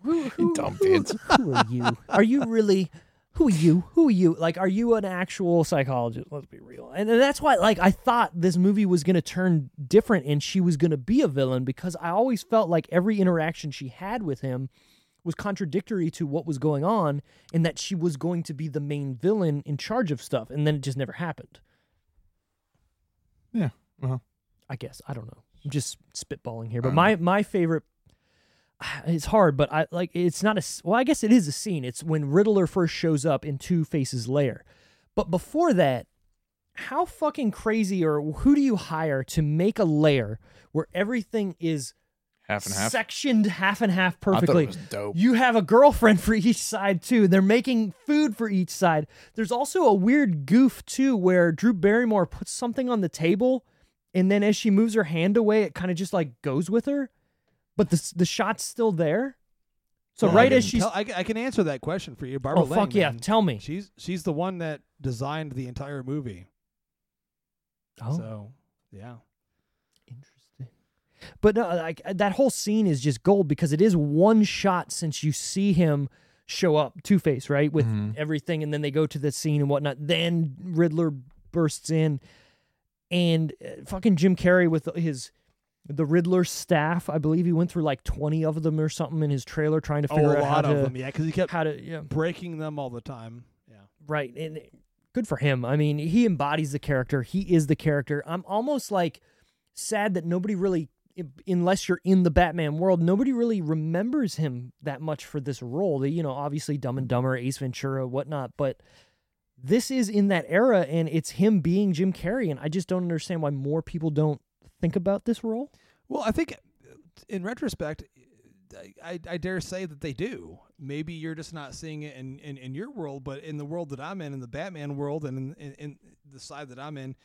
who, who, dumb who, bitch. who are you? Are you really? Who are you? Who are you? Like, are you an actual psychologist? Let's be real. And that's why, like, I thought this movie was going to turn different and she was going to be a villain because I always felt like every interaction she had with him was contradictory to what was going on and that she was going to be the main villain in charge of stuff. And then it just never happened. Yeah. Uh-huh. I guess. I don't know. I'm just spitballing here. But uh-huh. my, my favorite it's hard, but I like it's not a well. I guess it is a scene. It's when Riddler first shows up in Two Faces' lair. But before that, how fucking crazy or who do you hire to make a lair where everything is Half and half. sectioned half and half perfectly? dope. You have a girlfriend for each side too. They're making food for each side. There's also a weird goof too where Drew Barrymore puts something on the table and then as she moves her hand away it kind of just like goes with her. But the the shot's still there. So Well, right as she's tell- I, can- I can answer that question for you, Barbara. Oh fuck yeah, Ling, tell me. She's she's the one that designed the entire movie. Oh, So yeah. interesting. But no, like that whole scene is just gold because it is one shot since you see him show up, Two Face, right, with Mhm. everything, and then they go to the scene and whatnot. Then Riddler bursts in, and uh, fucking Jim Carrey with his the Riddler staff. I believe he went through like twenty of them or something in his trailer, trying to Oh, figure a out how lot to of them, yeah, because he kept how to yeah breaking them all the time. Yeah. Right. And good for him. I mean, he embodies the character. He is the character. I'm almost like sad that nobody really unless you're in the Batman world, nobody really remembers him that much for this role. You know, obviously Dumb and Dumber, Ace Ventura, whatnot, but this is in that era and it's him being Jim Carrey, and I just don't understand why more people don't think about this role. Well, I think uh, in retrospect, I, I, dare say that they do. Maybe you're just not seeing it in, in, in your world, but in the world that I'm in, in the Batman world, and in, in, in the side that I'm in,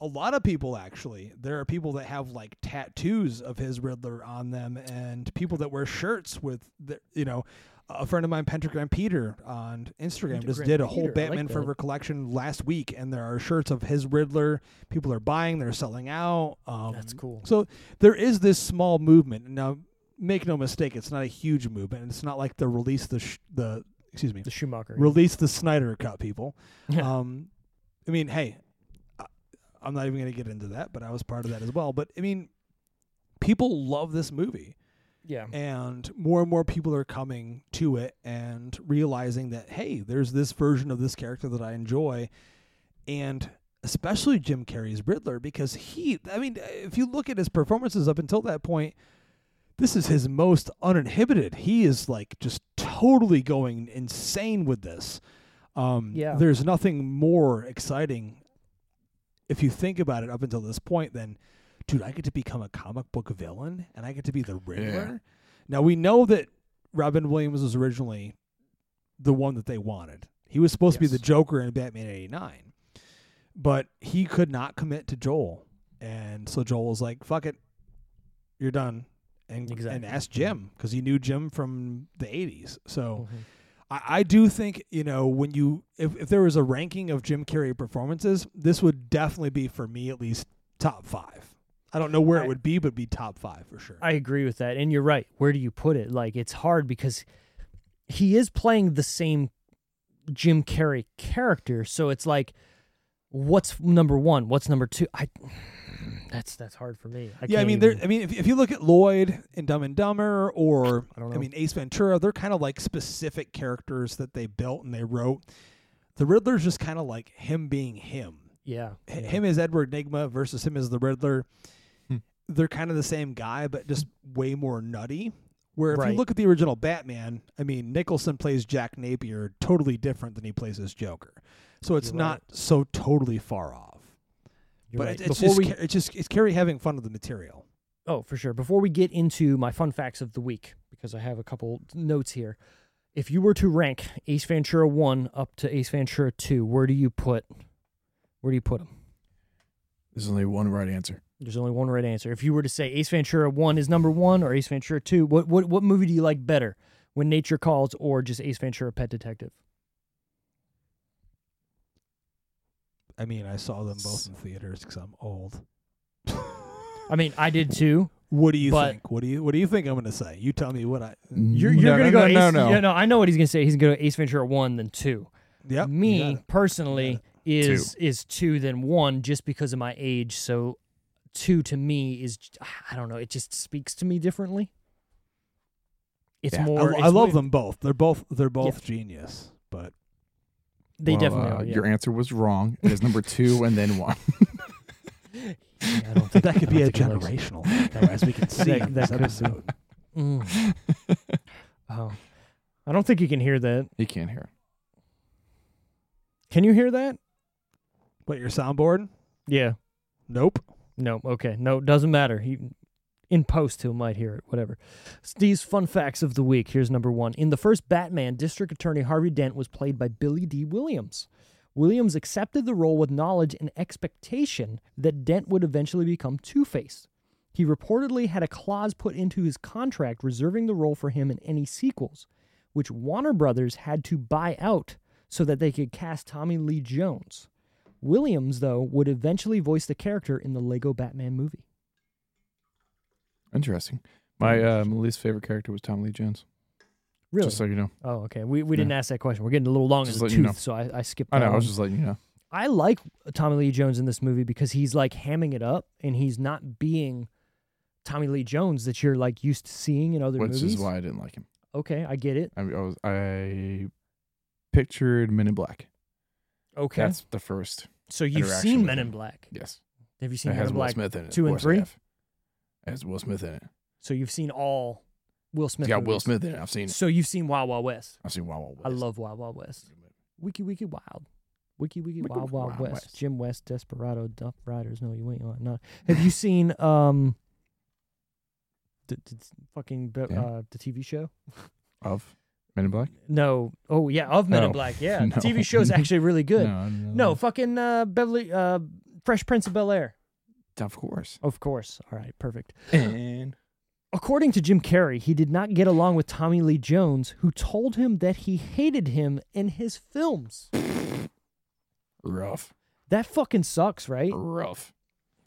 a lot of people actually. There are people that have like tattoos of his Riddler on them, and people that wear shirts with, the, you know, a friend of mine, Pentagram Peter, on Instagram, just did a whole Peter, like Batman that. Forever collection last week, and there are shirts of his Riddler. People are buying, they're selling out. Um, That's cool. So there is this small movement. Now, make no mistake, it's not a huge movement. It's not like the release the sh- the excuse me The Schumacher. release the Snyder cut people. Um, I mean, hey, I, I'm not even going to get into that, but I was part of that as well. But I mean, people love this movie, yeah. and more and more people are coming to it and realizing that hey, there's this version of this character that I enjoy, and especially Jim Carrey's Riddler because he, I mean, if you look at his performances up until that point. This is his most uninhibited. He is like just totally going insane with this. Um, Yeah. There's nothing more exciting if you think about it up until this point than, dude, I get to become a comic book villain and I get to be the Riddler. Now we know that Robin Williams was originally the one that they wanted. He was supposed to be the Joker in Batman '89, but he could not commit to Joel, and so Joel was like, "Fuck it, you're done." And, Exactly. and asked Jim because he knew Jim from the '80s. So Mhm. I, I do think you know when you if, if there was a ranking of Jim Carrey performances, this would definitely be for me at least top five. I don't know where I- it would be, but be top five for sure. I agree with that. And you're right. Where do you put it? Like it's hard because he is playing the same Jim Carrey character. So it's like what's number 1? What's number 2? I that's that's hard for me. I yeah, I mean, there. even- I mean, if, if you look at Lloyd in Dumb and Dumber, or I don't I, mean Ace Ventura, they're kind of like specific characters that they built and they wrote. The Riddler's just kind of like him being him. yeah. H- yeah. Him as Edward Nygma versus him as the Riddler. They're kind of the same guy, but just way more nutty. Where if Right. you look at the original Batman, I mean Nicholson plays Jack Napier totally different than he plays his Joker. So it's You're not so totally far off. You're but right. it- it's Before just we it's just it's Carrey having fun with the material. Oh, for sure. Before we get into my fun facts of the week, because I have a couple notes here. If you were to rank Ace Ventura 1 up to Ace Ventura 2, where do you put where do you put them? There's only one right answer. There's only one right answer. If you were to say Ace Ventura 1 is number 1 or Ace Ventura 2, what what what movie do you like better? When Nature Calls or just Ace Ventura Pet Detective? I mean, I saw them both in theaters because I'm old. I mean, I did too. What do you But- think? What do you What do you think I'm going to say? You tell me what I. You're, you're no, gonna no, go. no, Ace, no. yeah, no, I know what he's gonna say. He's gonna go Ace Ventura one, then two. Yep. Me personally is is two then one, just because of my age. So two to me is I don't know. It just speaks to me differently. It's Yeah. More. I it's love more- them both. They're both they're both genius. But They Well, definitely uh, are. Yeah. Your answer was wrong. It is number two and then one. Yeah, I don't think that could I be a don't think he generational, though, as we can see That- in that this could episode. Mm. oh, I don't think you can hear that. you can't hear. Can you hear that? But your soundboard? Yeah. Nope. No. Okay. No. Doesn't matter. He in post he might hear it. Whatever. These fun facts of the week. Here's number one. In the first Batman, District Attorney Harvey Dent was played by Billy Dee Williams. Williams accepted the role with knowledge and expectation that Dent would eventually become Two Face. He reportedly had a clause put into his contract reserving the role for him in any sequels, which Warner Brothers had to buy out so that they could cast Tommy Lee Jones. Williams, though, would eventually voice the character in the Lego Batman movie. Interesting. My uh, my least favorite character was Tom Lee Jones. Really? Just so you know. oh, okay. We, we Yeah. didn't ask that question. We're getting a little long in Just the letting tooth, you know. so I, I skipped I that know. I was just letting you know. I like Tommy Lee Jones in this movie because he's like hamming it up and he's not being Tommy Lee Jones that you're like used to seeing in other Which movies. Which is why I didn't like him. Okay, I get it. I, I was I pictured Men in Black. Okay. That's the first. so you've interaction seen with Men him. in Black. Yes. Have you It seen Men has in Will Black? Smith in it. two and course I three? have. It has Will Smith in it. So you've seen all Will Smith. It's got Will movies. Smith in it. I've seen. So you've seen Wild Wild West. I've seen Wild Wild West. I love Wild Wild West. Wiki Wiki Wild. Wiki Wiki Wiki, Wild Wild Wild West. West. Jim West, Desperado, Duff Riders. No, you ain't ain't not. Have you seen um the, the fucking Yeah. uh the TV show? of Men in Black. No. Oh yeah, of Men in Oh, Black. Yeah, no. the TV show's actually really good. No, I didn't know No, fucking uh Beverly uh Fresh Prince of Bel Air. of course. Of course. All right, perfect. And According to Jim Carrey, he did not get along with Tommy Lee Jones, who told him that he hated him in his films. rough, That fucking sucks, right? rough.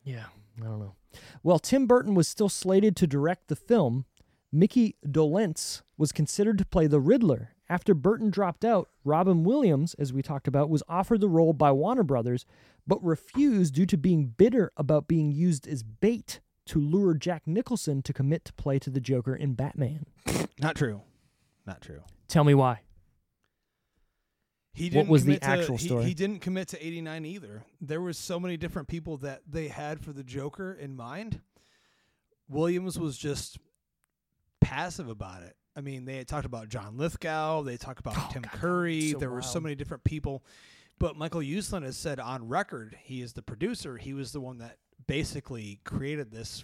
Yeah, I don't know. Well, Tim Burton was still slated to direct the film. Micky Dolenz was considered to play the Riddler. After Burton dropped out, Robin Williams, as we talked about, was offered the role by Warner Brothers, but refused due to being bitter about being used as bait to lure Jack Nicholson to commit to play to the Joker in Batman. Not true. Not true. Tell me why. He What didn't was the commit to- actual he- story? He, didn't commit to 89 either. There was so many different people that they had for the Joker in mind. Williams was just passive about it. I mean, they had talked about John Lithgow, they talked about Oh, Tim God, Curry. so there were so many different people. But Michael Uslan has said on record, he is the producer. He was the one that basically created this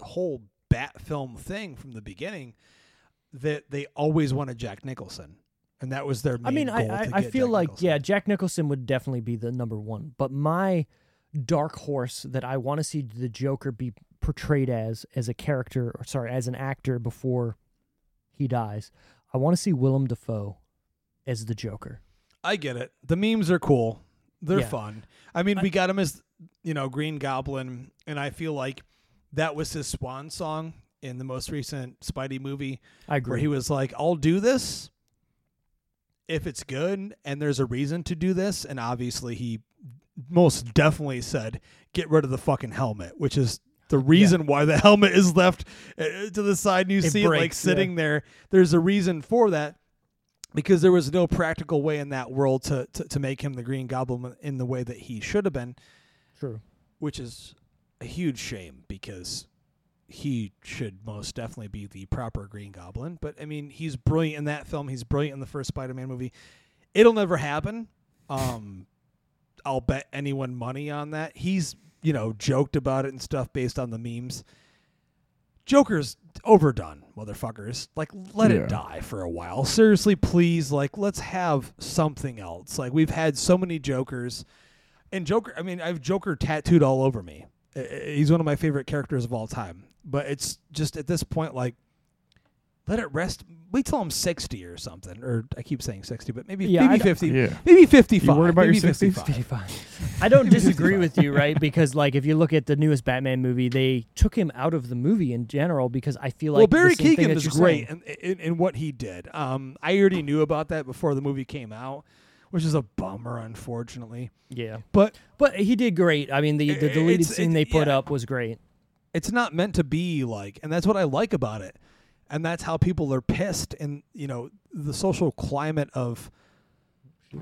whole bat film thing from the beginning that they always wanted Jack Nicholson. And that was their main I mean, I, goal I, to I feel Jack like, Nicholson. yeah, Jack Nicholson would definitely be the number one. But my dark horse that I want to see the Joker be portrayed as, as a character, or sorry, as an actor before he dies, I want to see Willem Dafoe as the Joker. I get it. The memes are cool. They're Yeah. fun. I mean, I- we got him as you know Green Goblin, and I feel like that was his swan song in the most recent Spidey movie, I where agree. he was like, "I'll do this if it's good and there's a reason to do this." And obviously, he most definitely said, "Get rid of the fucking helmet," which is the reason why the helmet is left uh, to the side. And you It see it like breaks, sitting there. There's a reason for that because there was no practical way in that world to, to, to make him the Green Goblin in the way that he should have been, True. which is a huge shame because he should most definitely be the proper Green Goblin. But I mean, he's brilliant in that film. He's brilliant in the first Spider-Man movie. It'll never happen. Um, I'll bet anyone money on that. He's you know joked about it and stuff based on the memes. Joker's overdone, motherfuckers. Like, let Yeah. it die for a while. Seriously, please. Like, let's have something else. Like, we've had so many Jokers, and Joker. I mean, I have Joker tattooed all over me. He's one of my favorite characters of all time. But it's just at this point, like, let it rest. Wait till I'm 60 or something. Or I keep saying 60, but maybe Yeah, I maybe d- 50. Yeah. Maybe 55. worried about maybe your 60s? 55. 55. I don't disagree with you, right? Because like if you look at the newest Batman movie, they took him out of the movie in general because I feel like well, the Barry same thing Keoghan that is you're great saying. in, in, in what he did. Um, I already knew about that before the movie came out, which is a bummer, unfortunately. Yeah, But but he did great. I mean, the the I- deleted scene it- they put yeah. up was great. it's not meant to be like and that's what i like about it and that's how people are pissed in you know the social climate of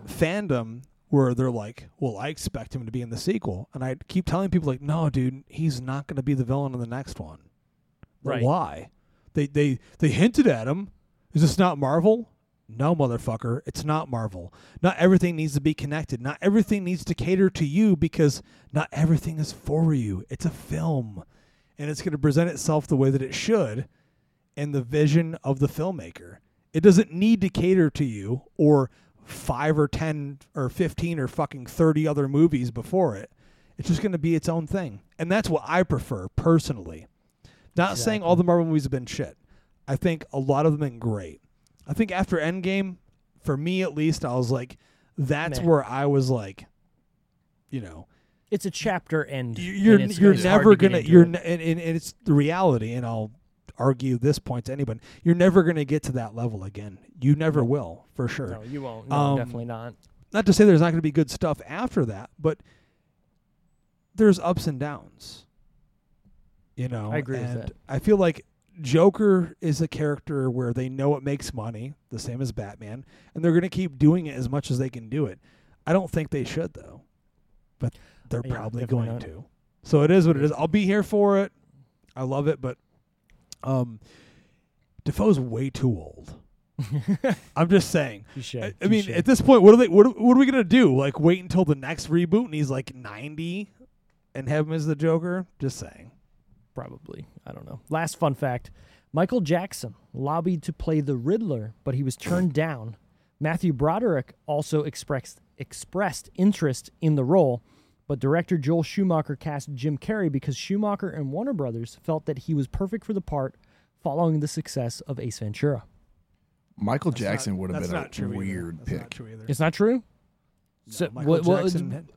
fandom where they're like well i expect him to be in the sequel. And i keep telling people like no dude he's not going to be the villain in the next one. Right. why? They they they hinted at him. Is this not marvel? No motherfucker it's not marvel. Not everything needs to be connected. Not everything needs to cater to you because not everything is for you. It's a film. And it's going to present itself the way that it should in the vision of the filmmaker. It doesn't need to cater to you or five or 10 or 15 or fucking 30 other movies before it. It's just going to be its own thing. And that's what I prefer personally. Not saying all the Marvel movies have been shit. I think a lot of them have been great. I think after Endgame, for me at least, I was like, that's Meh. where I was like, you know, It's a chapter end. you- you're and you're never gonna you're ne- and, and, and it's the reality and I'll argue this point to anyone you're never gonna get to that level again you never will for sure No, you won't. No, Um, definitely not. not to say there's not gonna be good stuff after that but there's ups and downs you know I agree with and that. I feel like Joker is a character where they know it makes money the same as Batman and they're gonna keep doing it as much as they can do it I don't think they should though but they're Yeah, probably going not. to so it is what it is. I'll be here for it. I love it, but um, Dafoe's way too old. I'm just saying. I, I mean, at this point, what are they? What, are- what are we gonna do? Like, wait until the next reboot and he's like 90 and have him as the Joker? Just saying. Probably. I don't know. Last fun fact Michael Jackson lobbied to play the Riddler, but he was turned down. Matthew Broderick also expressed expressed interest in the role, but director Joel Schumacher cast Jim Carrey because Schumacher and Warner Brothers felt that he was perfect for the part following the success of Ace Ventura. Michael That's Jackson not- would have that's been not a true either. weird That's pick. Not true either. It's not true? No, So, Michael what- what- Jackson. had-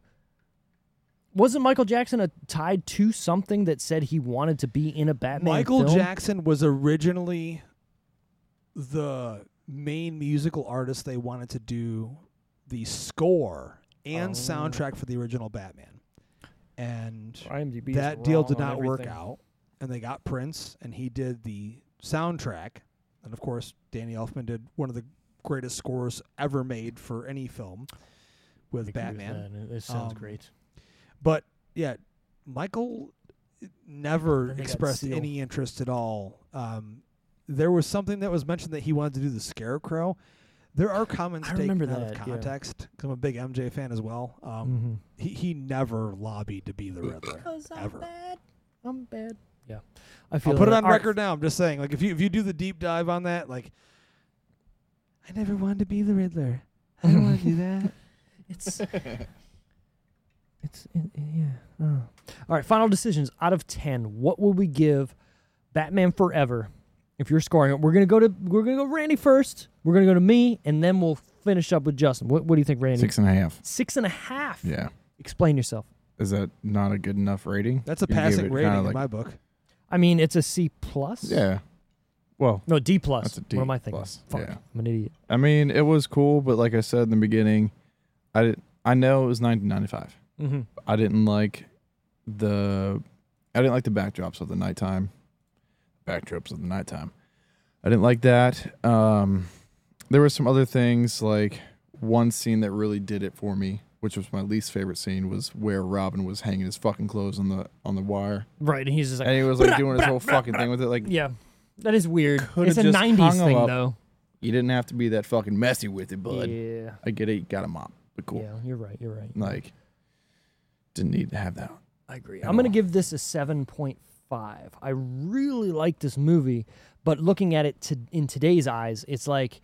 Wasn't Michael Jackson a, tied to something that said he wanted to be in a Batman movie? Michael film? Jackson was originally the main musical artist they wanted to do the score and Oh. soundtrack for the original Batman. And IMDb that deal did not work out. And they got Prince, and he did the soundtrack. And of course, Danny Elfman did one of the greatest scores ever made for any film with Batman. It, sounds Um, great. But yeah, Michael never Then they got expressed any interest at all. Um, there was something that was mentioned that he wanted to do the Scarecrow. There are comments I taken remember out that, of yeah. context because I'm a big MJ fan as well. Um, Mhm. he he never lobbied to be the Riddler ever. I'm bad. I'm bad. Yeah, I feel I'll put it on All right, record now. I'm just saying, like if you if you do the deep dive on that, like I never wanted to be the Riddler. I don't want to do that. It's it's it, it- yeah. oh. All right, final decisions out of ten. What would we give Batman Forever? If you're scoring it, we're gonna go to we're gonna go Randy first. We're gonna go to me, and then we'll finish up with Justin. What What do you think, Randy? Six and a half. Six and a half. Yeah. Explain yourself. Is that not a good enough rating? That's a You passing rating kinda in like- my book. I mean, it's a C plus. Yeah. Well, No, D plus. That's a D What am I thinking? plus, Fuck, yeah. I'm an idiot. I mean, it was cool, but like I said in the beginning, I did, I know it was 1995. Mm-hmm. I didn't like the I didn't like the backdrops of the nighttime. Backdrops of the nighttime. I didn't like that. Um, there were some other things like one scene that really did it for me, which was my least favorite scene, was where Robin was hanging his fucking clothes on the on the wire, Right, and he's just like, and he was like doing his whole fucking thing with it. Like yeah, that is weird. It's a '90s thing, up. though. you didn't have to be that fucking messy with it, bud. Yeah, I get it. You got a mop, but cool. yeah, you're right. You're right. Like didn't need to have that. I agree. I'm going to all. give this a 7.5. I really like this movie, but looking at it to, in today's eyes, it's like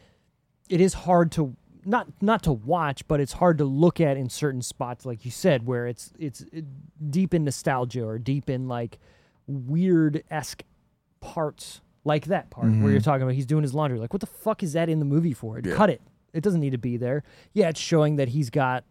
it is hard to not not to watch, but it's hard to look at in certain spots, like you said, where it's it's deep in nostalgia or deep in like weird esque parts like that part where Mhm. you're talking about he's doing his laundry. Like, what the fuck is that in the movie for? Yeah. Cut it. It doesn't need to be there. Yeah, it's showing that he's got,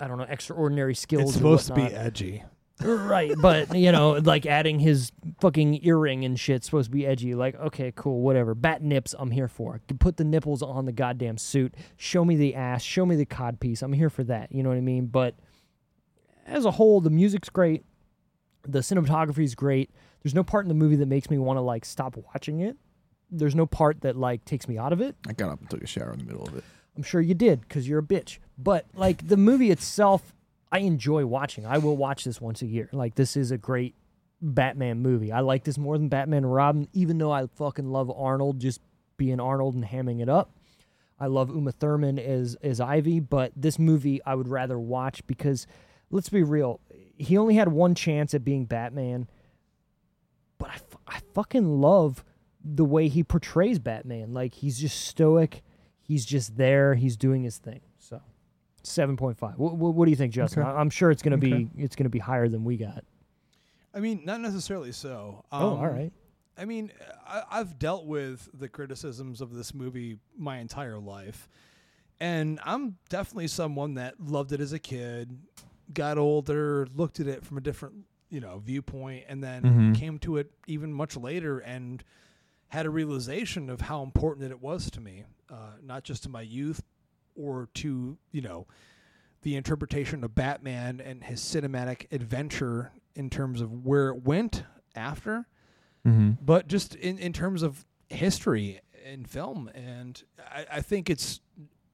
I don't know, extraordinary skills. It's supposed to be edgy. Right, but you know, like adding his fucking earring and shit supposed to be edgy. Like, okay, cool, whatever. Bat nips, I'm here for. Put the nipples on the goddamn suit. Show me the ass. Show me the cod piece. I'm here for that. You know what I mean? But as a whole, the music's great. The cinematography is great. There's no part in the movie that makes me want to like stop watching it. There's no part that like takes me out of it. I got up and took a shower in the middle of it. I'm sure you did because you're a bitch. But like the movie itself, I enjoy watching. I will watch this once a year. Like this is a great Batman movie. I like this more than Batman and Robin, even though I fucking love Arnold just being Arnold and hamming it up. I love Uma Thurman as as Ivy, but this movie I would rather watch because let's be real, he only had one chance at being Batman. But I, I fucking love the way he portrays Batman. Like he's just stoic. He's just there. He's doing his thing. So, seven point five. What, what, what do you think, Justin? Okay. I, I'm sure it's gonna Okay. be it's gonna be higher than we got. I mean, not necessarily so. oh, Um, all right. I mean, I, I've dealt with the criticisms of this movie my entire life, and I'm definitely someone that loved it as a kid, got older, looked at it from a different, you know, viewpoint, and then Mhm. came to it even much later and had a realization of how important it was to me, uh, not just to my youth or to you know the interpretation of Batman and his cinematic adventure in terms of where it went after. Mm-hmm. but just in, in terms of history in film and I, I think it's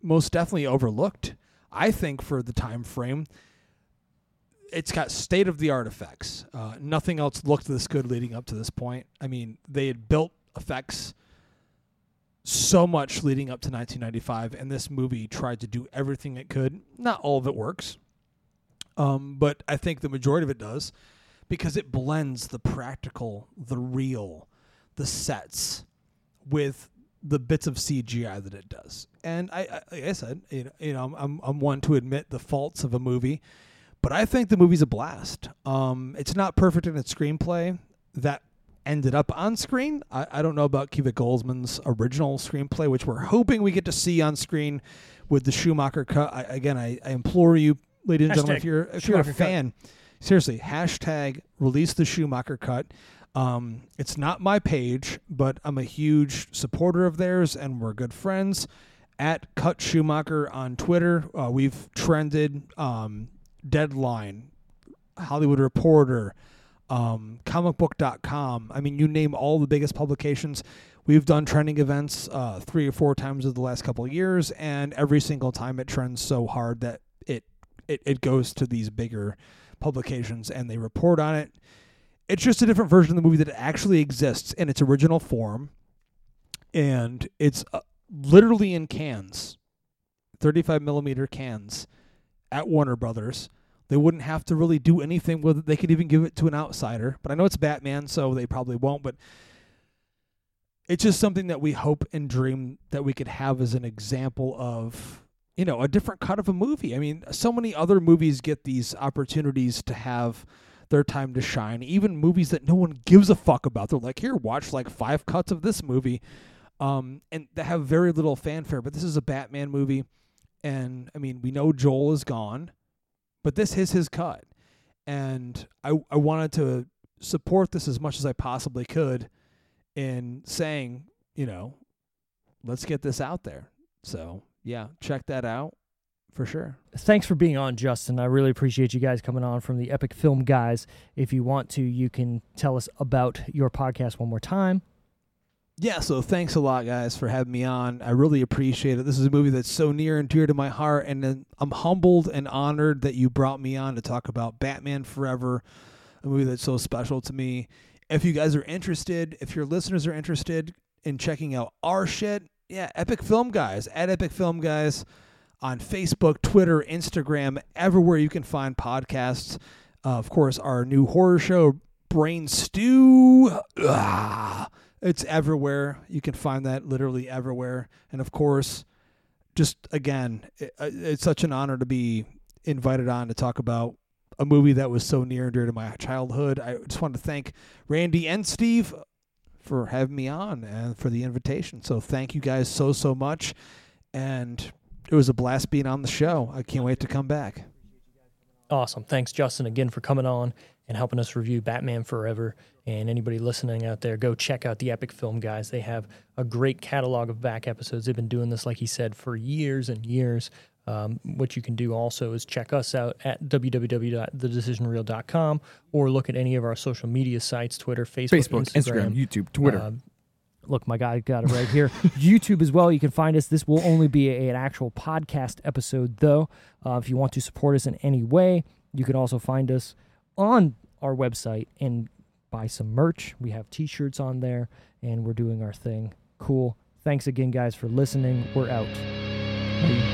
most definitely overlooked. I think for the time frame it's got state of the art effects. Uh, nothing else looked this good leading up to this point. I mean they had built effects so much leading up to 1995 and this movie tried to do everything it could not all of it works um, but i think the majority of it does because it blends the practical, the real, the sets with the bits of CGI that it does. And I, I like I said, you know, you know, I'm, I'm one to admit the faults of a movie, but I think the movie's a blast. Um, it's not perfect in its screenplay. That ended up on screen. I, I don't know about Akiva Goldsman's original screenplay, which we're hoping we get to see on screen with the Schumacher cut. I, again, I, I implore you, ladies and gentlemen, if you're if you're a Schumacher cut. fan, seriously, hashtag release the Schumacher cut. Um, it's not my page, but I'm a huge supporter of theirs, and we're good friends. At Cut Schumacher on Twitter, uh, we've trended um, Deadline, Hollywood Reporter, um, comicbook.com. I mean, you name all the biggest publications. We've done trending events uh, three or four times over the last couple of years, and every single time it trends so hard that it it, it goes to these bigger publications and they report on it. It's just a different version of the movie that actually exists in its original form, and it's uh, literally in cans, 35 millimeter cans, at Warner Brothers. They wouldn't have to really do anything with it. They could even give it to an outsider. But I know it's Batman, so they probably won't. But it's just something that we hope and dream that we could have as an example of you know a different cut of a movie i mean so many other movies get these opportunities to have their time to shine even movies that no one gives a fuck about they're like here watch like five cuts of this movie um, and that have very little fanfare but this is a batman movie and i mean we know joel is gone but this is his cut and i i wanted to support this as much as i possibly could in saying you know let's get this out there so yeah, check that out for sure. Thanks for being on, Justin. I really appreciate you guys coming on from the Epic Film Guys. If you want to, you can tell us about your podcast one more time. Yeah, so thanks a lot, guys, for having me on. I really appreciate it. This is a movie that's so near and dear to my heart, and I'm humbled and honored that you brought me on to talk about Batman Forever, a movie that's so special to me. If you guys are interested, if your listeners are interested in checking out our shit, yeah, Epic Film Guys at Epic Film Guys on Facebook, Twitter, Instagram, everywhere you can find podcasts. Uh, of course, our new horror show, Brain Stew. Ah, it's everywhere. You can find that literally everywhere. And of course, just again, it, uh, it's such an honor to be invited on to talk about a movie that was so near and dear to my childhood. I just want to thank Randy and Steve for having me on and for the invitation. So thank you guys so so much, and it was a blast being on the show. I can't wait to come back. Awesome. Thanks, Justin, again for coming on and helping us review Batman Forever. And anybody listening out there, go check out the Epic Film guys. They have a great catalog of back episodes. They've been doing this, like he said, for years and years. Um, what you can do also is check us out at www.thedecisionreel.com or look at any of our social media sites Twitter, Facebook, Facebook, Instagram, YouTube, Twitter. Um, look, my guy got it right here. YouTube as well. You can find us. This will only be a, an actual podcast episode, though. Uh, if you want to support us in any way, you can also find us on our website and buy some merch. We have t shirts on there, and we're doing our thing. Cool. Thanks again, guys, for listening. We're out. Bye.